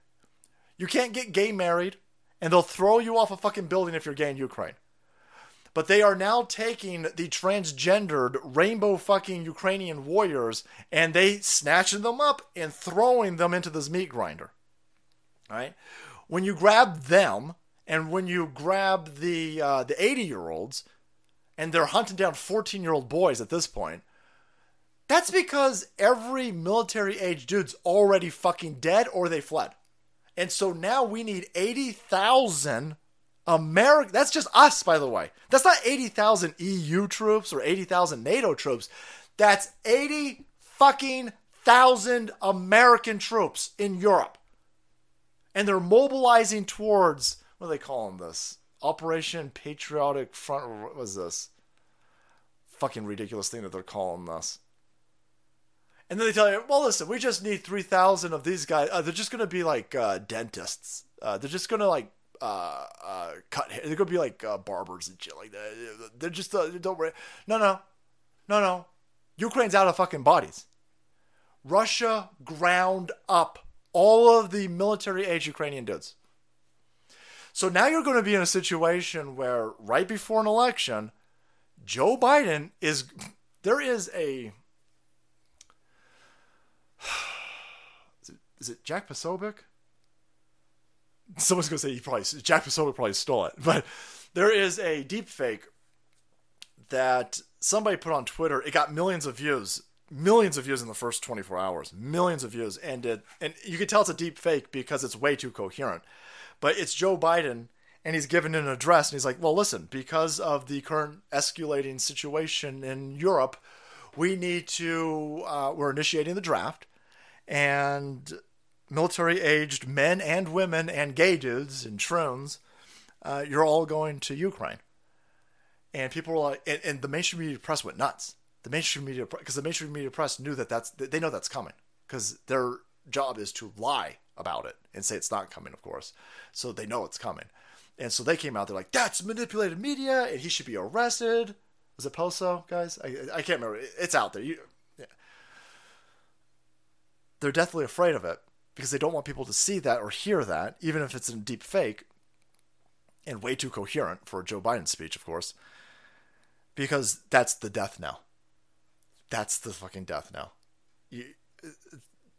You can't get gay married, and they'll throw you off a fucking building if you're gay in Ukraine. But they are now taking the transgendered rainbow fucking Ukrainian warriors and they snatching them up and throwing them into this meat grinder. Right? When you grab them and when you grab the uh, the 80 year olds and they're hunting down 14 year old boys at this point, that's because every military age dude's already fucking dead or they fled. And so now we need 80,000 America. That's just us, by the way. That's not 80,000 EU troops or 80,000 NATO troops. That's 80 fucking thousand American troops in Europe and they're mobilizing towards what are they calling this? Operation Patriotic Front. What was this? Fucking ridiculous thing that they're calling this. And then they tell you, well, listen, we just need 3,000 of these guys. Uh, they're just going to be like uh, dentists. Uh, they're just going to like uh, uh, cut hair. They're going to be like uh, barbers and shit like that. They're just, don't worry. No, no. No, no. Ukraine's out of fucking bodies. Russia ground up all of the military age Ukrainian dudes. So now you're going to be in a situation where right before an election, Joe Biden is there is a is it, is it Jack Posobiec? Someone's going to say he probably Jack Posobiec probably stole it, but there is a deep fake that somebody put on Twitter. It got millions of views millions of views in the first 24 hours, millions of views, and it, and you can tell it's a deep fake because it's way too coherent. But it's Joe Biden, and he's given an address, and he's like, "Well, listen, because of the current escalating situation in Europe, we need to uh, we're initiating the draft, and military-aged men and women and gay dudes and troons, uh, you're all going to Ukraine." And people were like, and, and the mainstream media press went nuts the mainstream media because the mainstream media press knew that that's they know that's coming because their job is to lie about it and say it's not coming, of course. So they know it's coming, and so they came out. They're like, "That's manipulated media, and he should be arrested." Was it Poso, guys? I I can't remember. It's out there. You, yeah. They're deathly afraid of it because they don't want people to see that or hear that, even if it's in deep fake and way too coherent for Joe Biden's speech, of course, because that's the death knell that's the fucking death now. You,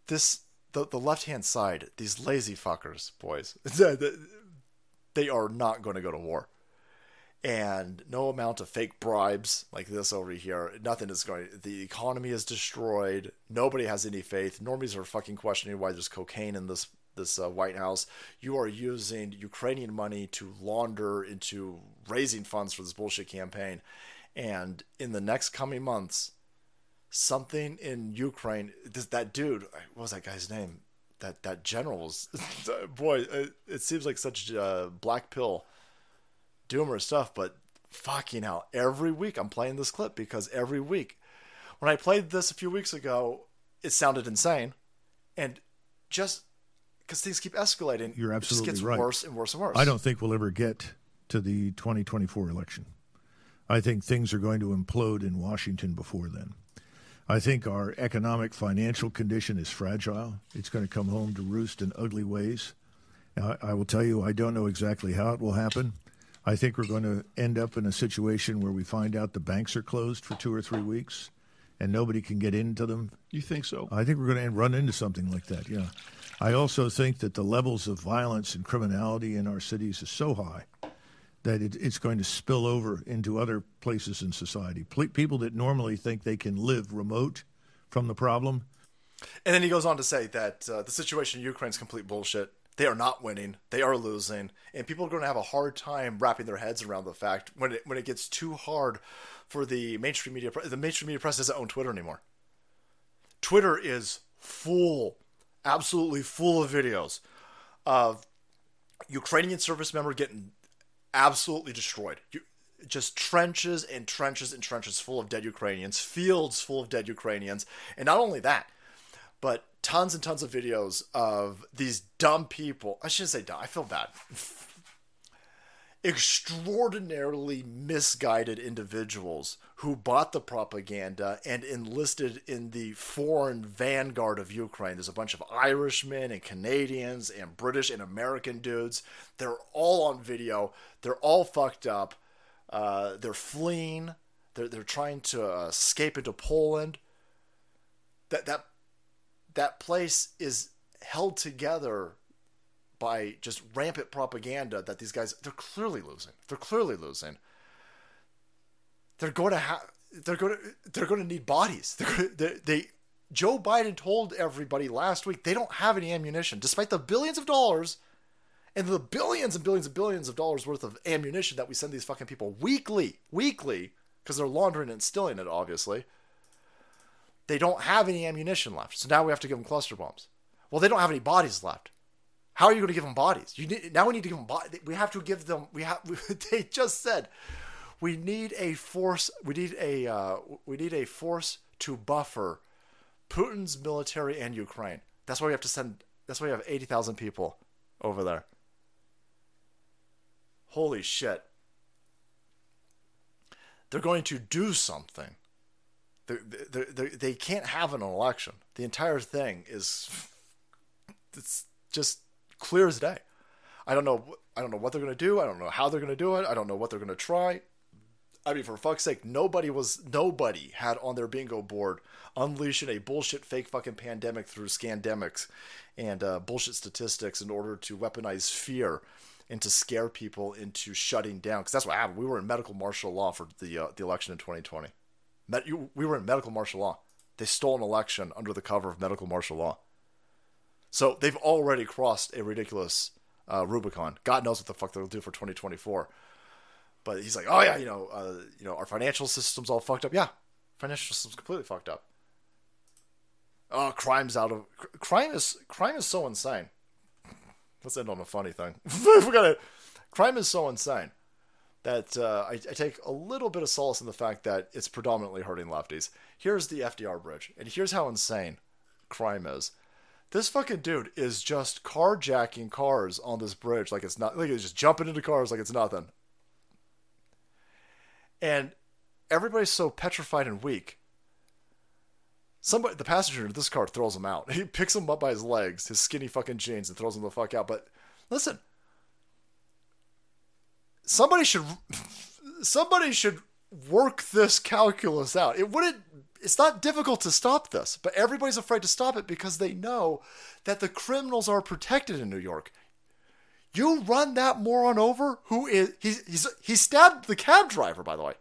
this the the left hand side, these lazy fuckers, boys. they are not going to go to war. And no amount of fake bribes like this over here, nothing is going. The economy is destroyed. Nobody has any faith. Normies are fucking questioning why there's cocaine in this this uh, White House. You are using Ukrainian money to launder into raising funds for this bullshit campaign. And in the next coming months, something in Ukraine. This, that dude, what was that guy's name? That that general was, boy. It, it, seems like such a uh, black pill, doomer stuff. But fucking hell, every week I'm playing this clip because every week, when I played this a few weeks ago, it sounded insane, and just because things keep escalating, you're absolutely it just gets right. worse and worse and worse. I don't think we'll ever get to the 2024 election. I think things are going to implode in Washington before then. I think our economic financial condition is fragile. It's going to come home to roost in ugly ways. Now, I will tell you, I don't know exactly how it will happen. I think we're going to end up in a situation where we find out the banks are closed for two or three weeks and nobody can get into them. You think so? I think we're going to run into something like that, yeah. I also think that the levels of violence and criminality in our cities is so high that it, it's going to spill over into other places in society. people that normally think they can live remote from the problem. And then he goes on to say that uh, the situation in Ukraine is complete bullshit. They are not winning. They are losing, and people are going to have a hard time wrapping their heads around the fact when it when it gets too hard for the mainstream media. The mainstream media press doesn't own Twitter anymore. Twitter is full, absolutely full of videos of Ukrainian service member getting absolutely destroyed. You, just trenches and trenches and trenches full of dead Ukrainians, fields full of dead Ukrainians, and not only that, but tons and tons of videos of these dumb people. I shouldn't say dumb. I feel bad extraordinarily misguided individuals who bought the propaganda and enlisted in the foreign vanguard of Ukraine. There's a bunch of Irishmen and Canadians and British and American dudes. They're all on video. They're all fucked up. Uh, they're fleeing. They're, they're trying to uh, escape into Poland. That that that place is held together by just rampant propaganda that these guys they're clearly losing. They're clearly losing. They're going to have they're going to they're going to need bodies. They're, they, they Joe Biden told everybody last week they don't have any ammunition despite the billions of dollars and the billions and billions and billions of dollars worth of ammunition that we send these fucking people weekly, weekly because they're laundering and stealing it obviously. They don't have any ammunition left. So now we have to give them cluster bombs. Well, they don't have any bodies left. How are you going to give them bodies? You need, now we need to give them bodies. We have to give them. We have. They just said we need a force. We need a. Uh, we need a force to buffer Putin's military and Ukraine. That's why we have to send. That's why we have eighty thousand people over there. Holy shit! They're going to do something. They they they can't have an election. The entire thing is. It's just clear as day. I don't know. I don't know what they're going to do. I don't know how they're going to do it. I don't know what they're going to try. I mean, for fuck's sake, nobody was nobody had on their bingo board unleashing a bullshit fake fucking pandemic through scandemics and uh, bullshit statistics in order to weaponize fear and to scare people into shutting down. Because that's what happened. We were in medical martial law for the uh, the election in 2020. Met, you, we were in medical martial law. They stole an election under the cover of medical martial law. So they've already crossed a ridiculous uh, Rubicon. God knows what the fuck they'll do for 2024. But he's like, oh yeah, you know, uh, you know, our financial system's all fucked up. Yeah, financial system's completely fucked up. Oh, crime's out of crime is crime is so insane. Let's end on a funny thing. we got Crime is so insane that uh, I, I, take a little bit of solace in the fact that it's predominantly hurting lefties. Here's the FDR bridge, and here's how insane crime is. This fucking dude is just carjacking cars on this bridge like it's not like he's just jumping into cars like it's nothing. And everybody's so petrified and weak. Somebody, the passenger in this car throws him out. He picks him up by his legs, his skinny fucking jeans, and throws him the fuck out. But listen, somebody should, somebody should work this calculus out. It wouldn't it's not difficult to stop this, but everybody's afraid to stop it because they know that the criminals are protected in New York. You run that moron over who is he's he's he stabbed the cab driver by the way.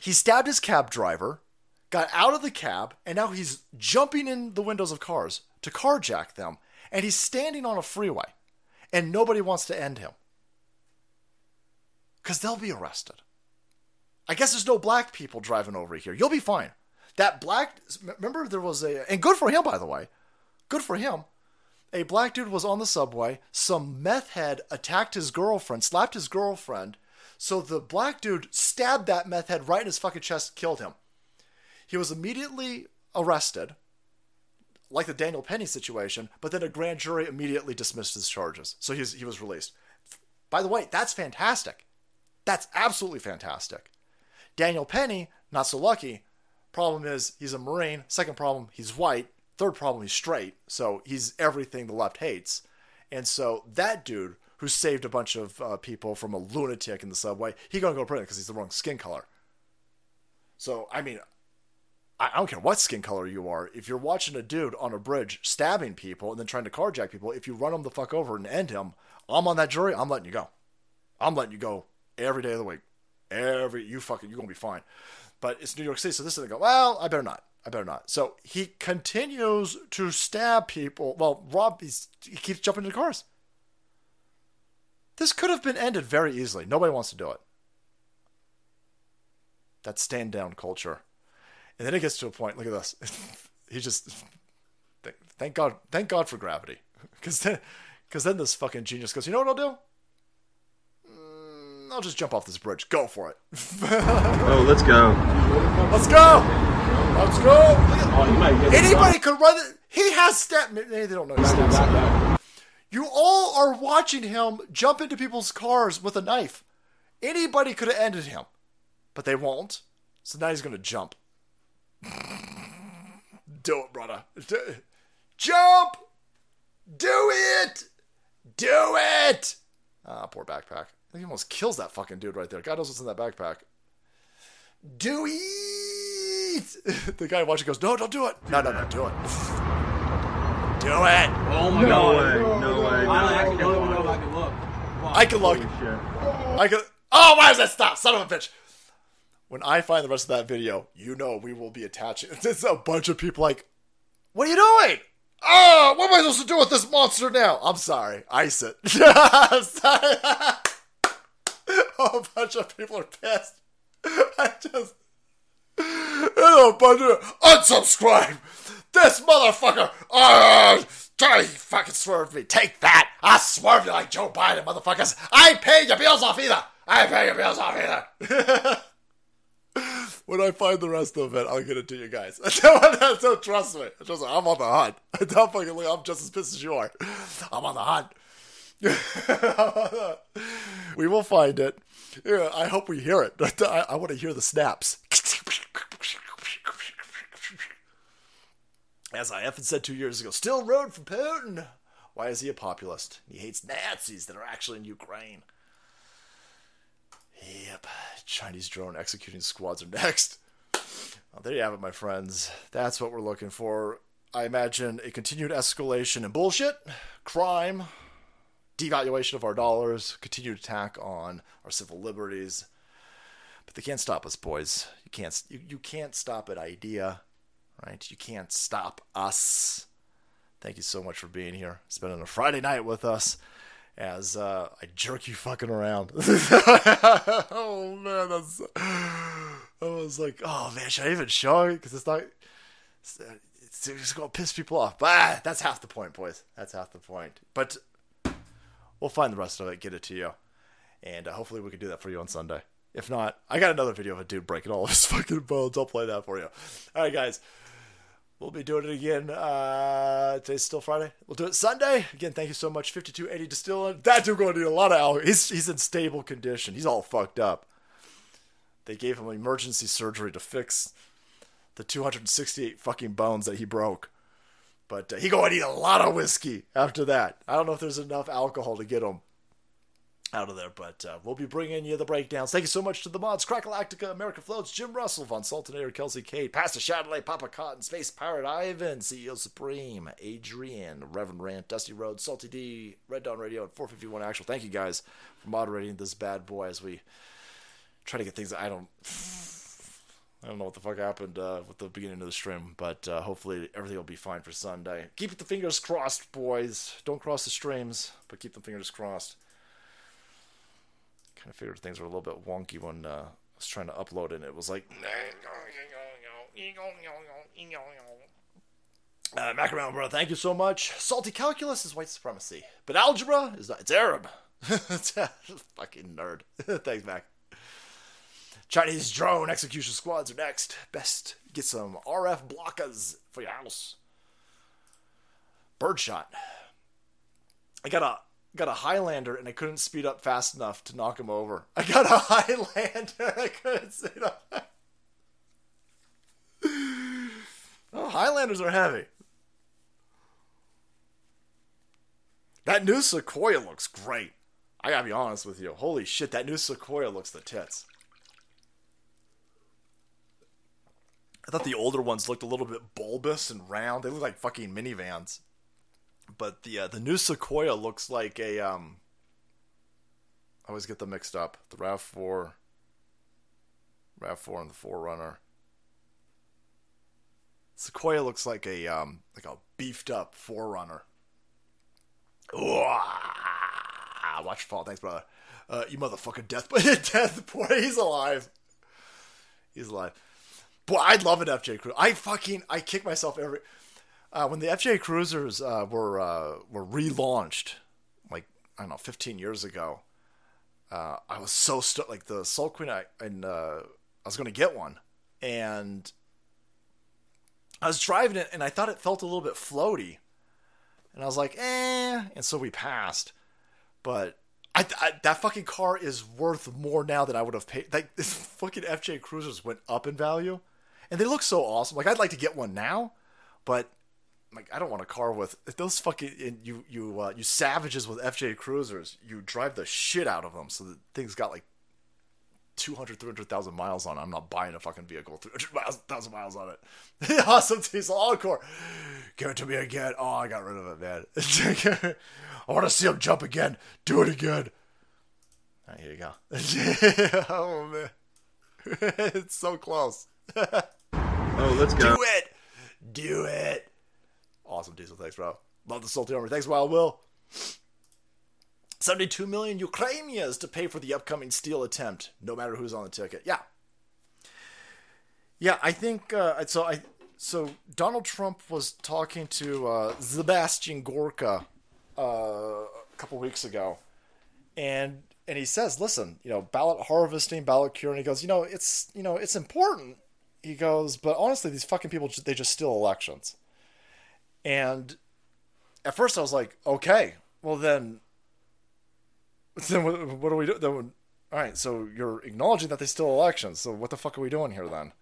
He stabbed his cab driver, got out of the cab, and now he's jumping in the windows of cars to carjack them, and he's standing on a freeway, and nobody wants to end him. Cuz they'll be arrested. I guess there's no black people driving over here. You'll be fine. That black, remember there was a, and good for him, by the way. Good for him. A black dude was on the subway. Some meth head attacked his girlfriend, slapped his girlfriend. So the black dude stabbed that meth head right in his fucking chest, killed him. He was immediately arrested, like the Daniel Penny situation, but then a grand jury immediately dismissed his charges. So he he was released. By the way, that's fantastic. That's absolutely fantastic. Daniel Penny, not so lucky. Problem is, he's a Marine. Second problem, he's white. Third problem, he's straight. So he's everything the left hates. And so that dude who saved a bunch of uh, people from a lunatic in the subway, he gonna go to prison because he's the wrong skin color. So I mean, I don't care what skin color you are. If you're watching a dude on a bridge stabbing people and then trying to carjack people, if you run him the fuck over and end him, I'm on that jury. I'm letting you go. I'm letting you go every day of the week. Every you fucking you're gonna be fine. But it's New York City, so this is they go. Well, I better not. I better not. So he continues to stab people. Well, Rob, he's, he keeps jumping into cars. This could have been ended very easily. Nobody wants to do it. That stand down culture. And then it gets to a point. Look at this. he just thank, God, thank God for gravity, because then, because then this fucking genius goes. You know what I'll do? I'll just jump off this bridge. Go for it. oh, let's go. Let's go. Let's go. Oh, Anybody could run it. He has step. They don't know. Steps. You all are watching him jump into people's cars with a knife. Anybody could have ended him, but they won't. So now he's going to jump. Do it, brother. Jump! Do it! Do it! Ah, poor backpack. He almost kills that fucking dude right there. God knows what's in that backpack. Do it! the guy watching goes, No, don't do it. No, no, no, do it. Do it! Oh my no god. Way, no way. No I actually don't know I can look. I can look. I can. Oh, why does that stop? Son of a bitch when I find the rest of that video, you know we will be attaching. It's a bunch of people like, what are you doing? Oh, what am I supposed to do with this monster now? I'm sorry. Ice it. I'm sorry. Oh, a bunch of people are pissed. I just. a bunch of. Unsubscribe! This motherfucker! Oh, try to fucking swerve me. Take that! I swerve you like Joe Biden, motherfuckers. I pay your bills off either. I pay your bills off either. when I find the rest of it, I'll get it to you guys. so trust me. Trust me. I'm on the hunt. I don't fucking I'm just as pissed as you are. I'm on the hunt. we will find it. Yeah, I hope we hear it. I, I want to hear the snaps. As I often said two years ago, still road for Putin. Why is he a populist? He hates Nazis that are actually in Ukraine. Yep, Chinese drone executing squads are next. Well, there you have it, my friends. That's what we're looking for. I imagine a continued escalation in bullshit, crime, devaluation of our dollars, continued attack on our civil liberties. But they can't stop us, boys. You can't. You, you can't stop an idea, right? You can't stop us. Thank you so much for being here, spending a Friday night with us as uh, I jerk you fucking around. oh man, that's. I was like, oh man, should I even show it? Because it's not. It's, it's, it's gonna piss people off. But ah, that's half the point, boys. That's half the point. But we'll find the rest of it, get it to you, and uh, hopefully we can do that for you on Sunday. If not, I got another video of a dude breaking all of his fucking bones. I'll play that for you. All right, guys. We'll be doing it again. Uh, today's still Friday. We'll do it Sunday. Again, thank you so much. 5280 Distilling. That dude going to need a lot of alcohol. He's, he's in stable condition. He's all fucked up. They gave him emergency surgery to fix the 268 fucking bones that he broke. But uh, he going to eat a lot of whiskey after that. I don't know if there's enough alcohol to get him out of there. But uh, we'll be bringing you the breakdowns. Thank you so much to the mods Crackalactica, America Floats, Jim Russell, Von Sultanator, Kelsey Kate, Pastor Chatelet, Papa Cotton, Space Pirate Ivan, CEO Supreme, Adrian, Reverend Rant, Dusty Road, Salty D, Red Dawn Radio, and 451 Actual. Thank you guys for moderating this bad boy as we try to get things I don't. I don't know what the fuck happened uh, with the beginning of the stream, but uh, hopefully everything will be fine for Sunday. Keep the fingers crossed, boys. Don't cross the streams, but keep the fingers crossed kind of figured things were a little bit wonky when uh, I was trying to upload. And it was like. Uh, Macaron, bro, thank you so much. Salty calculus is white supremacy, but algebra is not. It's Arab. It's a fucking nerd. Thanks, Mac. Chinese drone execution squads are next. Best get some RF blockers for your house. Birdshot. I got a got a Highlander and I couldn't speed up fast enough to knock him over. I got a Highlander. I couldn't speed up. oh, Highlanders are heavy. That new Sequoia looks great. I gotta be honest with you. Holy shit, that new Sequoia looks the tits. Thought the older ones looked a little bit bulbous and round. They look like fucking minivans. But the uh, the new Sequoia looks like a um. I always get them mixed up. The Rav Four. Rav Four and the 4Runner. Sequoia looks like a um like a beefed up 4Runner. Watch fall. Thanks, brother. Uh, you motherfucking death, death boy. He's alive. He's alive. Boy, I'd love an FJ Cruiser. I fucking I kick myself every uh, when the FJ Cruisers uh, were uh, were relaunched, like I don't know, 15 years ago. Uh, I was so stoked. Like the Soul Queen, I and uh, I was going to get one, and I was driving it, and I thought it felt a little bit floaty, and I was like, eh. And so we passed, but I, I, that fucking car is worth more now than I would have paid. Like this fucking FJ Cruisers went up in value, and they look so awesome. Like I'd like to get one now, but like I don't want a car with those fucking you you uh, you savages with FJ Cruisers. You drive the shit out of them, so the thing's got like 200, 300,000 miles on it. I'm not buying a fucking vehicle, 300,000 miles on it. awesome diesel encore. Give it to me again. Oh, I got rid of it, man. I want to see him jump again. Do it again. Here you go. oh, man. it's so close. oh, let's go. Do it. Do it. Awesome diesel. Thanks, bro. Love the salty armor. Thanks, Wild Will. 72 million Ukrainians to pay for the upcoming steel attempt, no matter who's on the ticket. Yeah. Yeah, I think uh, so. I so Donald Trump was talking to uh, Sebastian Gorka uh, a couple weeks ago, and and he says, "Listen, you know, ballot harvesting, ballot curing." He goes, "You know, it's you know, it's important." He goes, "But honestly, these fucking people they just steal elections." And at first, I was like, "Okay, well then." Then what, what do we do? Then, all right, so you're acknowledging that they steal elections. So what the fuck are we doing here then?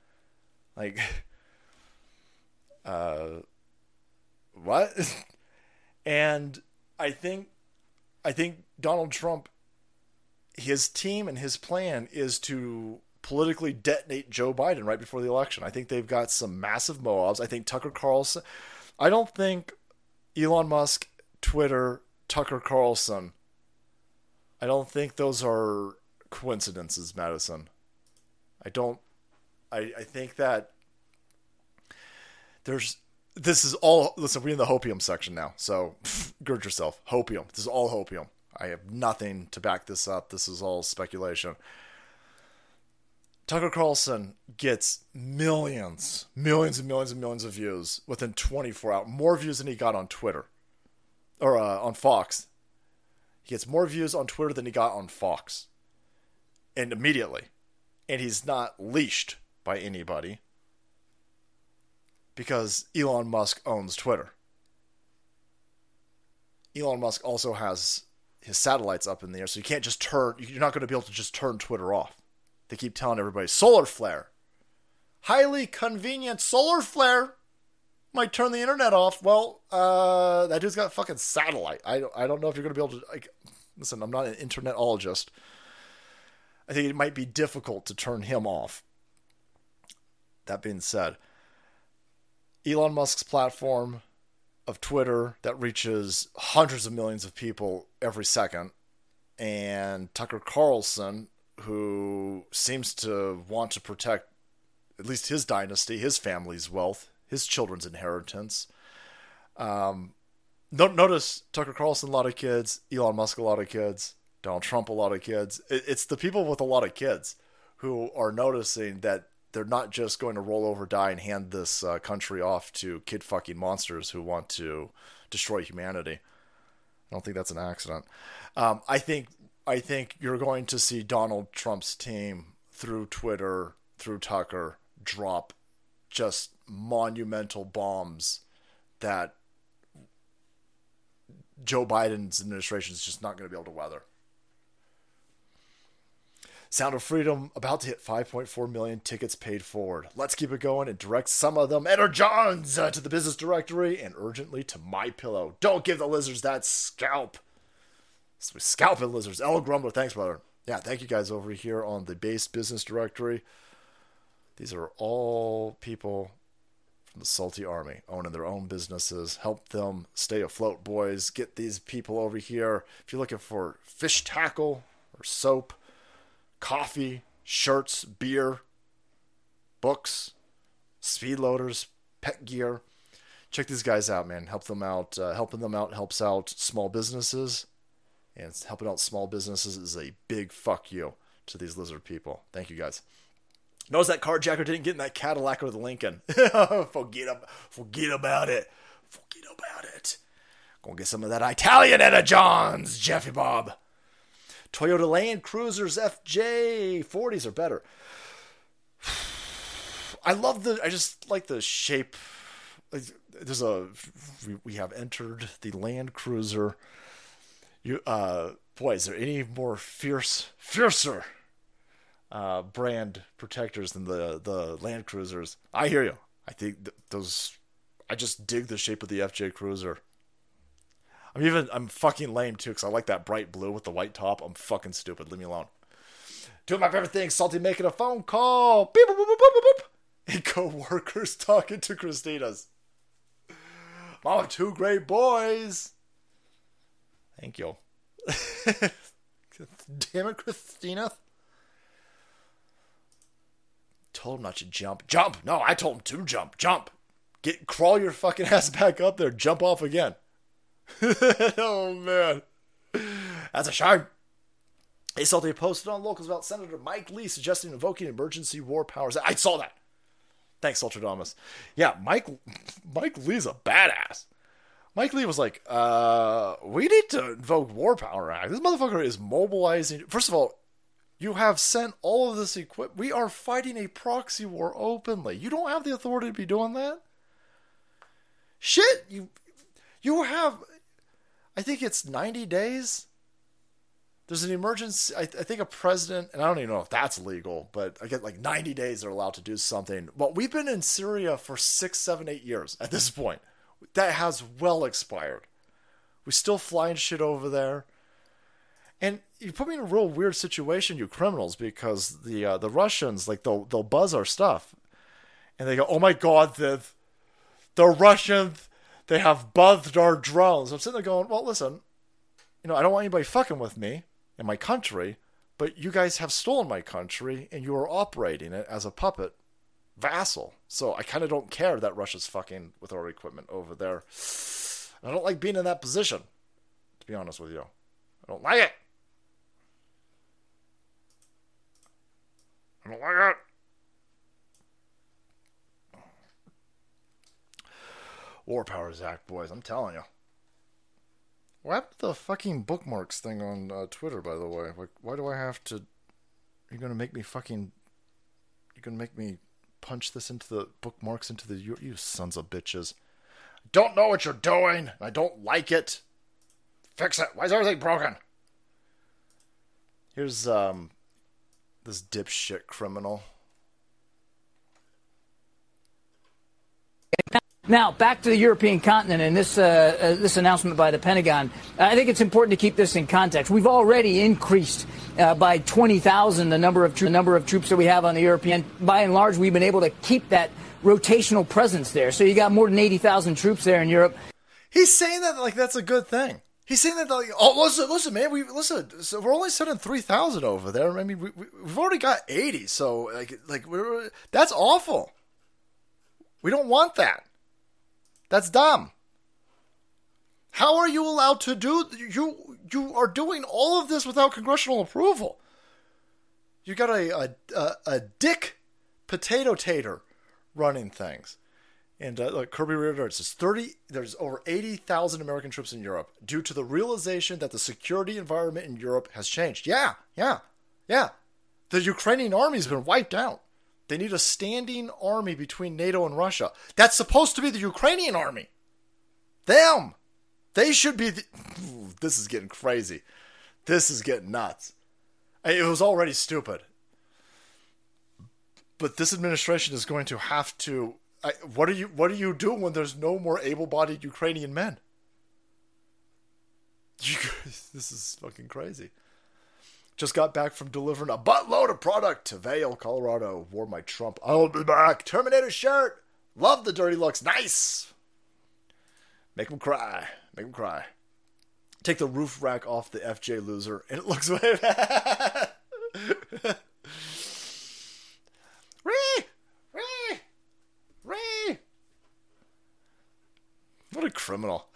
Like, uh, what? and I think, I think Donald Trump, his team and his plan is to politically detonate Joe Biden right before the election. I think they've got some massive Moabs. I think Tucker Carlson. I don't think Elon Musk, Twitter, Tucker Carlson I don't think those are coincidences, Madison. I don't. I, I think that there's. This is all. Listen, we're in the hopium section now, so gird yourself. Hopium. This is all hopium. I have nothing to back this up. This is all speculation. Tucker Carlson gets millions, millions and millions and millions of views within 24 hours. More views than he got on Twitter or uh, on Fox he gets more views on Twitter than he got on Fox. And immediately. And he's not leashed by anybody because Elon Musk owns Twitter. Elon Musk also has his satellites up in the air, so you can't just turn, you're not going to be able to just turn Twitter off. They keep telling everybody solar flare. Highly convenient solar flare might turn the internet off. Well, uh, that dude's got a fucking satellite. I don't, I don't know if you're going to be able to. Like, listen, I'm not an internetologist. I think it might be difficult to turn him off. That being said, Elon Musk's platform of Twitter that reaches hundreds of millions of people every second, and Tucker Carlson, who seems to want to protect at least his dynasty, his family's wealth, his children's inheritance. Um, notice Tucker Carlson, a lot of kids, Elon Musk, a lot of kids, Donald Trump, a lot of kids. it's the people with a lot of kids who are noticing that they're not just going to roll over, die, and hand this uh, country off to kid fucking monsters who want to destroy humanity. I don't think that's an accident. Um, I think I think you're going to see Donald Trump's team through Twitter, through Tucker, drop just monumental bombs that Joe Biden's administration is just not going to be able to weather. Sound of Freedom about to hit 5.4 million tickets paid forward. Let's keep it going and direct some of them Enter Johns uh, to the business directory and urgently to my pillow. Don't give the lizards that scalp. Scalping lizards. El Grumbler, thanks, brother. Yeah, thank you guys over here on the base business directory. These are all people from the Salty Army owning their own businesses. Help them stay afloat, boys. Get these people over here. If you're looking for fish tackle or soap, coffee, shirts, beer, books, speed loaders, pet gear. Check these guys out, man. Help them out. Uh, helping them out helps out small businesses, and helping out small businesses is a big fuck you to these lizard people. Thank you guys. Notice that carjacker didn't get in that Cadillac or the Lincoln. forget, ab- forget about it. Forget about it. Gonna get some of that Italian Etta Johns, Jeffy Bob. Toyota Land Cruisers FJ 40s are better. I love the. I just like the shape. There's a. We have entered the Land Cruiser. You, uh, boy, is there any more fierce, fiercer uh, brand protectors than the the Land Cruisers? I hear you. I think th- those. I just dig the shape of the FJ Cruiser. I'm even I'm fucking lame too because I like that bright blue with the white top. I'm fucking stupid. Leave me alone. Doing my favorite thing, salty making a phone call. Beep, boop, boop, boop, boop, boop. And co-workers talking to Christina's. Mom of two great boys. Thank you. Damn it, Christina. Told him not to jump. Jump! No, I told him to jump. Jump. Get crawl your fucking ass back up there. Jump off again. oh man, that's a shame. A Salty posted on locals about Senator Mike Lee suggesting invoking emergency war powers. I saw that. Thanks, Ultra Ultradamus. Yeah, Mike Mike Lee's a badass. Mike Lee was like, uh, we need to invoke War Power Act. This motherfucker is mobilizing. First of all, you have sent all of this equipment. We are fighting a proxy war openly. You don't have the authority to be doing that. Shit, you you have I think it's 90 days. There's an emergency. I, I, think a president, and I don't even know if that's legal, but I get like 90 days they're allowed to do something. But we've been in Syria for six, seven, eight years at this point. That has well expired. We still flying shit over there. And you put me in a real weird situation, you criminals, because the uh, the Russians like they'll they'll buzz our stuff, and they go, "Oh my God, the the Russians they have buzzed our drones. I'm sitting there going, well, listen, you know, I don't want anybody fucking with me in my country, but you guys have stolen my country and you are operating it as a puppet vassal. So I kind of don't care that Russia's fucking with our equipment over there. I don't like being in that position, to be honest with you. I don't like it. I don't like it. War Powers Act, boys. I'm telling you. What happened to the fucking bookmarks thing on uh, Twitter, by the way? Like, why do I have to? You're gonna make me fucking. You're gonna make me punch this into the bookmarks into the you, you sons of bitches. Don't know what you're doing. I don't like it. Fix it. Why is everything broken? Here's um this dipshit criminal. Now, back to the European continent and this, uh, uh, this announcement by the Pentagon. I think it's important to keep this in context. We've already increased uh, by 20,000 the number of the number of troops that we have on the European. By and large, we've been able to keep that rotational presence there. So you got more than 80,000 troops there in Europe. He's saying that like that's a good thing. He's saying that like, oh, listen, listen, man, we listen. So we're only sending three thousand over there. I mean, we, we, have already got eighty. So like, like we're that's awful. We don't want that. That's dumb. How are you allowed to do you you are doing all of this without congressional approval? You got a a, a, a dick potato tater running things. And uh, Kirby Ritter says, thirty. There's over eighty thousand American troops in Europe due to the realization that the security environment in Europe has changed. Yeah, yeah, yeah. The Ukrainian army's been wiped out. They need a standing army between NATO and Russia. That's supposed to be the Ukrainian army. Them. They should be. The, this is getting crazy. This is getting nuts. It was already stupid. But this administration is going to have to. I, what are you? What are you doing when there's no more able-bodied Ukrainian men? You, this is fucking crazy. Just got back from delivering a buttload of product to Vail, Colorado. Wore my Trump. I'll be back. Terminator shirt. Love the dirty looks. Nice. Make them cry. Make them cry. Take the roof rack off the FJ loser, and it looks way bad. Ree! Ree! Ree! What a criminal.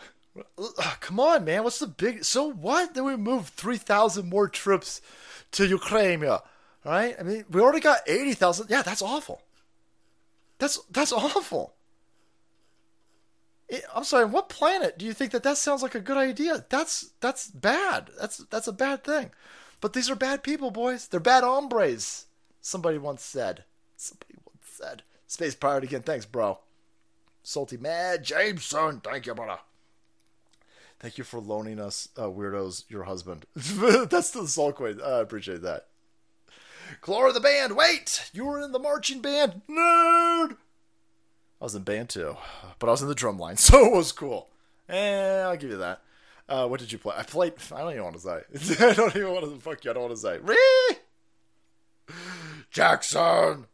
Come on, man. What's the big. So what? Then we move 3,000 more troops to Ukraine. right? I mean, we already got 80,000. Yeah, that's awful. That's that's awful. I'm sorry. What planet do you think that that sounds like a good idea? That's that's bad. That's that's a bad thing. But these are bad people, boys. They're bad hombres. Somebody once said. Somebody once said. Space pirate again. Thanks, bro. Salty Mad Jameson. Thank you, brother. Thank you for loaning us uh, weirdos your husband. That's the Sulkway. I appreciate that. Clora the band. Wait, you were in the marching band, nerd. I was in band too, but I was in the drum line, so it was cool. Eh, I'll give you that. Uh, what did you play? I played. I don't even want to say. I don't even want to. Fuck you. I don't want to say. Jackson.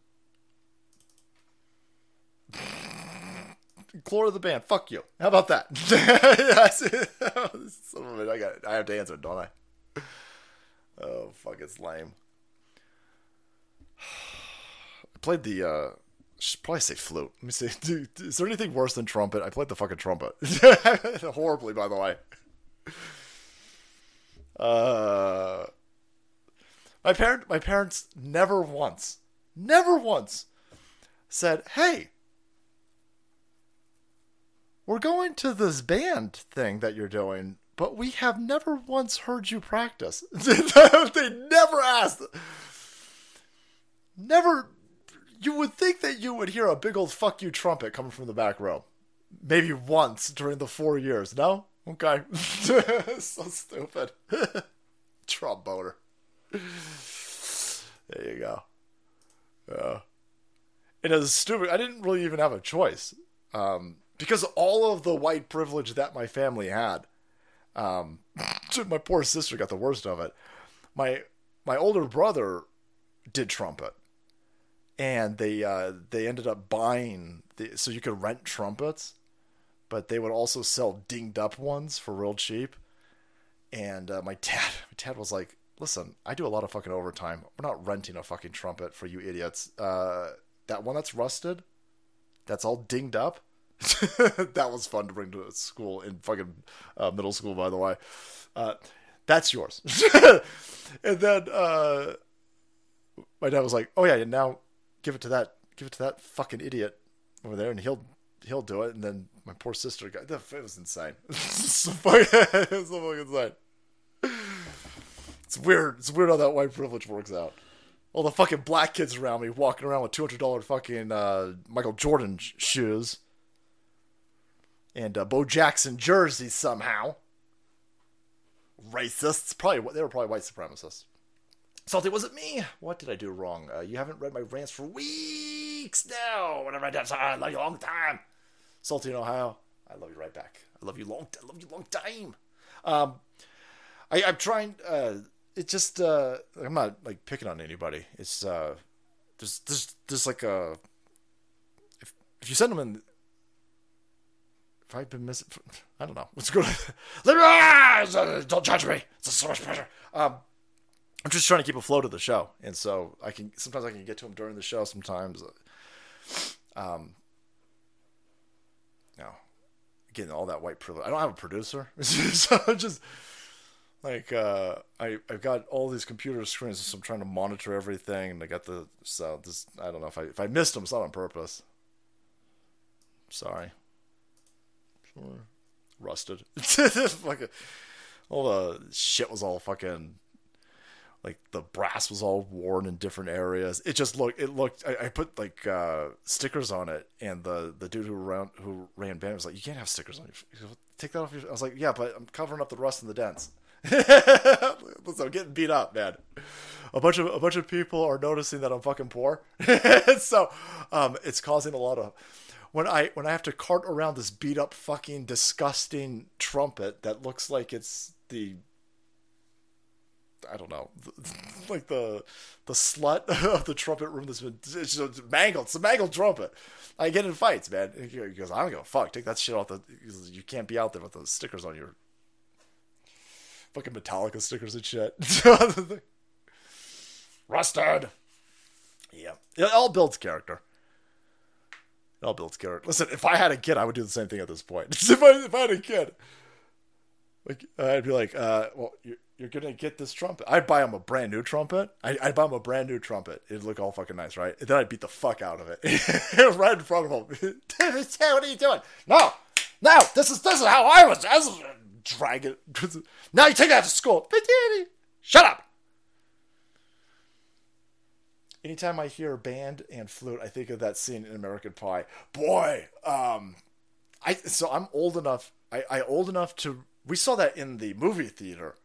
Clora the band. Fuck you. How about that? Of I got. I have to answer don't I? Oh fuck, it's lame. I played the. uh should probably say flute. Let me see. Dude, is there anything worse than trumpet? I played the fucking trumpet horribly, by the way. Uh, my parent, my parents never once, never once said, "Hey, we're going to this band thing that you're doing, but we have never once heard you practice. they never asked. Never. You would think that you would hear a big old fuck you trumpet coming from the back row. Maybe once during the four years. No? Okay. so stupid. Tromboner. There you go. Uh, it is stupid. I didn't really even have a choice. Um, because all of the white privilege that my family had. Um, my poor sister got the worst of it. My my older brother did trumpet, and they uh, they ended up buying the, so you could rent trumpets, but they would also sell dinged up ones for real cheap. And uh, my dad my dad was like, "Listen, I do a lot of fucking overtime. We're not renting a fucking trumpet for you idiots. Uh, that one that's rusted, that's all dinged up." that was fun to bring to school in fucking uh, middle school, by the way. Uh, that's yours. and then uh, my dad was like, "Oh yeah, and now give it to that, give it to that fucking idiot over there, and he'll he'll do it." And then my poor sister got it was insane. it's so fucking, it's so fucking insane. It's weird. It's weird how that white privilege works out. All the fucking black kids around me walking around with two hundred dollar fucking uh, Michael Jordan sh- shoes and uh, Bo Jackson jerseys somehow. Racists, probably they were probably white supremacists. Salty, was it me? What did I do wrong? Uh, you haven't read my rants for weeks now. Whatever I did, I love you a long time. Salty in Ohio, I love you right back. I love you long. I love you long time. Um, I, I'm trying. Uh, it just. Uh, I'm not like picking on anybody. It's uh, there's there's there's like a. If if you send them in if I've been missing, I don't know. What's good? Don't judge me. It's so much pressure. Um, I'm just trying to keep afloat of the show, and so I can sometimes I can get to them during the show. Sometimes, uh, um, you know, getting all that white privilege. I don't have a producer, so I'm just like uh, I I've got all these computer screens, so I'm trying to monitor everything, and I got the so this I don't know if I if I missed them, it's not on purpose. Sorry rusted. like a, all the shit was all fucking like the brass was all worn in different areas. It just looked it looked I, I put like uh, stickers on it and the the dude who ran who ran band was like, You can't have stickers on you. Take that off your I was like, Yeah, but I'm covering up the rust and the dents. so I'm getting beat up, man. A bunch of a bunch of people are noticing that I'm fucking poor. so um, it's causing a lot of when I when I have to cart around this beat up fucking disgusting trumpet that looks like it's the I don't know, like the the slut of the trumpet room that's been it's just mangled. It's a mangled trumpet. I get in fights, man. He goes, I don't give a fuck. Take that shit off the. You can't be out there with those stickers on your fucking Metallica stickers and shit. Rusted. Yeah, it all builds character. It all builds character. Listen, if I had a kid, I would do the same thing at this point. if, I, if I had a kid, like I'd be like, uh, well, you're, you're gonna get this trumpet. I'd buy him a brand new trumpet. I, would buy him a brand new trumpet. It'd look all fucking nice, right? And then I'd beat the fuck out of it right in front of him. what are you doing? No, no, this is this is how I was. I was drag it. now you take that to school. Shut up. Anytime I hear band and flute, I think of that scene in American Pie. Boy, um, I so I'm old enough. I I old enough to. We saw that in the movie theater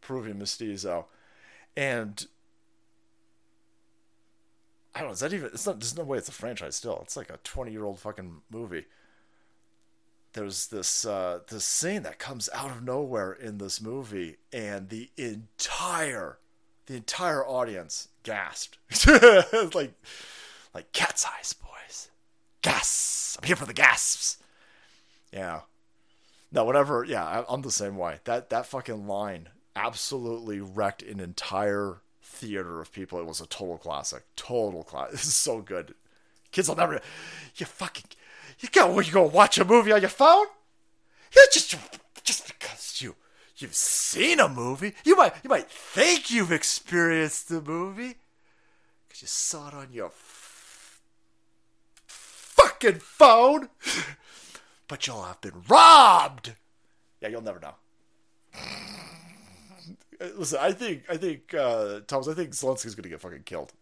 Peruvian Mestizo. And I don't know, is that even it's not there's no way it's a franchise still. It's like a twenty year old fucking movie. There's this uh this scene that comes out of nowhere in this movie and the entire the entire audience gasped. like like cat's eyes, boys. Gas. I'm here for the gasps. Yeah. No, whatever. Yeah, I'm the same way. That that fucking line absolutely wrecked an entire theater of people. It was a total classic. Total classic. This is so good. Kids will never. You fucking. You go. You go watch a movie on your phone? You just you've seen a movie, you might you might think you've experienced the movie because you saw it on your f- fucking phone. but you'll have been robbed. Yeah, you'll never know. Listen, I think I think uh, Thomas. I think Zelensky's gonna get fucking killed.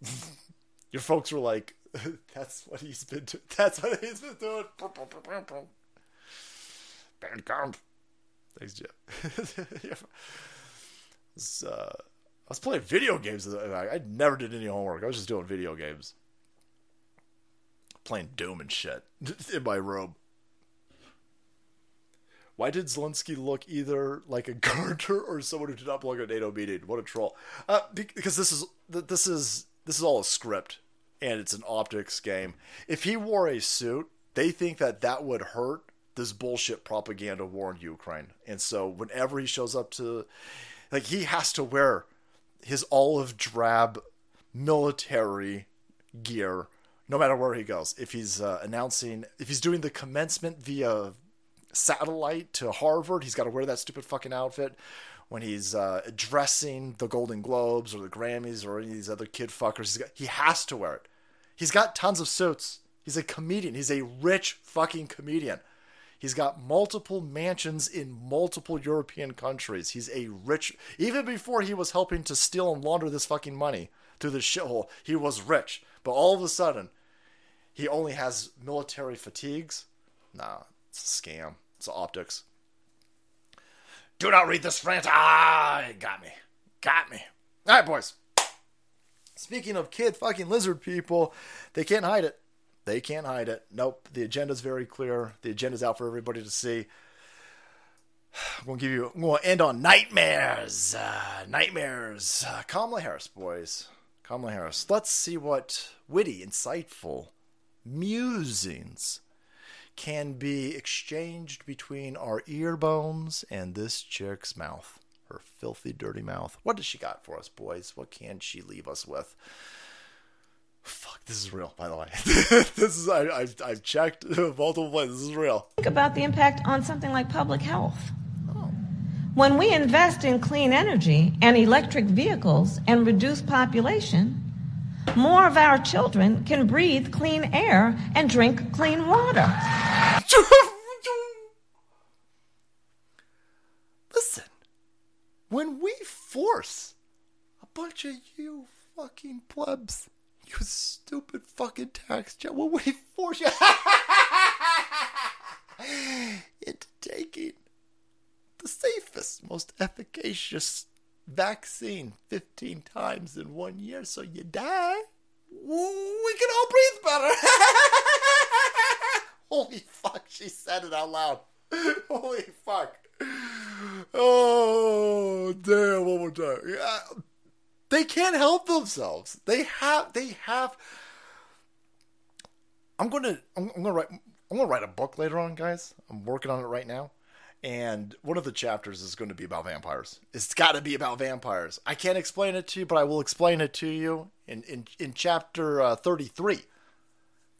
Your folks were like, "That's what he's been. Do- that's what he's been doing." Band camp. Thanks, Jeff. yeah. was, uh, I was playing video games. I, never did any homework. I was just doing video games, playing Doom and shit in my room. Why did Zelensky look either like a gardener or someone who did not belong at a NATO meeting? What a troll! Uh, because this is this is this is all a script and it's an optics game. If he wore a suit, they think that that would hurt this bullshit propaganda war in Ukraine. And so whenever he shows up to, like, he has to wear his olive drab military gear no matter where he goes. If he's uh, announcing, if he's doing the commencement via satellite to Harvard. He's got to wear that stupid fucking outfit when he's uh, addressing the Golden Globes or the Grammys or any of these other kid fuckers. Got, he has to wear it. He's got tons of suits. He's a comedian. He's a rich fucking comedian. He's got multiple mansions in multiple European countries. He's a rich. Even before he was helping to steal and launder this fucking money through the shithole, he was rich. But all of a sudden, he only has military fatigues. Nah, it's a scam. It's optics. Do not read this, friends. Ah, got me. Got me. All right, boys. Speaking of kid fucking lizard people, they can't hide it. They can't hide it. Nope. The agenda's very clear. The agenda's out for everybody to see. I'm gonna give you. I'm gonna end on nightmares. Uh, nightmares. Uh, Kamala Harris, boys. Kamala Harris. Let's see what witty, insightful musings can be exchanged between our ear bones and this chick's mouth. Her filthy, dirty mouth. What does she got for us, boys? What can she leave us with? Fuck, this is real, by the way. this is I, have I've checked multiple places. This is real. Think about the impact on something like public health. Oh. When we invest in clean energy and electric vehicles and reduce population, more of our children can breathe clean air and drink clean water. Listen, when we force a bunch of you fucking plebs. You stupid fucking tax jet will we force you into taking the safest, most efficacious vaccine 15 times in one year so you die? We can all breathe better. Holy fuck, she said it out loud. Holy fuck. Oh, damn, one more time. They can't help themselves. They have, they have. I'm gonna, I'm, I'm gonna write, I'm gonna write a book later on, guys. I'm working on it right now. And one of the chapters is going to be about vampires. It's got to be about vampires. I can't explain it to you, but I will explain it to you in in, in chapter uh, 33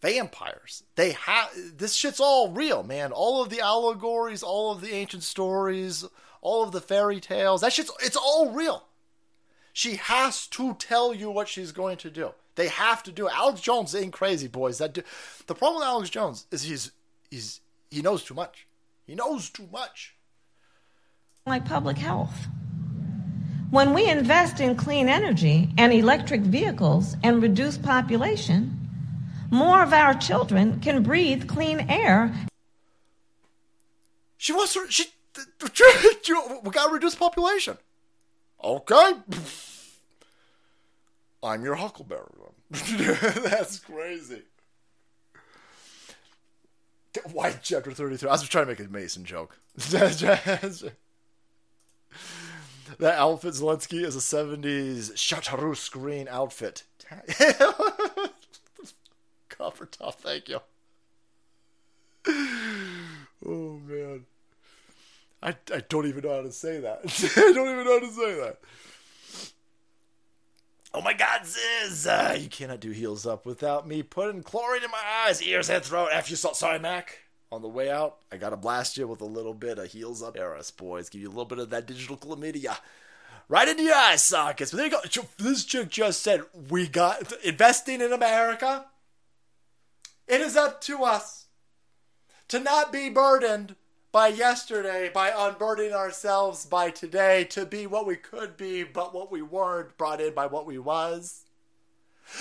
vampires. They have this shit's all real, man. All of the allegories, all of the ancient stories, all of the fairy tales. That shit's it's all real. She has to tell you what she's going to do. They have to do it. Alex Jones ain't crazy, boys. That do, the problem with Alex Jones is he's he's he knows too much. He knows too much. Like public health. When we invest in clean energy and electric vehicles and reduce population, more of our children can breathe clean air. She wants to. She. We gotta reduce population. Okay. I'm your huckleberry. That's crazy. White chapter 33. I was trying to make a Mason joke. that outfit Zelensky is a 70s chartreuse green outfit. Copper top, thank you. Oh man. I, I don't even know how to say that. I don't even know how to say that. Oh my god, Ziz! Uh, you cannot do heels up without me putting chlorine in my eyes, ears, and throat. After you saw, sorry, Mac. On the way out, I gotta blast you with a little bit of heels up Harris, boys. Give you a little bit of that digital chlamydia. Right into your eye sockets. But there you go. This chick just said, we got investing in America. It is up to us to not be burdened by yesterday, by unburdening ourselves by today to be what we could be, but what we weren't, brought in by what we was.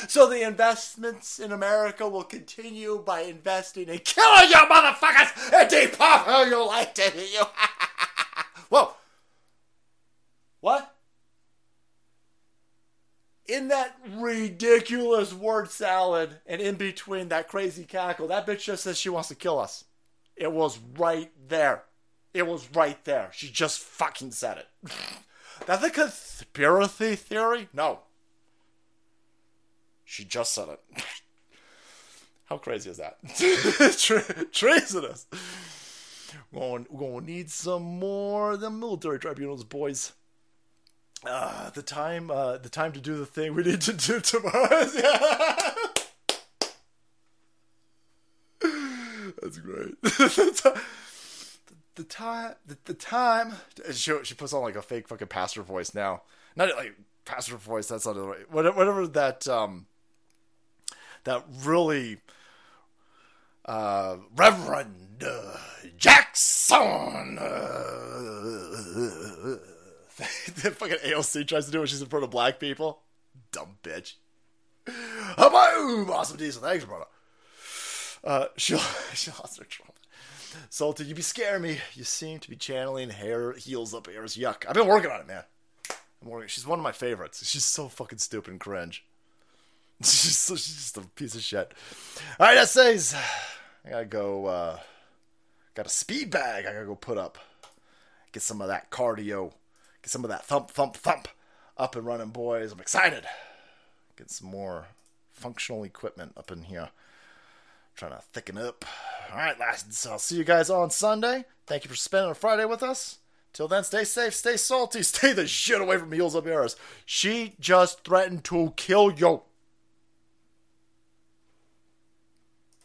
So the investments in America will continue by investing in killing you motherfuckers and depopulating you. Like to you. Whoa. What? In that ridiculous word salad and in between that crazy cackle, that bitch just says she wants to kill us. It was right there. It was right there. She just fucking said it. That's a conspiracy theory? No. She just said it. How crazy is that? Treasonous. We're going to need some more the military tribunals, boys. Uh, the time, uh, the time to do the thing we need to do tomorrow. That's great. the, time, the, the time. She, she puts on like a fake fucking pastor voice now. Not like pastor voice. That's not the right. Whatever that um. That really. Uh, Reverend uh, Jackson. Uh, the fucking AOC tries to do when she's in front of black people. Dumb bitch. Boom! Awesome diesel. Thanks, brother. Uh, she she lost her trauma. Salty, you be scaring me. You seem to be channeling hair heels up Harris. Yuck. I've been working on it, man. I'm working. She's one of my favorites. She's so fucking stupid and cringe. She's, so, she's just a piece of shit. All right, essays. I gotta go. Uh, got a speed bag. I gotta go put up. Get some of that cardio. Get some of that thump, thump, thump up and running, boys. I'm excited. Get some more functional equipment up in here trying to thicken up. All right, lads. I'll see you guys on Sunday. Thank you for spending a Friday with us. Till then, stay safe, stay salty, stay the shit away from Heels Up Harris. She just threatened to kill you.